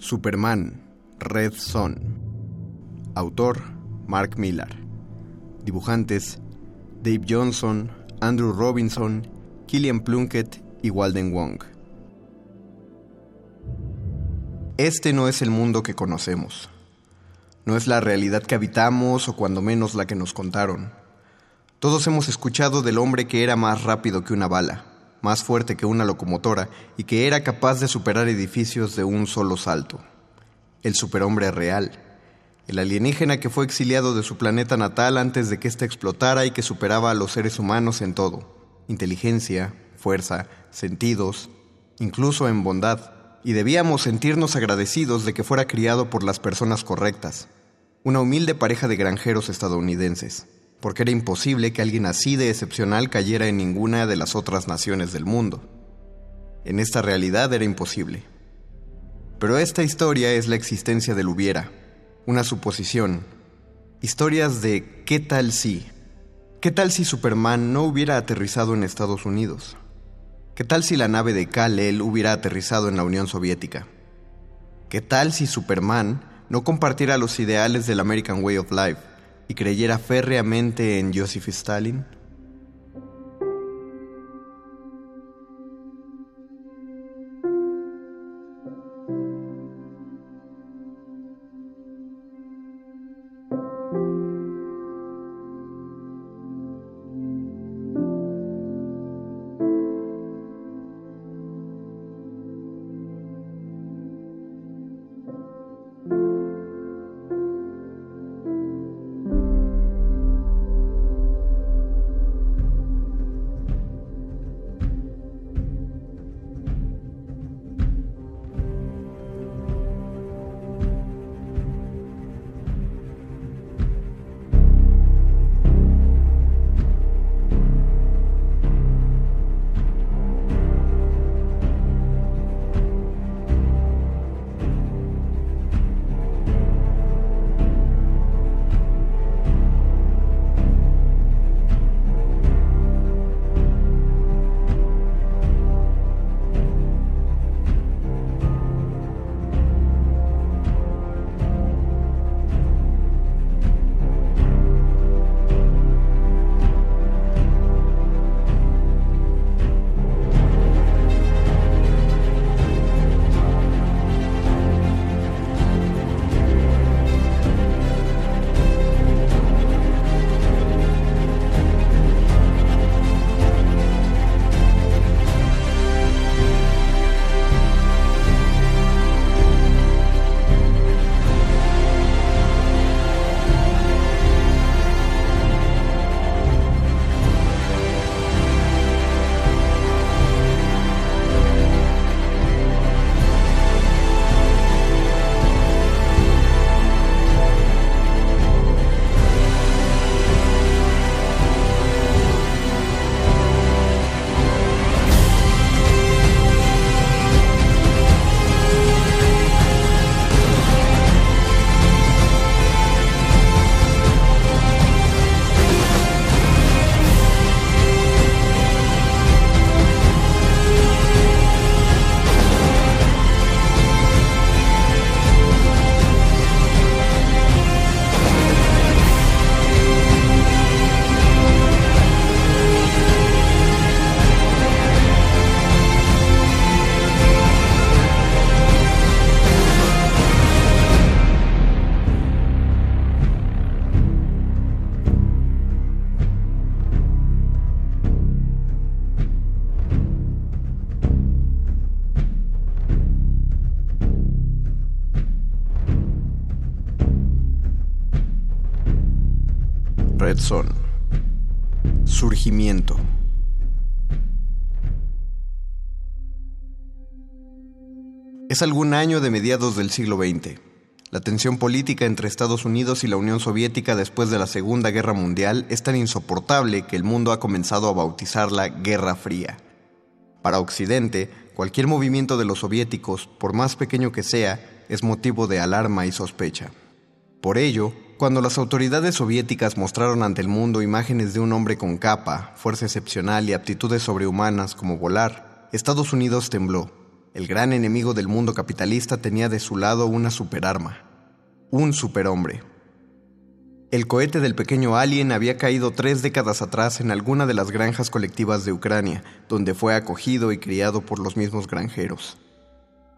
Speaker 39: Superman, Red Son. Autor, Mark Millar. Dibujantes, Dave Johnson, Andrew Robinson, Killian Plunkett y Walden Wong. Este no es el mundo que conocemos. No es la realidad que habitamos o cuando menos la que nos contaron. Todos hemos escuchado del hombre que era más rápido que una bala, más fuerte que una locomotora y que era capaz de superar edificios de un solo salto. El superhombre real. El alienígena que fue exiliado de su planeta natal antes de que éste explotara y que superaba a los seres humanos en todo. Inteligencia, fuerza, sentidos, incluso en bondad. Y debíamos sentirnos agradecidos de que fuera criado por las personas correctas. Una humilde pareja de granjeros estadounidenses. Porque era imposible que alguien así de excepcional cayera en ninguna de las otras naciones del mundo. En esta realidad era imposible. Pero esta historia es la existencia del hubiera, una suposición. Historias de ¿qué tal si? ¿Qué tal si Superman no hubiera aterrizado en Estados Unidos? ¿Qué tal si la nave de Kal-El hubiera aterrizado en la Unión Soviética? ¿Qué tal si Superman no compartiera los ideales del American Way of Life y creyera férreamente en Joseph Stalin? Red Son. Surgimiento. Es algún año de mediados del siglo XX. La tensión política entre Estados Unidos y la Unión Soviética después de la Segunda Guerra Mundial es tan insoportable que el mundo ha comenzado a bautizarla Guerra Fría. Para Occidente, cualquier movimiento de los soviéticos, por más pequeño que sea, es motivo de alarma y sospecha. Por ello, cuando las autoridades soviéticas mostraron ante el mundo imágenes de un hombre con capa, fuerza excepcional y aptitudes sobrehumanas como volar, Estados Unidos tembló. El gran enemigo del mundo capitalista tenía de su lado una superarma, un superhombre. El cohete del pequeño alien había caído tres décadas atrás en alguna de las granjas colectivas de Ucrania, donde fue acogido y criado por los mismos granjeros.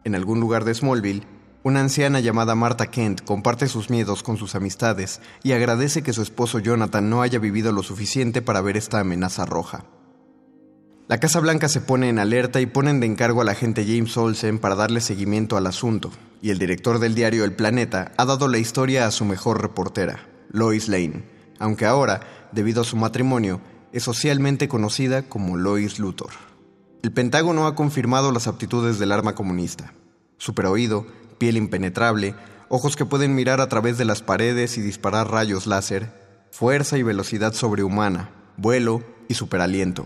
Speaker 39: En algún lugar de Smallville, una anciana llamada Martha Kent comparte sus miedos con sus amistades y agradece que su esposo Jonathan no haya vivido lo suficiente para ver esta amenaza roja. La Casa Blanca se pone en alerta y ponen de encargo al agente James Olsen para darle seguimiento al asunto, y el director del diario El Planeta ha dado la historia a su mejor reportera, Lois Lane, aunque ahora, debido a su matrimonio, es socialmente conocida como Lois Luthor. El Pentágono ha confirmado las aptitudes del arma comunista. Superoído, piel impenetrable, ojos que pueden mirar a través de las paredes y disparar rayos láser, fuerza y velocidad sobrehumana, vuelo y superaliento.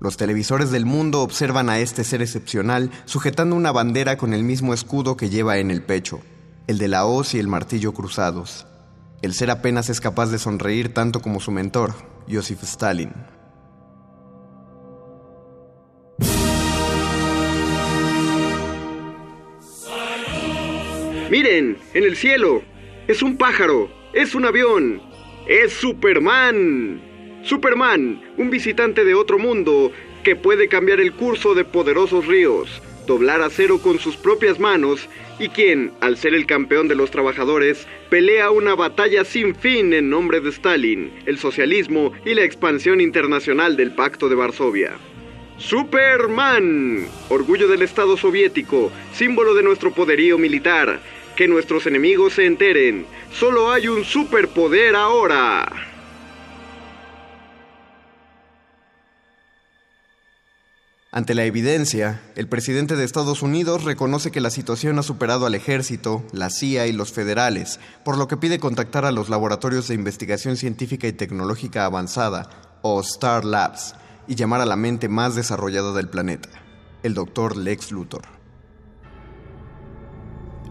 Speaker 39: Los televisores del mundo observan a este ser excepcional sujetando una bandera con el mismo escudo que lleva en el pecho, el de la hoz y el martillo cruzados. El ser apenas es capaz de sonreír tanto como su mentor, Joseph Stalin.
Speaker 40: Miren, en el cielo. Es un pájaro. Es un avión. Es Superman. Superman, un visitante de otro mundo que puede cambiar el curso de poderosos ríos, doblar acero con sus propias manos y quien, al ser el campeón de los trabajadores, pelea una batalla sin fin en nombre de Stalin, el socialismo y la expansión internacional del Pacto de Varsovia. Superman, orgullo del Estado soviético, símbolo de nuestro poderío militar. Que nuestros enemigos se enteren, solo hay un superpoder ahora.
Speaker 39: Ante la evidencia, el presidente de Estados Unidos reconoce que la situación ha superado al ejército, la CIA y los federales, por lo que pide contactar a los laboratorios de investigación científica y tecnológica avanzada, o Star Labs, y llamar a la mente más desarrollada del planeta, el doctor Lex Luthor.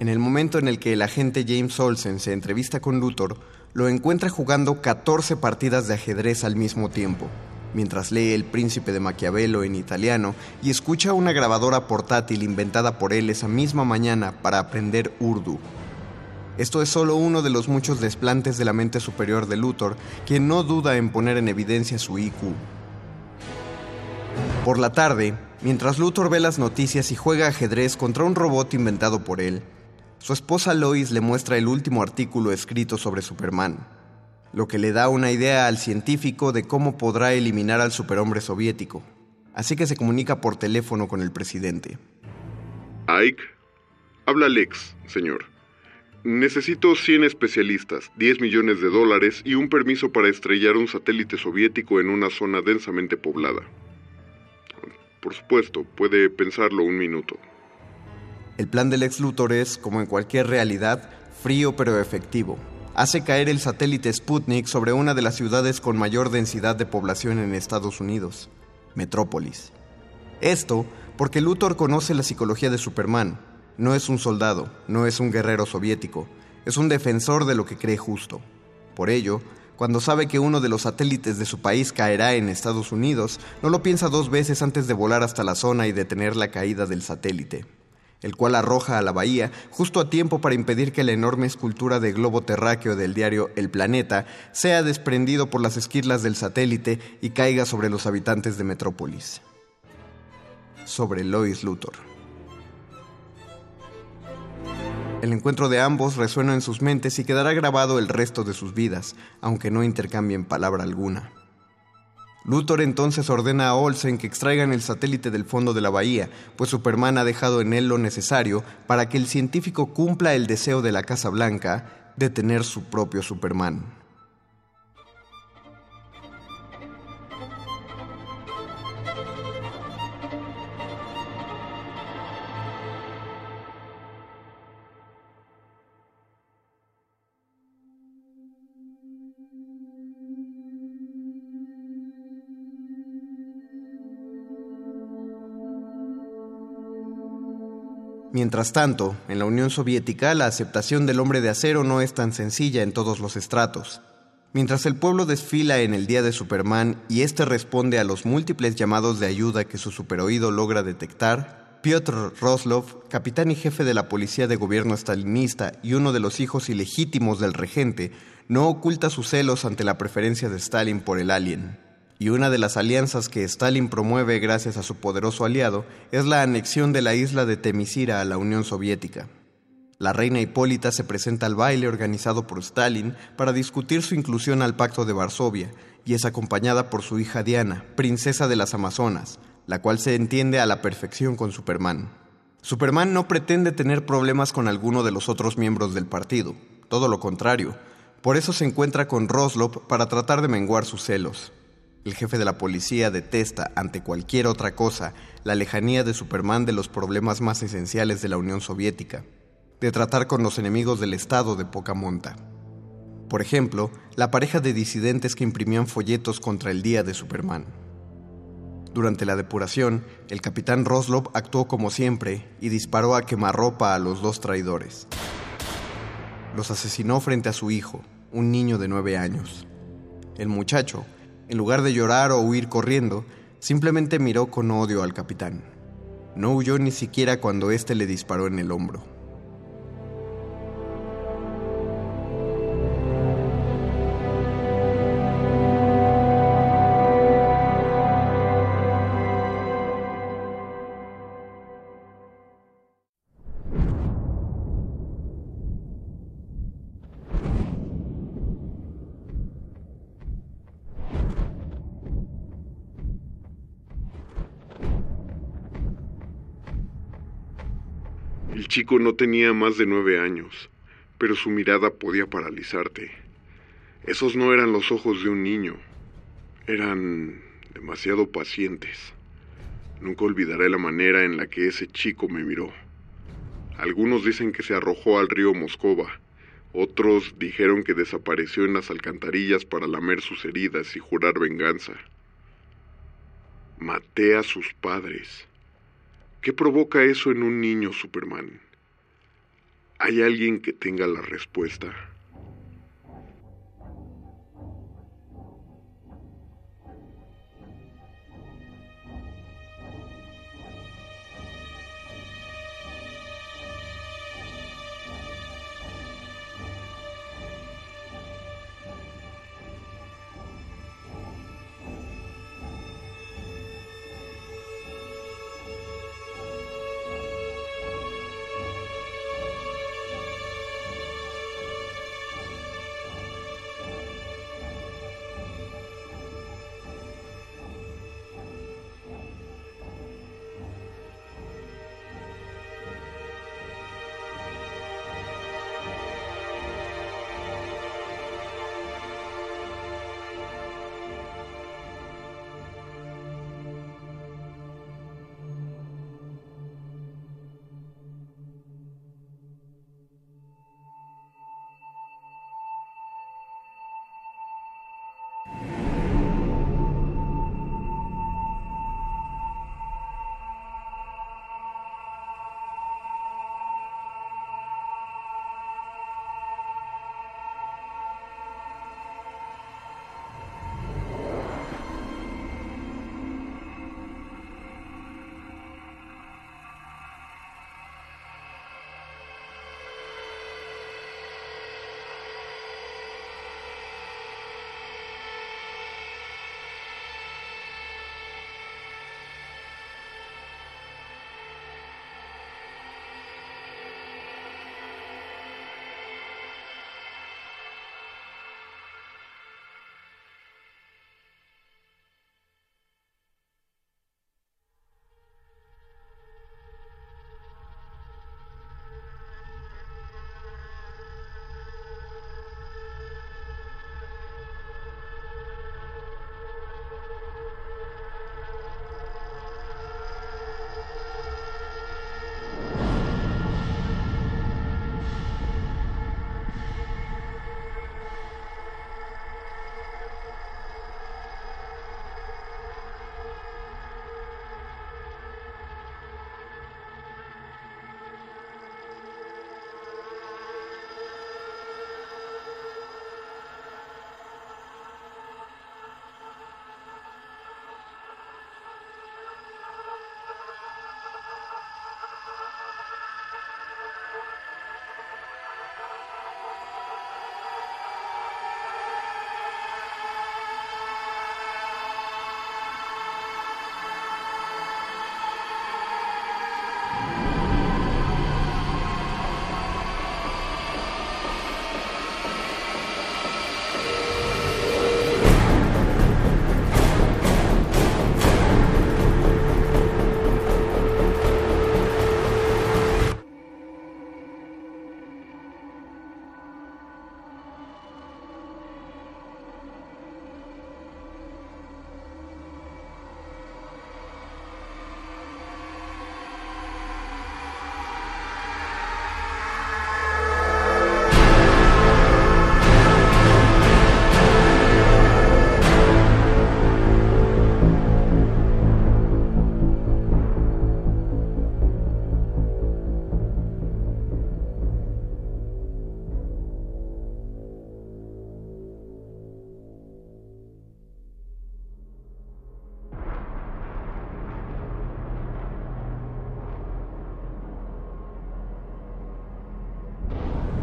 Speaker 39: En el momento en el que el agente James Olsen se entrevista con Luthor, lo encuentra jugando 14 partidas de ajedrez al mismo tiempo, mientras lee El Príncipe de Maquiavelo en italiano y escucha una grabadora portátil inventada por él esa misma mañana para aprender urdu. Esto es solo uno de los muchos desplantes de la mente superior de Luthor, quien no duda en poner en evidencia su IQ. Por la tarde, mientras Luthor ve las noticias y juega ajedrez contra un robot inventado por él, su esposa Lois le muestra el último artículo escrito sobre Superman, lo que le da una idea al científico de cómo podrá eliminar al superhombre soviético. Así que se comunica por teléfono con el presidente.
Speaker 41: Ike, habla Lex, señor. Necesito 100 especialistas, 10 millones de dólares y un permiso para estrellar un satélite soviético en una zona densamente poblada. Por supuesto, puede pensarlo un minuto.
Speaker 39: El plan del ex Luthor es, como en cualquier realidad, frío pero efectivo. Hace caer el satélite Sputnik sobre una de las ciudades con mayor densidad de población en Estados Unidos, Metrópolis. Esto porque Luthor conoce la psicología de Superman. No es un soldado, no es un guerrero soviético, es un defensor de lo que cree justo. Por ello, cuando sabe que uno de los satélites de su país caerá en Estados Unidos, no lo piensa dos veces antes de volar hasta la zona y detener la caída del satélite el cual arroja a la bahía justo a tiempo para impedir que la enorme escultura de globo terráqueo del diario El Planeta sea desprendido por las esquirlas del satélite y caiga sobre los habitantes de Metrópolis. Sobre Lois Luthor. El encuentro de ambos resuena en sus mentes y quedará grabado el resto de sus vidas, aunque no intercambien palabra alguna. Luthor entonces ordena a Olsen que extraigan el satélite del fondo de la bahía, pues Superman ha dejado en él lo necesario para que el científico cumpla el deseo de la Casa Blanca de tener su propio Superman. Mientras tanto, en la Unión Soviética la aceptación del hombre de acero no es tan sencilla en todos los estratos. Mientras el pueblo desfila en el día de Superman y éste responde a los múltiples llamados de ayuda que su superoído logra detectar, Piotr Roslov, capitán y jefe de la policía de gobierno stalinista y uno de los hijos ilegítimos del regente, no oculta sus celos ante la preferencia de Stalin por el alien. Y una de las alianzas que Stalin promueve gracias a su poderoso aliado es la anexión de la isla de Temisira a la Unión Soviética. La reina Hipólita se presenta al baile organizado por Stalin para discutir su inclusión al Pacto de Varsovia y es acompañada por su hija Diana, princesa de las Amazonas, la cual se entiende a la perfección con Superman. Superman no pretende tener problemas con alguno de los otros miembros del partido, todo lo contrario. Por eso se encuentra con Roslov para tratar de menguar sus celos. El jefe de la policía detesta, ante cualquier otra cosa, la lejanía de Superman de los problemas más esenciales de la Unión Soviética, de tratar con los enemigos del Estado de poca monta. Por ejemplo, la pareja de disidentes que imprimían folletos contra el Día de Superman. Durante la depuración, el capitán Roslov actuó como siempre y disparó a quemarropa a los dos traidores. Los asesinó frente a su hijo, un niño de nueve años. El muchacho, en lugar de llorar o huir corriendo, simplemente miró con odio al capitán. No huyó ni siquiera cuando éste le disparó en el hombro.
Speaker 41: Chico no tenía más de nueve años, pero su mirada podía paralizarte. Esos no eran los ojos de un niño, eran demasiado pacientes. Nunca olvidaré la manera en la que ese chico me miró. Algunos dicen que se arrojó al río Moscova, otros dijeron que desapareció en las alcantarillas para lamer sus heridas y jurar venganza. Maté a sus padres. ¿Qué provoca eso en un niño, Superman? ¿Hay alguien que tenga la respuesta?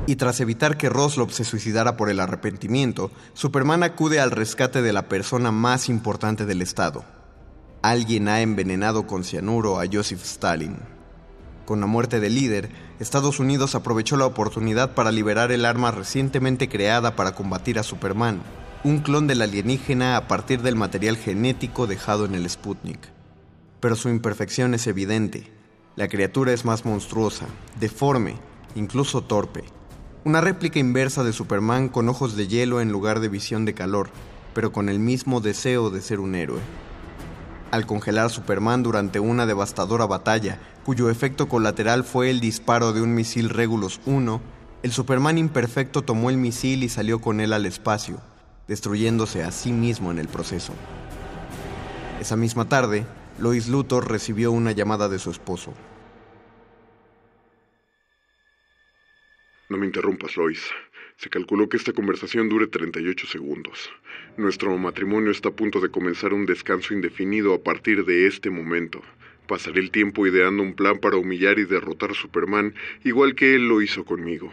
Speaker 39: Y tras evitar que Roslop se suicidara por el arrepentimiento, Superman acude al rescate de la persona más importante del Estado. Alguien ha envenenado con cianuro a Joseph Stalin. Con la muerte del líder, Estados Unidos aprovechó la oportunidad para liberar el arma recientemente creada para combatir a Superman, un clon del alienígena a partir del material genético dejado en el Sputnik. Pero su imperfección es evidente. La criatura es más monstruosa, deforme, incluso torpe. Una réplica inversa de Superman con ojos de hielo en lugar de visión de calor, pero con el mismo deseo de ser un héroe. Al congelar Superman durante una devastadora batalla, cuyo efecto colateral fue el disparo de un misil Regulus 1, el Superman imperfecto tomó el misil y salió con él al espacio, destruyéndose a sí mismo en el proceso. Esa misma tarde, Lois Luthor recibió una llamada de su esposo.
Speaker 41: No me interrumpas, Lois. Se calculó que esta conversación dure 38 segundos. Nuestro matrimonio está a punto de comenzar un descanso indefinido a partir de este momento. Pasaré el tiempo ideando un plan para humillar y derrotar a Superman, igual que él lo hizo conmigo.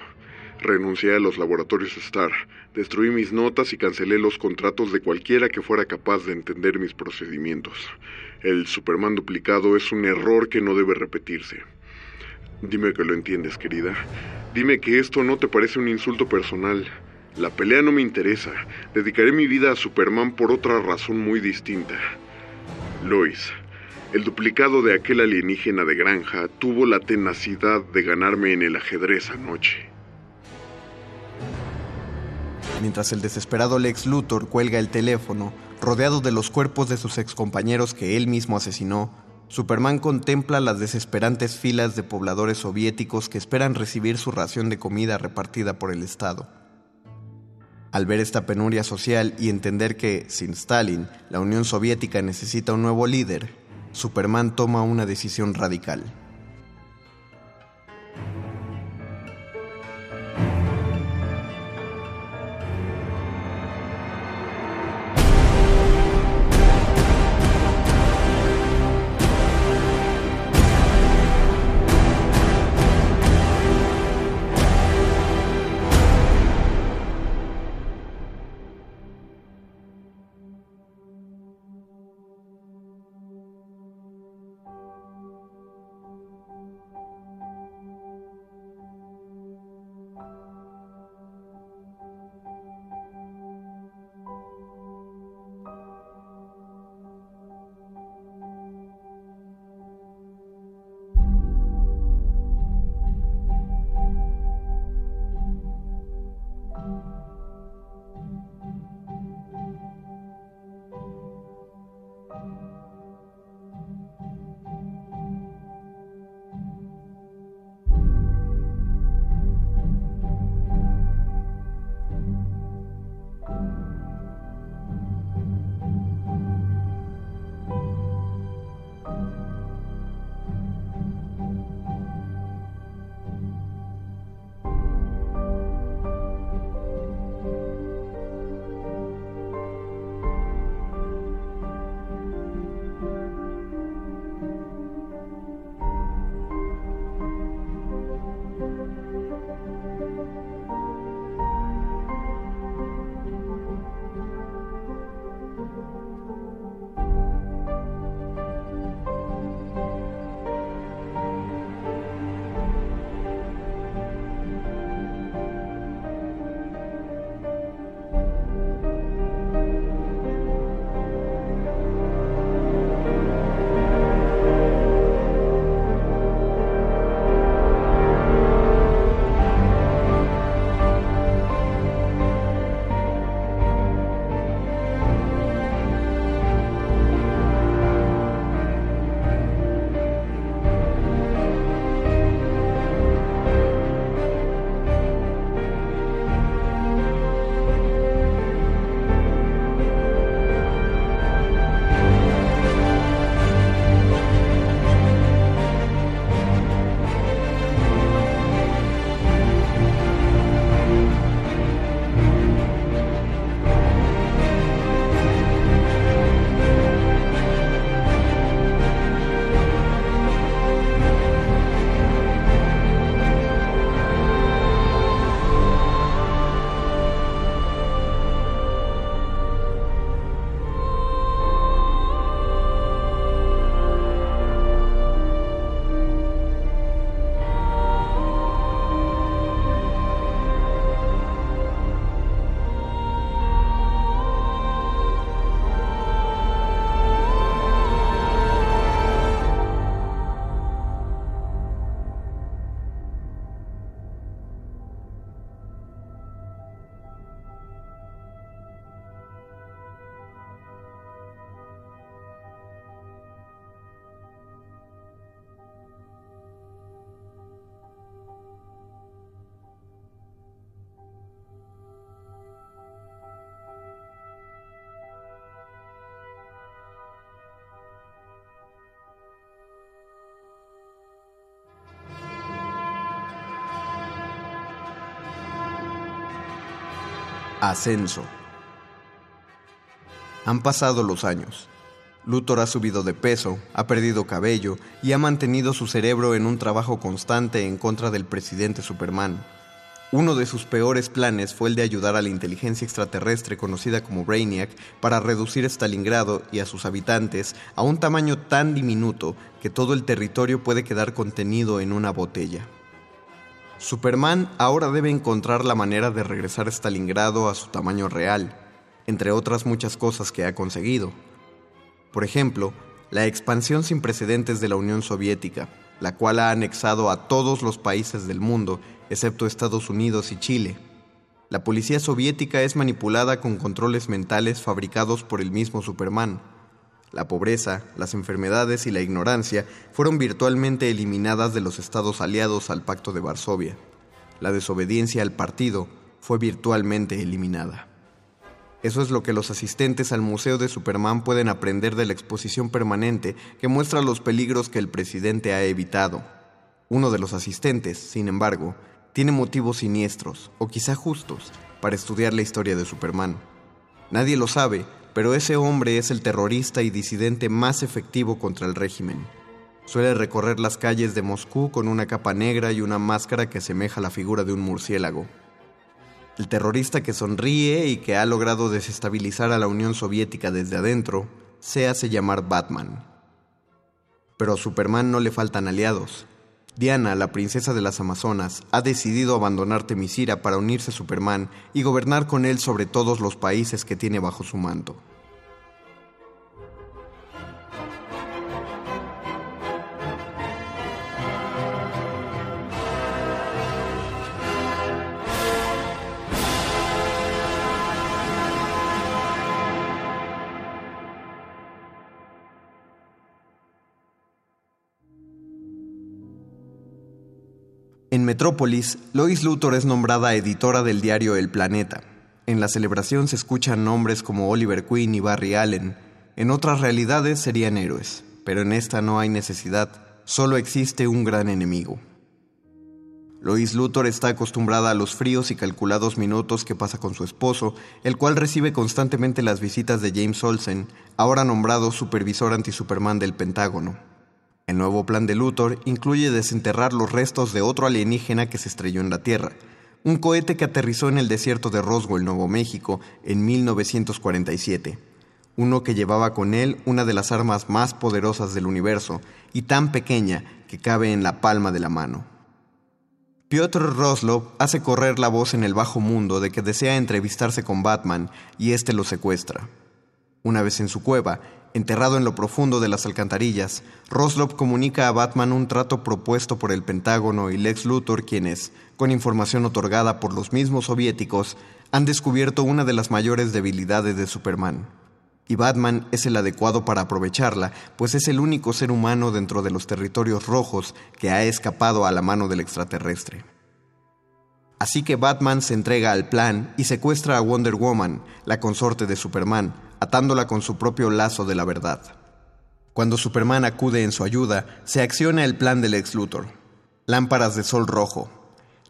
Speaker 41: Renuncié a los laboratorios Star, destruí mis notas y cancelé los contratos de cualquiera que fuera capaz de entender mis procedimientos. El Superman duplicado es un error que no debe repetirse. Dime que lo entiendes, querida. Dime que esto no te parece un insulto personal. La pelea no me interesa. Dedicaré mi vida a Superman por otra razón muy distinta. Lois, el duplicado de aquel alienígena de granja tuvo la tenacidad de ganarme en el ajedrez anoche.
Speaker 39: Mientras el desesperado Lex Luthor cuelga el teléfono, rodeado de los cuerpos de sus excompañeros que él mismo asesinó, Superman contempla las desesperantes filas de pobladores soviéticos que esperan recibir su ración de comida repartida por el Estado. Al ver esta penuria social y entender que, sin Stalin, la Unión Soviética necesita un nuevo líder, Superman toma una decisión radical. Ascenso. Han pasado los años. Luthor ha subido de peso, ha perdido cabello y ha mantenido su cerebro en un trabajo constante en contra del presidente Superman. Uno de sus peores planes fue el de ayudar a la inteligencia extraterrestre conocida como Brainiac para reducir Stalingrado y a sus habitantes a un tamaño tan diminuto que todo el territorio puede quedar contenido en una botella. Superman ahora debe encontrar la manera de regresar Stalingrado a su tamaño real, entre otras muchas cosas que ha conseguido. Por ejemplo, la expansión sin precedentes de la Unión Soviética, la cual ha anexado a todos los países del mundo, excepto Estados Unidos y Chile. La policía soviética es manipulada con controles mentales fabricados por el mismo Superman. La pobreza, las enfermedades y la ignorancia fueron virtualmente eliminadas de los estados aliados al Pacto de Varsovia. La desobediencia al partido fue virtualmente eliminada. Eso es lo que los asistentes al Museo de Superman pueden aprender de la exposición permanente que muestra los peligros que el presidente ha evitado. Uno de los asistentes, sin embargo, tiene motivos siniestros, o quizá justos, para estudiar la historia de Superman. Nadie lo sabe, pero ese hombre es el terrorista y disidente más efectivo contra el régimen. Suele recorrer las calles de Moscú con una capa negra y una máscara que asemeja la figura de un murciélago. El terrorista que sonríe y que ha logrado desestabilizar a la Unión Soviética desde adentro se hace llamar Batman. Pero a Superman no le faltan aliados. Diana, la princesa de las Amazonas, ha decidido abandonar Temisira para unirse a Superman y gobernar con él sobre todos los países que tiene bajo su manto. En Metrópolis, Lois Luthor es nombrada editora del diario El Planeta. En la celebración se escuchan nombres como Oliver Queen y Barry Allen. En otras realidades serían héroes, pero en esta no hay necesidad, solo existe un gran enemigo. Lois Luthor está acostumbrada a los fríos y calculados minutos que pasa con su esposo, el cual recibe constantemente las visitas de James Olsen, ahora nombrado supervisor anti-Superman del Pentágono. El nuevo plan de Luthor incluye desenterrar los restos de otro alienígena que se estrelló en la Tierra, un cohete que aterrizó en el desierto de Roswell, Nuevo México, en 1947. Uno que llevaba con él una de las armas más poderosas del universo y tan pequeña que cabe en la palma de la mano. Piotr Roslov hace correr la voz en el bajo mundo de que desea entrevistarse con Batman y éste lo secuestra. Una vez en su cueva, enterrado en lo profundo de las alcantarillas, Roslov comunica a Batman un trato propuesto por el Pentágono y Lex Luthor, quienes, con información otorgada por los mismos soviéticos, han descubierto una de las mayores debilidades de Superman. Y Batman es el adecuado para aprovecharla, pues es el único ser humano dentro de los territorios rojos que ha escapado a la mano del extraterrestre. Así que Batman se entrega al plan y secuestra a Wonder Woman, la consorte de Superman, atándola con su propio lazo de la verdad. Cuando Superman acude en su ayuda, se acciona el plan del ex Luthor. Lámparas de sol rojo.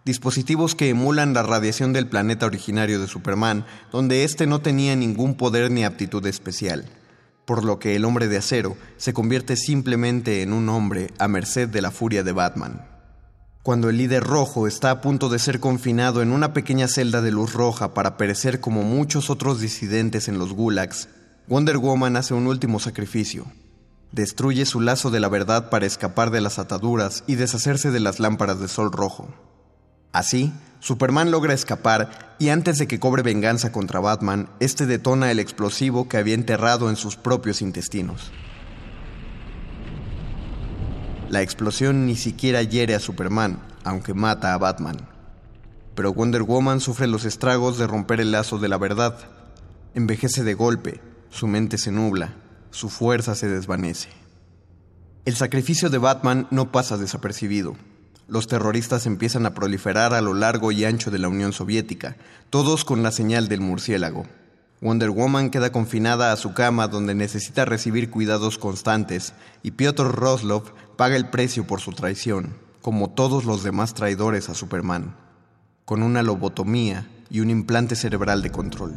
Speaker 39: Dispositivos que emulan la radiación del planeta originario de Superman, donde éste no tenía ningún poder ni aptitud especial. Por lo que el hombre de acero se convierte simplemente en un hombre a merced de la furia de Batman. Cuando el líder rojo está a punto de ser confinado en una pequeña celda de luz roja para perecer como muchos otros disidentes en los gulags, Wonder Woman hace un último sacrificio. Destruye su lazo de la verdad para escapar de las ataduras y deshacerse de las lámparas de sol rojo. Así, Superman logra escapar y antes de que cobre venganza contra Batman, este detona el explosivo que había enterrado en sus propios intestinos. La explosión ni siquiera hiere a Superman, aunque mata a Batman. Pero Wonder Woman sufre los estragos de romper el lazo de la verdad. Envejece de golpe, su mente se nubla, su fuerza se desvanece. El sacrificio de Batman no pasa desapercibido. Los terroristas empiezan a proliferar a lo largo y ancho de la Unión Soviética, todos con la señal del murciélago. Wonder Woman queda confinada a su cama donde necesita recibir cuidados constantes y Piotr Roslov paga el precio por su traición, como todos los demás traidores a Superman. Con una lobotomía, y un implante cerebral de control.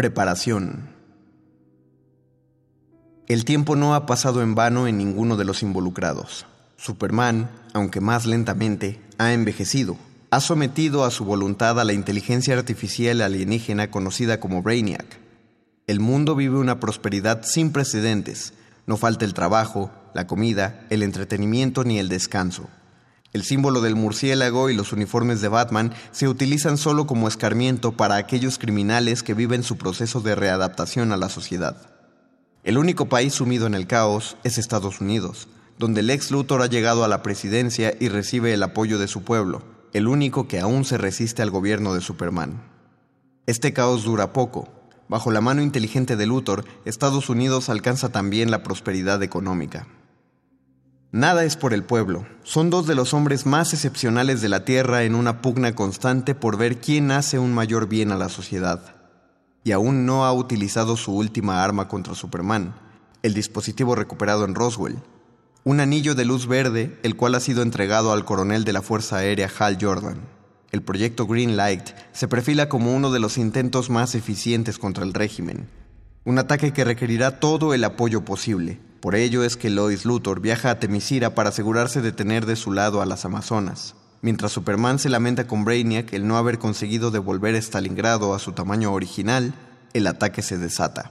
Speaker 39: Preparación. El tiempo no ha pasado en vano en ninguno de los involucrados. Superman, aunque más lentamente, ha envejecido. Ha sometido a su voluntad a la inteligencia artificial alienígena conocida como Brainiac. El mundo vive una prosperidad sin precedentes. No falta el trabajo, la comida, el entretenimiento ni el descanso. El símbolo del murciélago y los uniformes de Batman se utilizan solo como escarmiento para aquellos criminales que viven su proceso de readaptación a la sociedad. El único país sumido en el caos es Estados Unidos, donde el ex Luthor ha llegado a la presidencia y recibe el apoyo de su pueblo, el único que aún se resiste al gobierno de Superman. Este caos dura poco. Bajo la mano inteligente de Luthor, Estados Unidos alcanza también la prosperidad económica. Nada es por el pueblo. Son dos de los hombres más excepcionales de la Tierra en una pugna constante por ver quién hace un mayor bien a la sociedad. Y aún no ha utilizado su última arma contra Superman, el dispositivo recuperado en Roswell. Un anillo de luz verde, el cual ha sido entregado al coronel de la Fuerza Aérea Hal Jordan. El proyecto Green Light se perfila como uno de los intentos más eficientes contra el régimen. Un ataque que requerirá todo el apoyo posible. Por ello es que Lois Luthor viaja a Temisira para asegurarse de tener de su lado a las Amazonas. Mientras Superman se lamenta con Brainiac el no haber conseguido devolver Stalingrado a su tamaño original, el ataque se desata.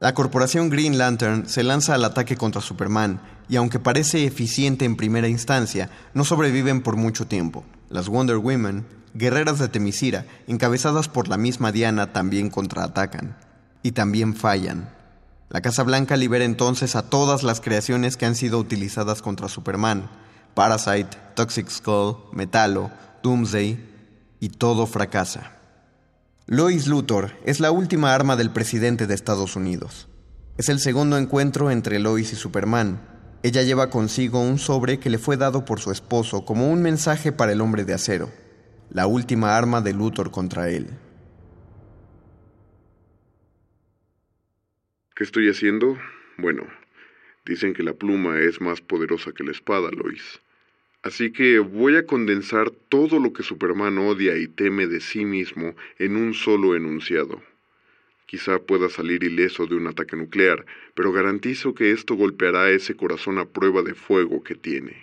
Speaker 39: La corporación Green Lantern se lanza al ataque contra Superman y aunque parece eficiente en primera instancia, no sobreviven por mucho tiempo. Las Wonder Women, guerreras de Temisira, encabezadas por la misma Diana, también contraatacan. Y también fallan. La Casa Blanca libera entonces a todas las creaciones que han sido utilizadas contra Superman. Parasite, Toxic Skull, Metallo, Doomsday, y todo fracasa. Lois Luthor es la última arma del presidente de Estados Unidos. Es el segundo encuentro entre Lois y Superman. Ella lleva consigo un sobre que le fue dado por su esposo como un mensaje para el hombre de acero, la última arma de Luthor contra él.
Speaker 41: ¿Qué estoy haciendo? Bueno, dicen que la pluma es más poderosa que la espada, Lois. Así que voy a condensar todo lo que Superman odia y teme de sí mismo en un solo enunciado. Quizá pueda salir ileso de un ataque nuclear, pero garantizo que esto golpeará ese corazón a prueba de fuego que tiene.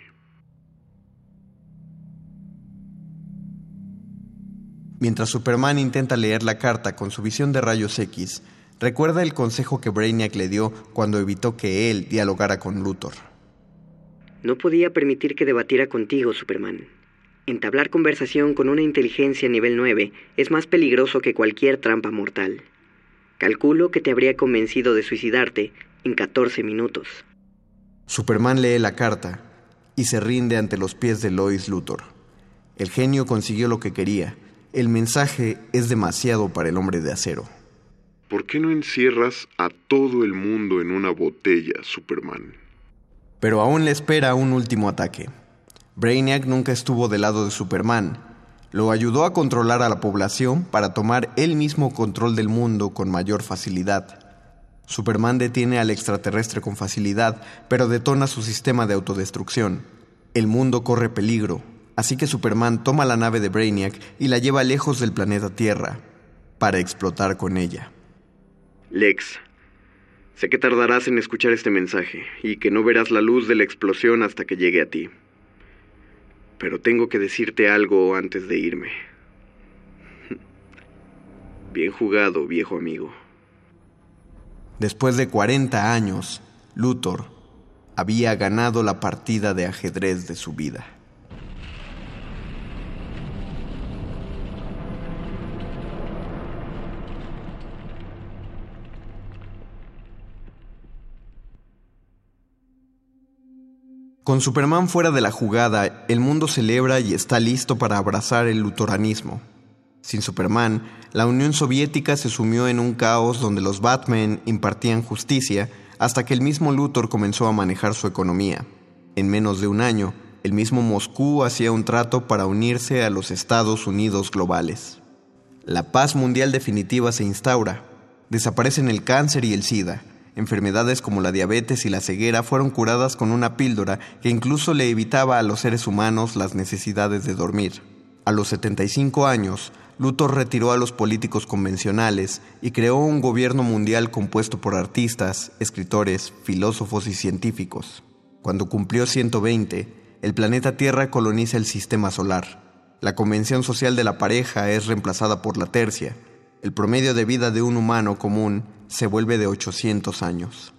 Speaker 39: Mientras Superman intenta leer la carta con su visión de rayos X, recuerda el consejo que Brainiac le dio cuando evitó que él dialogara con Luthor.
Speaker 42: No podía permitir que debatiera contigo, Superman. Entablar conversación con una inteligencia nivel 9 es más peligroso que cualquier trampa mortal. Calculo que te habría convencido de suicidarte en 14 minutos.
Speaker 39: Superman lee la carta y se rinde ante los pies de Lois Luthor. El genio consiguió lo que quería. El mensaje es demasiado para el hombre de acero.
Speaker 41: ¿Por qué no encierras a todo el mundo en una botella, Superman?
Speaker 39: Pero aún le espera un último ataque. Brainiac nunca estuvo del lado de Superman. Lo ayudó a controlar a la población para tomar él mismo control del mundo con mayor facilidad. Superman detiene al extraterrestre con facilidad, pero detona su sistema de autodestrucción. El mundo corre peligro, así que Superman toma la nave de Brainiac y la lleva lejos del planeta Tierra, para explotar con ella.
Speaker 40: Lex, sé que tardarás en escuchar este mensaje y que no verás la luz de la explosión hasta que llegue a ti. Pero tengo que decirte algo antes de irme. Bien jugado, viejo amigo.
Speaker 39: Después de 40 años, Luthor había ganado la partida de ajedrez de su vida. Con Superman fuera de la jugada, el mundo celebra y está listo para abrazar el lutoranismo. Sin Superman, la Unión Soviética se sumió en un caos donde los Batman impartían justicia hasta que el mismo Luthor comenzó a manejar su economía. En menos de un año, el mismo Moscú hacía un trato para unirse a los Estados Unidos globales. La paz mundial definitiva se instaura. Desaparecen el cáncer y el SIDA. Enfermedades como la diabetes y la ceguera fueron curadas con una píldora que incluso le evitaba a los seres humanos las necesidades de dormir. A los 75 años, Luthor retiró a los políticos convencionales y creó un gobierno mundial compuesto por artistas, escritores, filósofos y científicos. Cuando cumplió 120, el planeta Tierra coloniza el sistema solar. La convención social de la pareja es reemplazada por la tercia. El promedio de vida de un humano común se vuelve de 800 años.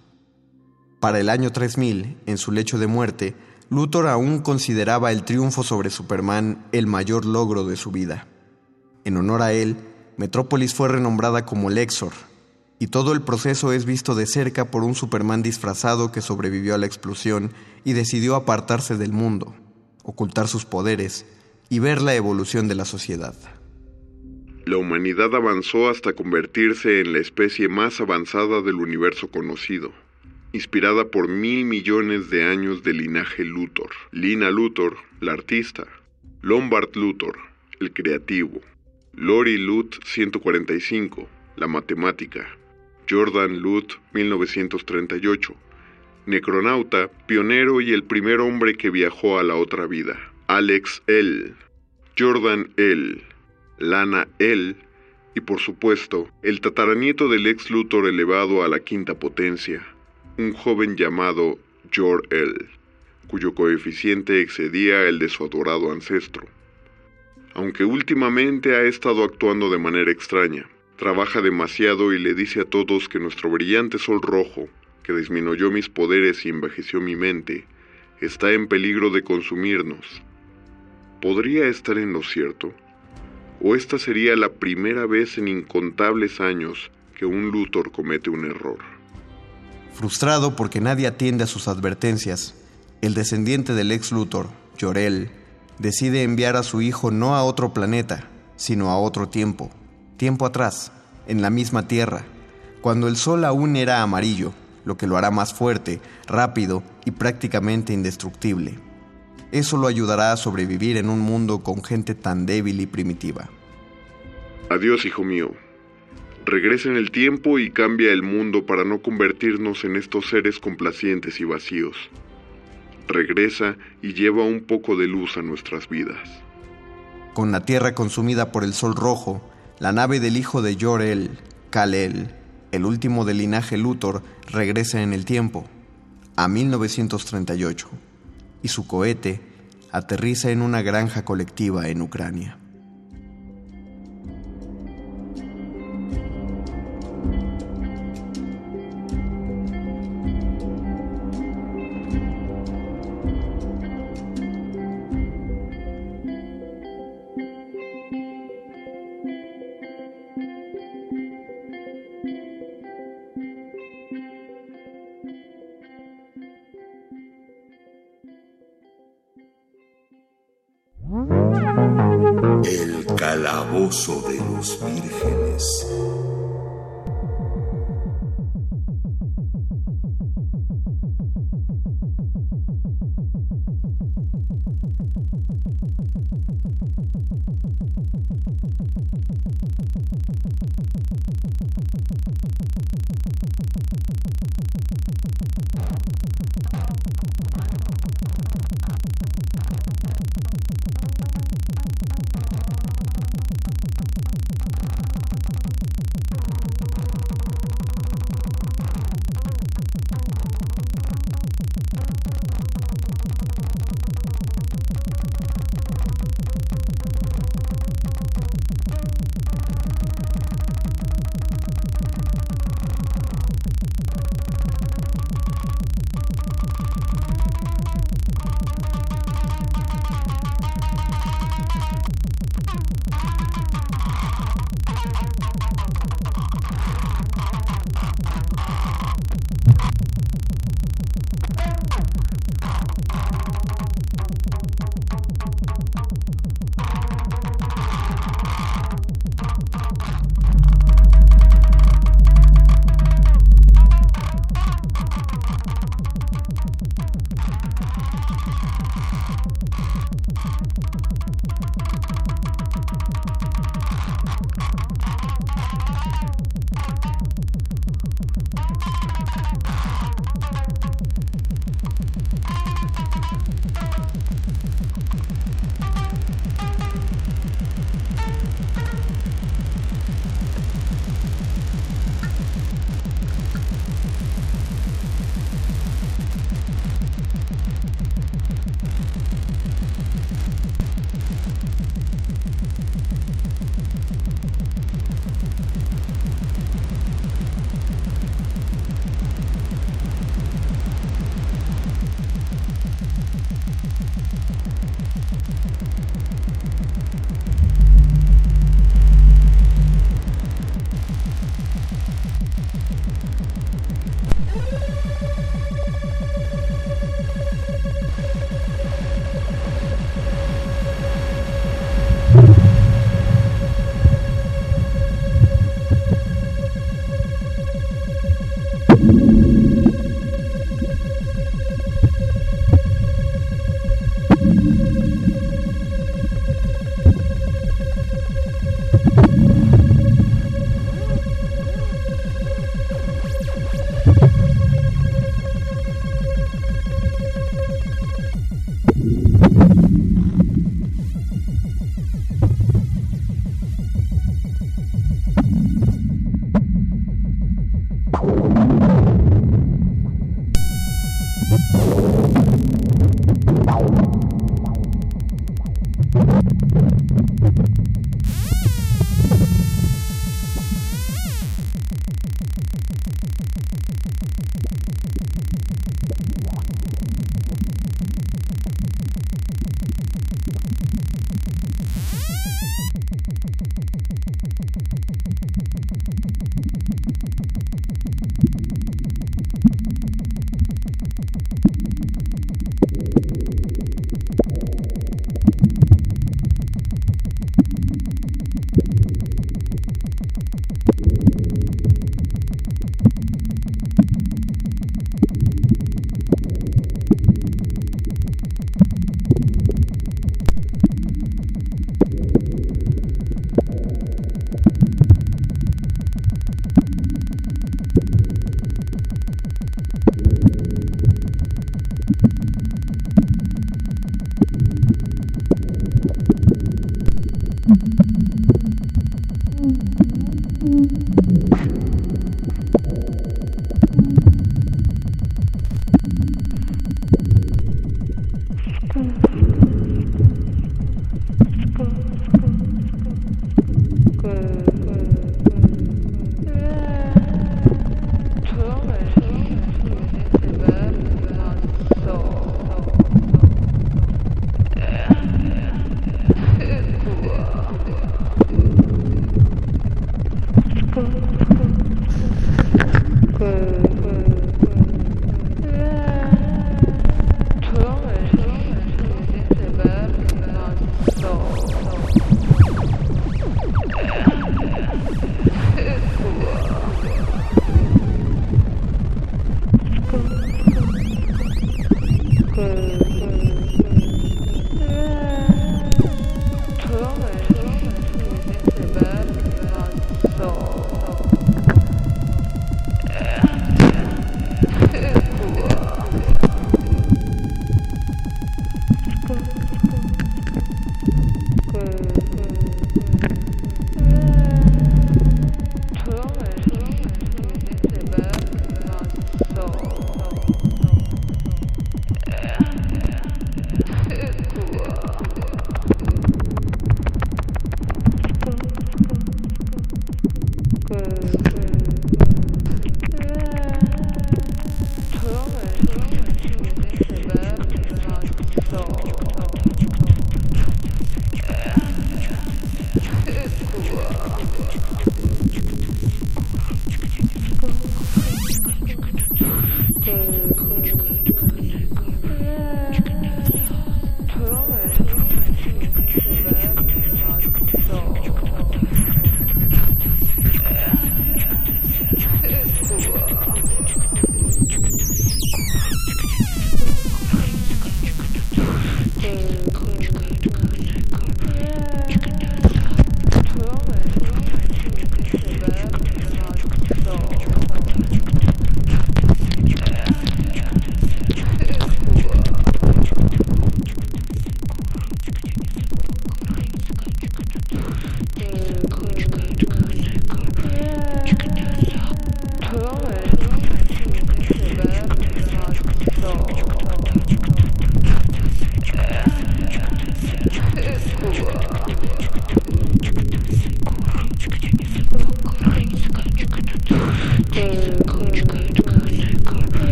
Speaker 39: Para el año 3000, en su lecho de muerte, Luthor aún consideraba el triunfo sobre Superman el mayor logro de su vida. En honor a él, Metrópolis fue renombrada como Lexor, y todo el proceso es visto de cerca por un Superman disfrazado que sobrevivió a la explosión y decidió apartarse del mundo, ocultar sus poderes y ver la evolución de la sociedad.
Speaker 41: La humanidad avanzó hasta convertirse en la especie más avanzada del universo conocido, inspirada por mil millones de años de linaje Luthor. Lina Luthor, la artista. Lombard Luthor, el creativo. Lori Luth 145, la matemática. Jordan Luth 1938. Necronauta, pionero y el primer hombre que viajó a la otra vida. Alex L. Jordan L. Lana L. y por supuesto, el tataranieto del ex Luthor elevado a la quinta potencia, un joven llamado Jor-El, cuyo coeficiente excedía el de su adorado ancestro. Aunque últimamente ha estado actuando de manera extraña, trabaja demasiado y le dice a todos que nuestro brillante sol rojo, que disminuyó mis poderes y envejeció mi mente, está en peligro de consumirnos. ¿Podría estar en lo cierto? ¿O esta sería la primera vez en incontables años que un Luthor comete un error?
Speaker 39: Frustrado porque nadie atiende a sus advertencias, el descendiente del ex Luthor, Jorel, decide enviar a su hijo no a otro planeta, sino a otro tiempo, tiempo atrás, en la misma Tierra, cuando el sol aún era amarillo, lo que lo hará más fuerte, rápido y prácticamente indestructible. Eso lo ayudará a sobrevivir en un mundo con gente tan débil y primitiva.
Speaker 41: Adiós, hijo mío. Regresa en el tiempo y cambia el mundo para no convertirnos en estos seres complacientes y vacíos. Regresa y lleva un poco de luz a nuestras vidas.
Speaker 39: Con la Tierra consumida por el Sol Rojo, la nave del hijo de Jor-El, Kal-El, el último del linaje Luthor, regresa en el tiempo, a 1938, y su cohete aterriza en una granja colectiva en Ucrania.
Speaker 37: Calabozo de los vírgenes.